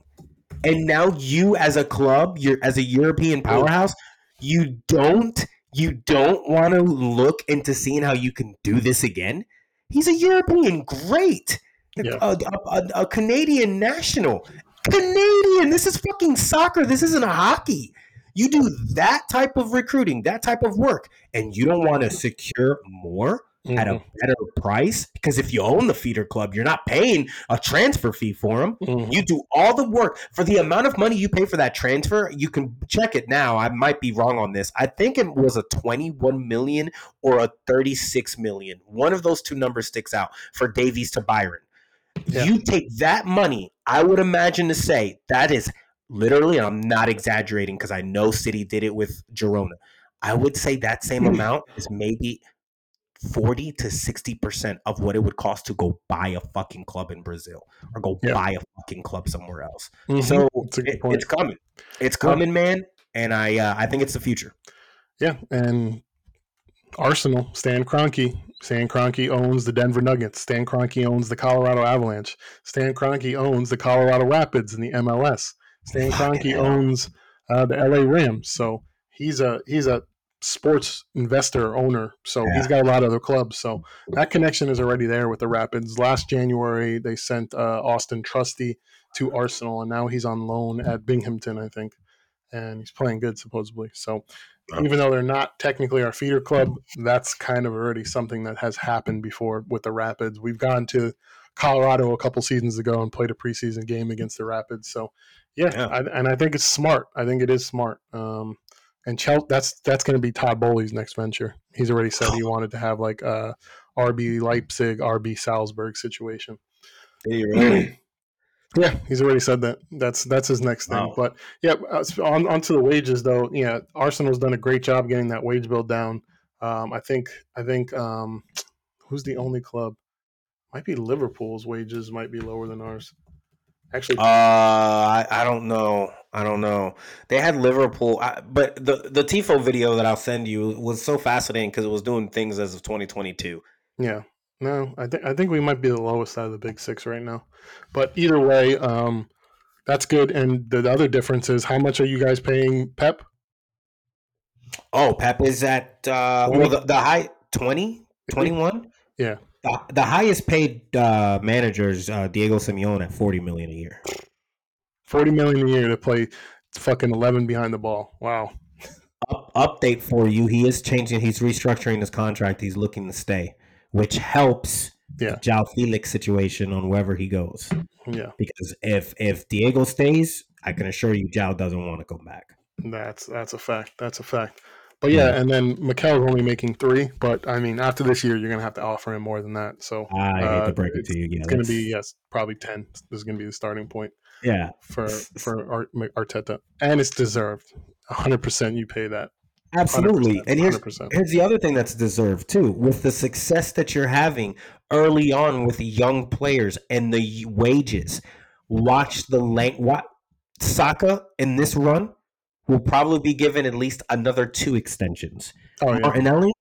S2: And now you as a club, you're as a European powerhouse, you don't you don't want to look into seeing how you can do this again? He's a European great. Yeah. A, a, a Canadian national. Canadian. This is fucking soccer. This isn't a hockey. You do that type of recruiting, that type of work, and you don't want to secure more mm-hmm. at a mm-hmm. better price because if you own the feeder club, you're not paying a transfer fee for them. Mm-hmm. You do all the work for the amount of money you pay for that transfer. You can check it now. I might be wrong on this. I think it was a 21 million or a 36 million. One of those two numbers sticks out for Davies to Bayern. Yeah. You take that money, I would imagine to say that is literally, I'm not exaggerating because I know City did it with Girona. I would say that same hmm. amount is maybe 40 to 60% of what it would cost to go buy a fucking club in Brazil or go yeah. buy a fucking club somewhere else. Mm-hmm. So it, it's coming. It's coming, man. And I uh, I think it's the future.
S1: Yeah. And Arsenal, Stan Kroenke. Stan Kroenke owns the Denver Nuggets. Stan Kroenke owns the Colorado Avalanche. Stan Kroenke owns the Colorado Rapids in the MLS. Stan Kroenke owns uh, the LA Rams, so he's a he's a sports investor owner. So yeah. he's got a lot of other clubs. So that connection is already there with the Rapids. Last January they sent uh, Austin Trusty to Arsenal, and now he's on loan at Birmingham, I think, and he's playing good supposedly. So. Even though they're not technically our feeder club, that's kind of already something that has happened before with the Rapids. We've gone to Colorado a couple seasons ago and played a preseason game against the Rapids. So yeah, yeah. I, and I think it's smart. I think it is smart. Um, and Chelsea, that's that's going to be Todd Boehly's next venture. He's already said he wanted to have like a RB Leipzig, RB Salzburg situation.
S2: Really?
S1: yeah, he's already said that. That's that's his next thing. Wow. But yeah, uh, on onto the wages though. Yeah, Arsenal's done a great job getting that wage bill down. Um, I think I think um, who's the only club? Might be Liverpool's wages might be lower than ours. Actually, uh,
S2: I, I don't know. I don't know. They had Liverpool, I, but the the Tifo video that I'll send you was so fascinating because it was doing things as of 2022.
S1: Yeah, no, I think I think we might be the lowest out of the big six right now. But either way, um, that's good. And the other difference is how much are you guys paying Pep?
S2: Oh, Pep is at uh, well the, the high 20, 21?
S1: Yeah.
S2: The, the highest paid uh, manager is uh, Diego Simeone at forty million a year.
S1: Forty million a year to play fucking eleven behind the ball. Wow.
S2: Up, update for you: He is changing. He's restructuring his contract. He's looking to stay, which helps
S1: yeah.
S2: João Felix situation on wherever he goes.
S1: Yeah,
S2: Because if if Diego stays, I can assure you, Jao doesn't want to come back.
S1: that's that's a fact. That's a fact. But yeah, and then Mikel's only making three. But I mean, after this year, you're gonna have to offer him more than that. So
S2: I hate
S1: uh,
S2: to break it to you. Yeah,
S1: it's gonna be yes, probably ten. This is gonna be the starting point
S2: yeah,
S1: for for Ar- Arteta, and it's deserved. hundred percent, you pay that.
S2: absolutely.
S1: 100%,
S2: And here's
S1: 100%.
S2: here's the other thing that's deserved too. With the success that you're having early on with the young players and the wages, watch the length. What Saka in this run will probably be given at least another two extensions.
S1: Oh yeah.
S2: Martinelli,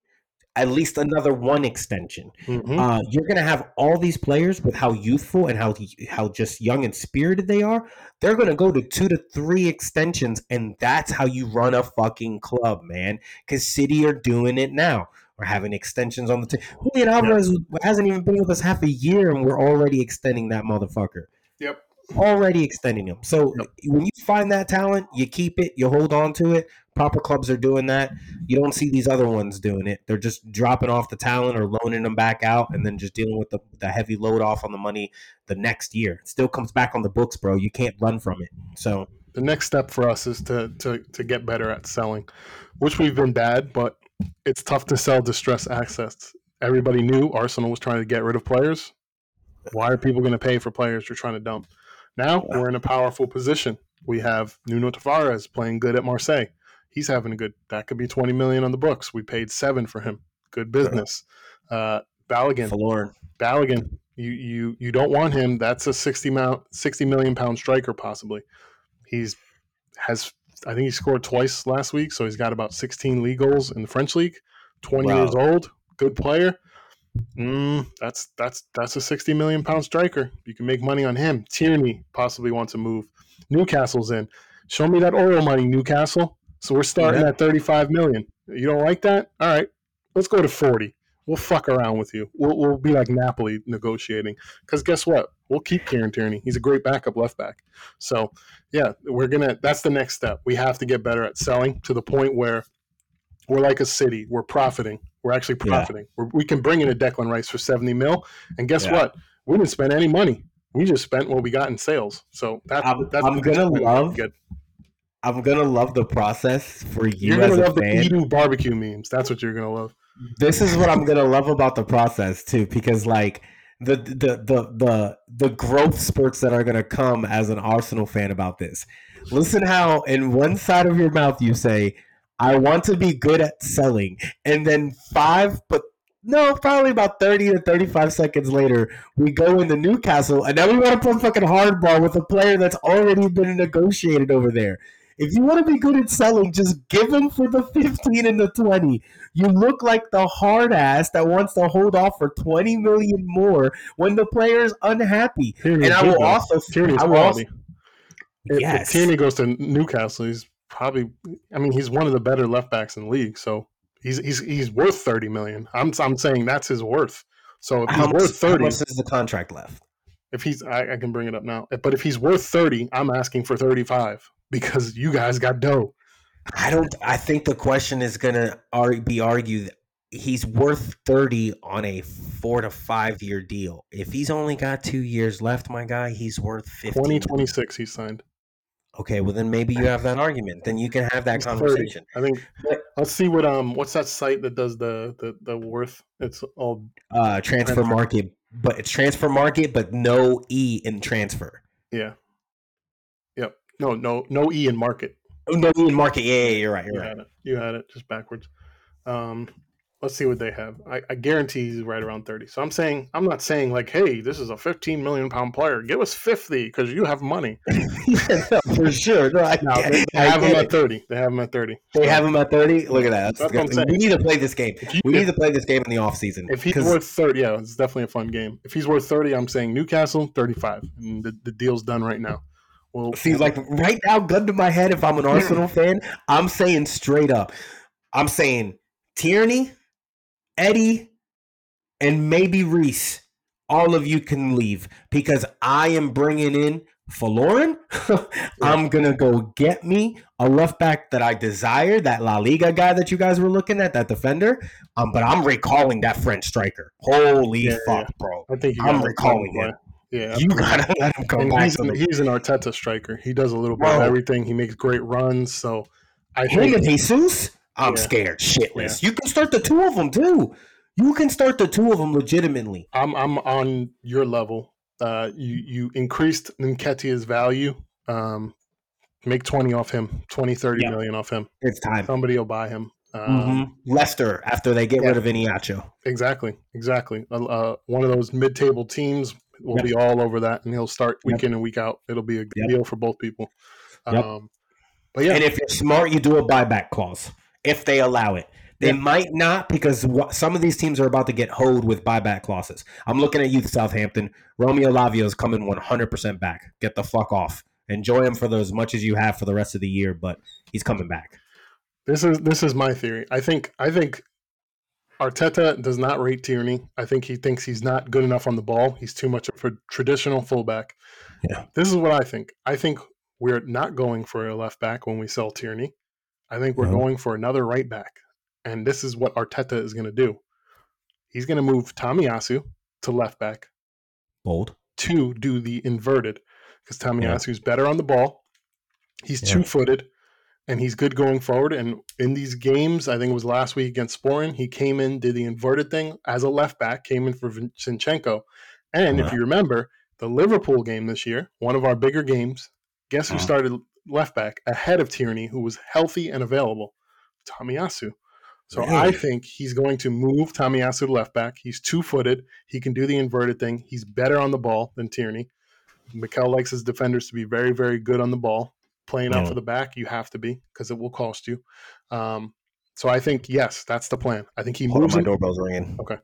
S2: at least another one extension.
S1: Mhm.
S2: Uh, you're going to have all these players with how youthful and how how just young and spirited they are. They're going to go to two to three extensions, and that's how you run a fucking club, man. Because City are doing it now. We're having extensions on the team. Julian Alvarez hasn't even been with us half a year, and we're already extending that motherfucker.
S1: Yep.
S2: Already extending him. So
S1: Yep.
S2: when you find that talent, you keep it, you hold on to it. Proper clubs are doing that. You don't see these other ones doing it. They're just dropping off the talent or loaning them back out and then just dealing with the, the heavy load off on the money the next year. It still comes back on the books, bro. You can't run from it. So
S1: the next step for us is to to to get better at selling, which we've been bad, but it's tough to sell distress assets. Everybody knew Arsenal was trying to get rid of players. Why are people going to pay for players you're trying to dump? Now we're in a powerful position. We have Nuno Tavares playing good at Marseille. He's having a good. That could be 20 million on the books. We paid seven for him. Good business. Uh, Balogun,
S2: Folarin.
S1: Balogun, you you you don't want him. That's a 60 mount, 60 million pound striker possibly. He's has I think he scored twice last week, so he's got about 16 league goals in the French league. 20
S2: Wow.
S1: years old, good player. Mm, that's that's that's a 60 million pound striker. You can make money on him. Tierney possibly wants to move. Newcastle's in. Show me that oil money, Newcastle. So we're starting
S2: Yeah.
S1: at 35 million. You don't like that? All right, let's go to 40. We'll fuck around with you. We'll, we'll be like Napoli negotiating. Because guess what? We'll keep Kieran Tierney. He's a great backup left back. So yeah, we're gonna. That's the next step. We have to get better at selling to the point where we're like a city. We're profiting. We're actually
S2: Yeah.
S1: profiting. We're, we can bring in a Declan Rice for 70 mil, and guess
S2: Yeah.
S1: what? We didn't spend any money. We just spent what we got in sales. So that's
S2: I'm-
S1: that's
S2: I'm gonna love
S1: good.
S2: I'm gonna love the process for you
S1: You're gonna love the
S2: fan.
S1: Edu barbecue memes. That's what you're gonna love.
S2: this is what I'm gonna love about the process too, because like the the the the the growth spurts that are gonna come as an Arsenal fan about this. Listen how in one side of your mouth you say, I want to be good at selling, and then five but no, probably about 30 to 35 seconds later, we go into Newcastle and now we want to play fucking hardball with a player that's already been negotiated over there. If you want to be good at selling, just give them for the 15 and the 20. You look like the hard ass that wants to hold off for 20 million more when the player is
S1: unhappy.
S2: And I will also I will also, Yes.
S1: if Tierney goes to Newcastle, he's probably. I mean, he's one of the better left backs in the league. So he's he's he's worth 30 million. I'm I'm saying that's his worth. So if he's
S2: how much,
S1: worth
S2: how
S1: 30,
S2: much is the contract left?
S1: if he's I, I can bring it up now. But if he's worth 30, I'm asking for 35 because you guys got dough.
S2: I don't. I think the question is gonna be argued. He's worth thirty on a four to five year deal. If he's only got two years left, my guy, he's worth fifty.
S1: 2026 he signed.
S2: Okay, well then maybe you have that argument. Then you can have that
S1: He's 30.
S2: conversation.
S1: I think
S2: But-
S1: let's see what um what's that site that does the the, the worth? It's all
S2: Uh, transfer
S1: Transfer.
S2: market, but it's transfer market, but no e in transfer.
S1: yeah. Yep. No, no, no E in market.
S2: Oh, no e in market. Yeah, yeah, you're right. You're
S1: You
S2: right.
S1: had it. You had it just backwards. Um, let's see what they have. I, I guarantee he's right around 30. So I'm saying, I'm not saying like, hey, this is a 15 million pound player. Give us 50 because you have money.
S2: Yeah, no, for sure. No, I,
S1: No, they, have him
S2: get
S1: at 30. They have him at 30.
S2: They
S1: So
S2: have him at 30. Look at that. That's
S1: That's what I'm
S2: good.
S1: saying.
S2: we need to play this game.
S1: you,
S2: We need
S1: if,
S2: to play this game in the offseason.
S1: if he's
S2: 'cause-
S1: worth 30, yeah, it's definitely a fun game. If he's worth 30, I'm saying Newcastle 35. And the, the deal's done right now. Well,
S2: See, like right now, gun to my head, if I'm an Arsenal fan, I'm saying straight up, I'm saying Tierney, Eddie, and maybe Reiss. All of you can leave because I am bringing in Folarin. I'm gonna go get me a left back that I desire, that La Liga guy that you guys were looking at, that defender. Um, but I'm recalling that French striker. Holy
S1: Yeah,
S2: fuck, bro!
S1: I think
S2: I'm recalling him.
S1: Yeah,
S2: You gotta let him come back.
S1: he's an, he's an Arteta striker. He does a little bit of everything. He makes great runs. So I
S2: him
S1: think
S2: and Jesus, I'm
S1: Yeah.
S2: scared shitless. You can start the two of them too. You can start the two of them legitimately.
S1: I'm I'm on your level. Uh, you you increased Nketiah's value. Um, make 20 off him, 20, 30
S2: Yeah.
S1: million off him.
S2: It's time.
S1: Somebody will buy him. Um,
S2: Mhm. Leicester after they get
S1: yeah.
S2: rid of Iheanacho.
S1: Exactly, exactly. Uh, Uh, one of those mid-table teams will
S2: Yep.
S1: be all over that, and he'll start week
S2: Yep.
S1: in and week out. It'll be a
S2: Yep.
S1: deal for both people. Um, but yeah,
S2: And if you're smart, you do a buyback clause if they allow it. They
S1: Yeah.
S2: might not because some of these teams are about to get hoed with buyback clauses. I'm looking at youth Southampton. Romeo Lavia is coming 100% back. Get the fuck off. Enjoy him for the, as much as you have for the rest of the year, but he's coming back.
S1: this is this is my theory. I think I think Arteta does not rate Tierney. I think he thinks he's not good enough on the ball. He's too much of a traditional fullback.
S2: Yeah.
S1: This is what I think. I think we're not going for a left back when we sell Tierney. I think we're
S2: No.
S1: going for another right back. And this is what Arteta is going to do. He's going to move Tomiyasu to left back
S2: Bold.
S1: to do the inverted because
S2: Yeah.
S1: Tomiyasu's better on the ball. He's
S2: Yeah.
S1: two footed and he's good going forward. And in these games, I think it was last week against Sporting, he came in, did the inverted thing as a left back, came in for Zinchenko. And if
S2: Uh-huh.
S1: you remember, the Liverpool game this year, one of our bigger games, guess who
S2: Uh-huh.
S1: started left back ahead of Tierney, who was healthy and available? Tomiyasu. So I think he's going to move Tomiyasu to left back. He's two footed. He can do the inverted thing. He's better on the ball than Tierney. Mikel likes his defenders to be very, very good on the ball. Playing out
S2: Yeah.
S1: for the back, you have to be because it will cost you. Um, so I think yes, that's the plan. I think he
S2: Hold on,
S1: moves.
S2: my
S1: him-
S2: doorbell's ringing.
S1: Okay.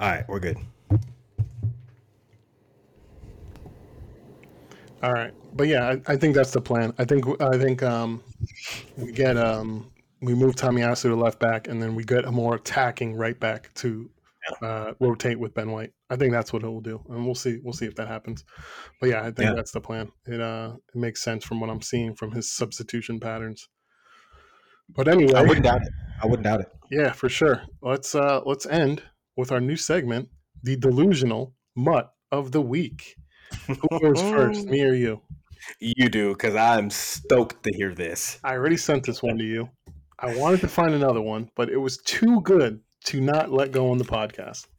S2: All right, we're good.
S1: All right, but yeah, I, I think that's the plan. I think I think um, we get um, we move Tomiyasu to left back, and then we get a more attacking right back to uh, rotate with Ben White. I think that's what it will do, and we'll see. We'll see if that happens. But yeah, I think
S2: Yeah.
S1: that's the plan. It uh, it makes sense from what I'm seeing from his substitution patterns. But anyway,
S2: I wouldn't doubt it. I wouldn't doubt it.
S1: yeah, for sure. Let's uh let's end with our new segment, the delusional mutt of the week. Who goes first, me or you?
S2: You do, because I'm stoked to hear this.
S1: I already sent this one to you. I wanted to find another one, but it was too good to not let go on the podcast.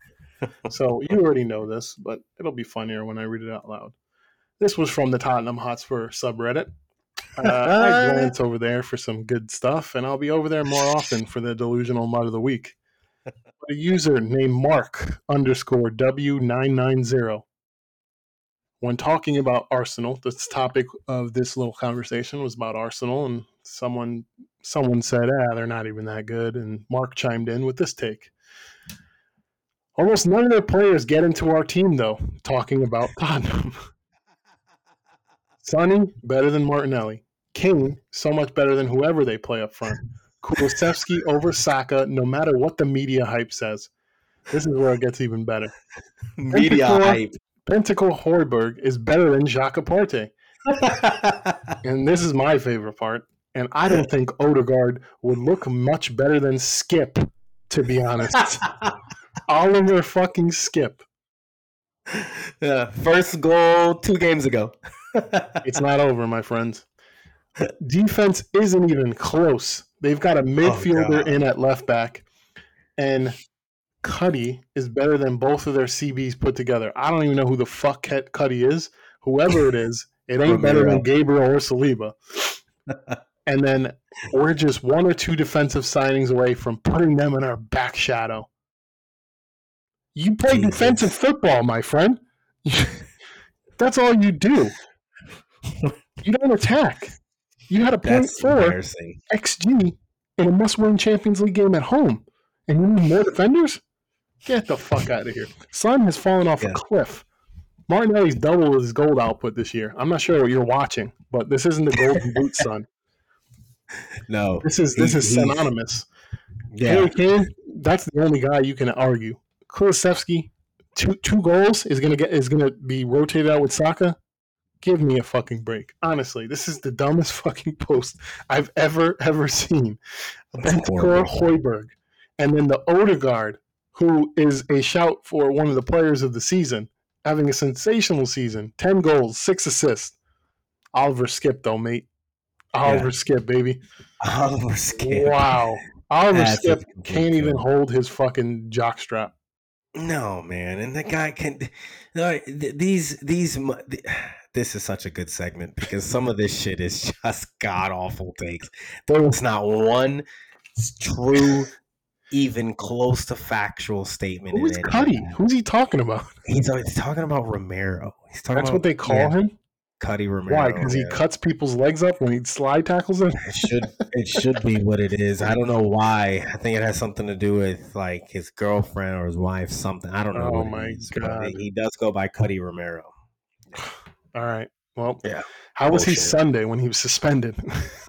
S1: So you already know this, but it'll be funnier when I read it out loud. This was from the Tottenham Hotspur subreddit. Uh, I glance over there for some good stuff, and I'll be over there more often for the delusional mutt of the week. A user named Mark underscore W990. When talking about Arsenal, the topic of this little conversation was about Arsenal, and someone someone said, "Ah, they're not even that good." And Mark chimed in with this take: Almost none of their players get into our team, though. Talking about Tottenham. Sonny better than Martinelli. Kane so much better than whoever they play up front. Kulusevski over Saka, no matter what the media hype says. This is where it gets even better.
S2: Media hype.
S1: Pentacle Højbjerg is better than Xhaka. And this is my favorite part. And I don't think Odegaard would look much better than Skipp, to be honest. Oliver fucking Skipp.
S2: yeah, first goal two games ago.
S1: It's not over, my friends. Defense isn't even close. They've got a oh, midfielder
S2: Oh,
S1: in at left back, and Cuti is better than both of their CBs put together. I don't even know who the fuck Cuti is. Whoever it is, it ain't better than Gabriel or Saliba. and then we're just one or two defensive signings away from putting them in our back shadow. You play
S2: Jesus.
S1: defensive football, my friend. That's all you do. You don't attack. You had a point four. XG in a must-win Champions League game at home, and you need more defenders. Get the fuck out of here. Son has fallen off
S2: Yeah.
S1: a cliff. Martinelli's doubled his gold output this year. I'm not sure what you're watching, but this isn't the golden boot, son.
S2: No.
S1: This is this
S2: He-
S1: is synonymous.
S2: Yeah.
S1: Harry Kane, that's the only guy you can argue. Kulusevski, two two goals is gonna get is gonna be rotated out with Saka. Give me a fucking break. Honestly, this is the dumbest fucking post I've ever ever seen.
S2: Horrible.
S1: Højbjerg, and then the Odegaard, who is a shout for one of the players of the season, having a sensational season. Ten goals, six assists. Oliver Skipp though, mate. Oliver Skipp, baby.
S2: Oliver Skipp.
S1: Wow. Oliver
S2: That's Skipp
S1: can't even hold his fucking jockstrap.
S2: No, man, and the guy can. These these this is such a good segment because some of this shit is just god awful takes. There was not one true, even close to factual statement.
S1: Who
S2: in
S1: is
S2: Cuti?
S1: Who's he talking about?
S2: He's, uh, always talking about Romero. He's talking
S1: That's
S2: about
S1: what they call
S2: yeah,
S1: him.
S2: Cuti Romero.
S1: Why? Because he cuts people's legs up when he slide tackles them.
S2: It should it should be what it is. I don't know why. I think it has something to do with like his girlfriend or his wife. Something I don't know.
S1: Oh my
S2: is,
S1: God.
S2: he does go by Cuti Romero.
S1: All right. Well,
S2: Yeah.
S1: How was he Sunday when he was suspended?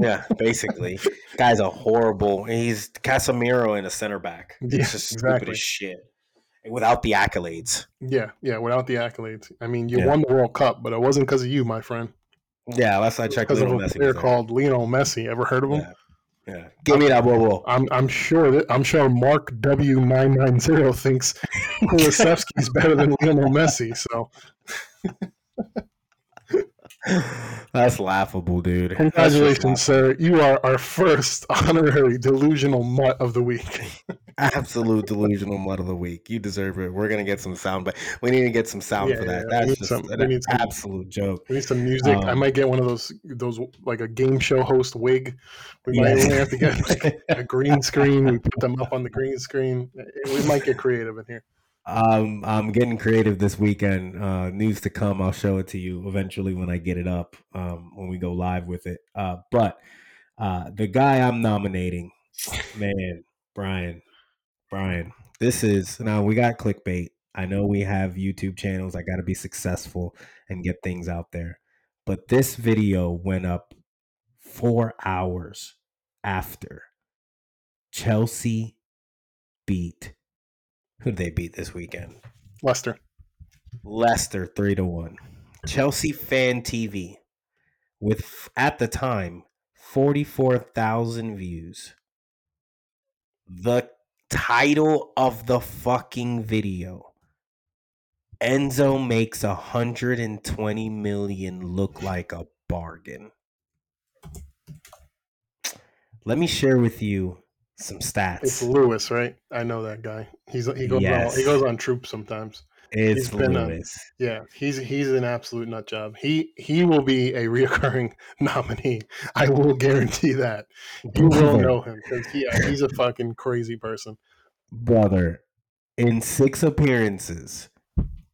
S2: Yeah, basically, guy's a horrible. He's Casemiro in a center back. It's
S1: Yeah,
S2: just stupid
S1: exactly.
S2: as shit. Without the accolades.
S1: yeah, yeah. Without the accolades, I mean, you
S2: Yeah.
S1: won the World Cup, but it wasn't because of you, my friend.
S2: Yeah, last I checked,
S1: because of a
S2: Messi
S1: player called Lionel Messi. Ever heard of him?
S2: Yeah. Yeah, give me that whoa.
S1: I'm I'm sure that I'm sure Mark W nine nine zero thinks Kulusevski's better than Lionel Messi. So
S2: That's laughable, dude.
S1: Congratulations, sir. You are our first honorary delusional mutt of the week.
S2: absolute delusional mutt of the week. You deserve it. We're gonna get some sound, but we need to get some sound
S1: Yeah,
S2: for that.
S1: yeah,
S2: That's just
S1: some-
S2: an
S1: some-
S2: absolute joke.
S1: We need some music. I
S2: Um,
S1: might get one of those those like a game show host wig. We might
S2: Yeah.
S1: have to get like a green screen. We put them up on the green screen. We might get creative in here.
S2: Um, I'm getting creative this weekend. Uh, news to come. I'll show it to you eventually when I get it up. Um, when we go live with it. Uh, but uh, the guy I'm nominating, man, Brian, Brian. This is now we got clickbait. I know we have YouTube channels. I got to be successful and get things out there. But this video went up four hours after Chelsea beat. Who did they beat this weekend?
S1: Lester.
S2: Leicester three to one. Chelsea fan TV with at the time forty four thousand views. The title of the fucking video. Enzo makes a hundred and twenty million look like a bargain. Let me share with you some stats.
S1: It's Lewis, right? I know that guy. He's he goes
S2: Yes.
S1: on, he goes on troop sometimes.
S2: It's
S1: he's been,
S2: Lewis.
S1: Yeah, he's he's an absolute nut job. He he will be a reoccurring nominee. I will guarantee that. You will know him because he, he's a fucking crazy person.
S2: brother, in six appearances,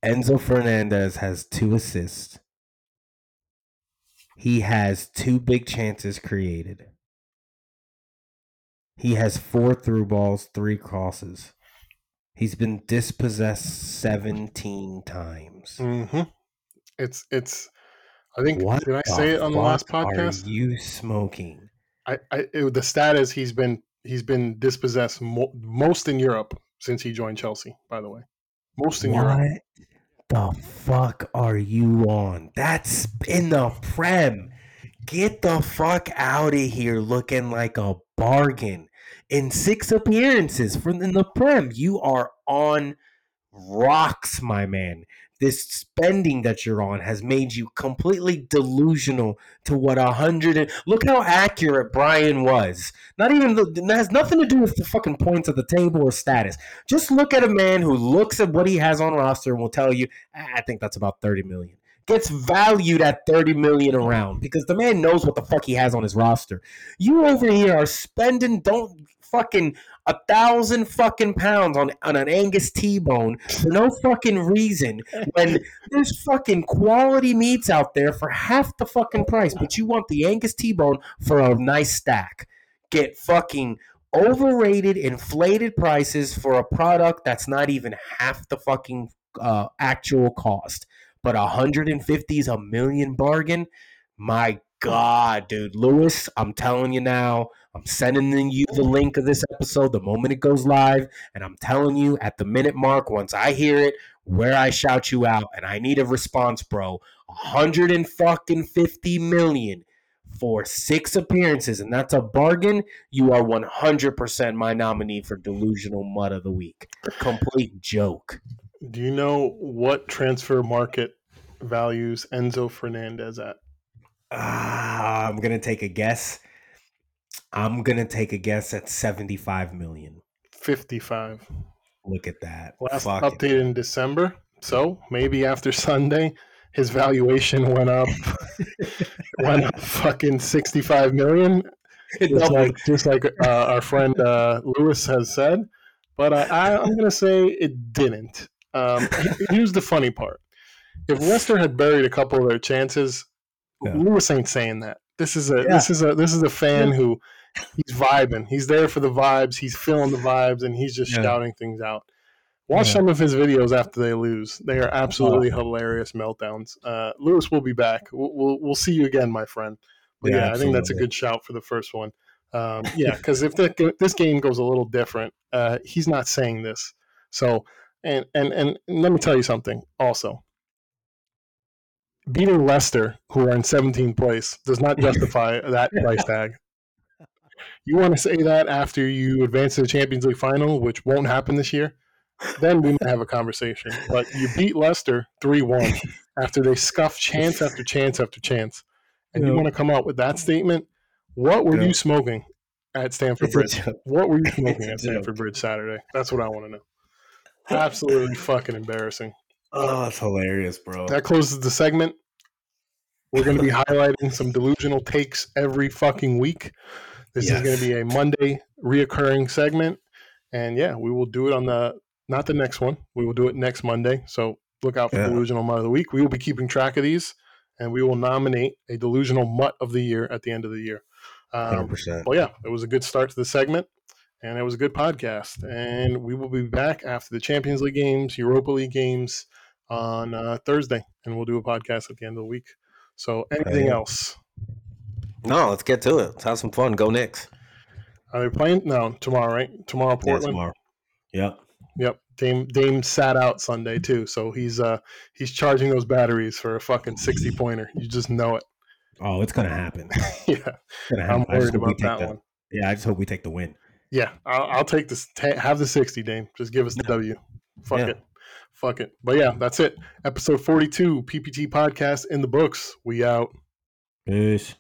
S2: Enzo Fernandez has two assists. He has two big chances created. He has four through balls, three crosses. He's been dispossessed 17 times.
S1: hmm It's it's. I think
S2: What
S1: did I say it on the last podcast?
S2: Are you smoking?
S1: I, I it, the stat is he's been he's been dispossessed mo- most in Europe since he joined Chelsea. By the way, most in Europe.
S2: What the fuck are you on? That's in the Prem. Get the fuck out of here looking like a bargain. In six appearances from in the Prem, you are on rocks, my man. this spending that you're on has made you completely delusional to what a hundred and look how accurate Brian was. Not even that has nothing to do with the fucking points of the table or status. Just look at a man who looks at what he has on roster and will tell you, I think that's about 30 million. Gets valued at 30 million around because the man knows what the fuck he has on his roster. You over here are spending don't fucking a thousand fucking pounds on, on an Angus T-bone for no fucking reason when there's fucking quality meats out there for half the fucking price, but you want the Angus T-bone for a nice stack. Get fucking overrated, inflated prices for a product that's not even half the fucking uh, actual cost. But 150 is a million bargain. My God, dude. Lewis, I'm telling you now, I'm sending you the link of this episode the moment it goes live. And I'm telling you at the minute mark, once I hear it, where I shout you out. And I need a response, bro. 150 million for six appearances, and that's a bargain. You are 100% my nominee for delusional mutt of the week. Complete joke.
S1: Do you know what Transfermarkt values Enzo Fernandez at?
S2: Uh, I'm gonna take a guess. I'm gonna take a guess at 75 million.
S1: 55.
S2: Look at that.
S1: Last Fuck update it. in December. So maybe after Sunday, his valuation went up. went up fucking 65 million. Just like, just like uh, our friend uh, Lewis has said. But I, I'm going to say it didn't. Um, here's the funny part. If Leicester had buried a couple of their chances, yeah. Lewis ain't saying that. This is a yeah. this is a this is a fan who he's vibing. He's there for the vibes. He's feeling the vibes, and he's just yeah. shouting things out. Watch some of his videos after they lose. They are absolutely hilarious meltdowns. Uh, Lewis will be back. We'll, we'll, we'll see you again, my friend. But yeah, I think that's a good shout for the first one. Um, yeah, because if the, this game goes a little different, uh, he's not saying this. So, and, and and let me tell you something. Also, beating Leicester, who are in 17th place, does not justify that price tag. You want to say that after you advance to the Champions League final, which won't happen this year, then we might have a conversation. But you beat Leicester 3 1 after they scuffed chance after chance after chance. And you want to come out with that statement? What were you smoking at Stamford Bridge? What were you smoking at Stamford Bridge Saturday? That's what I want to know. Absolutely fucking embarrassing.
S2: Oh, that's hilarious, bro.
S1: That closes the segment. We're going to be highlighting some delusional takes every fucking week. This yes. is going to be a Monday reoccurring segment. And yeah, we will do it on the, not the next one. We will do it next Monday. So look out for yeah. Delusional Mutt of the Week. We will be keeping track of these and we will nominate a Delusional Mutt of the Year at the end of the year. Um, 100%. Well, yeah, it was a good start to the segment and it was a good podcast. And we will be back after the Champions League games, Europa League games on uh, Thursday, and we'll do a podcast at the end of the week. So, anything else?
S2: No, let's get to it. Let's have some fun. Go Knicks.
S1: Are they playing? No, tomorrow, right? Tomorrow, Portland. Yeah, tomorrow.
S2: Yep.
S1: Yep. Dame Dame sat out Sunday too, so he's uh he's charging those batteries for a fucking sixty pointer. You just know it.
S2: Oh, it's gonna happen.
S1: yeah, gonna happen. I'm worried about that
S2: the,
S1: one.
S2: Yeah, I just hope we take the win.
S1: Yeah, I'll, I'll take this. have the sixty, Dame. Just give us the W. Fuck yeah. it. Fuck it. But yeah, that's it. Episode forty-two, PPT podcast in the books. We out.
S2: Peace.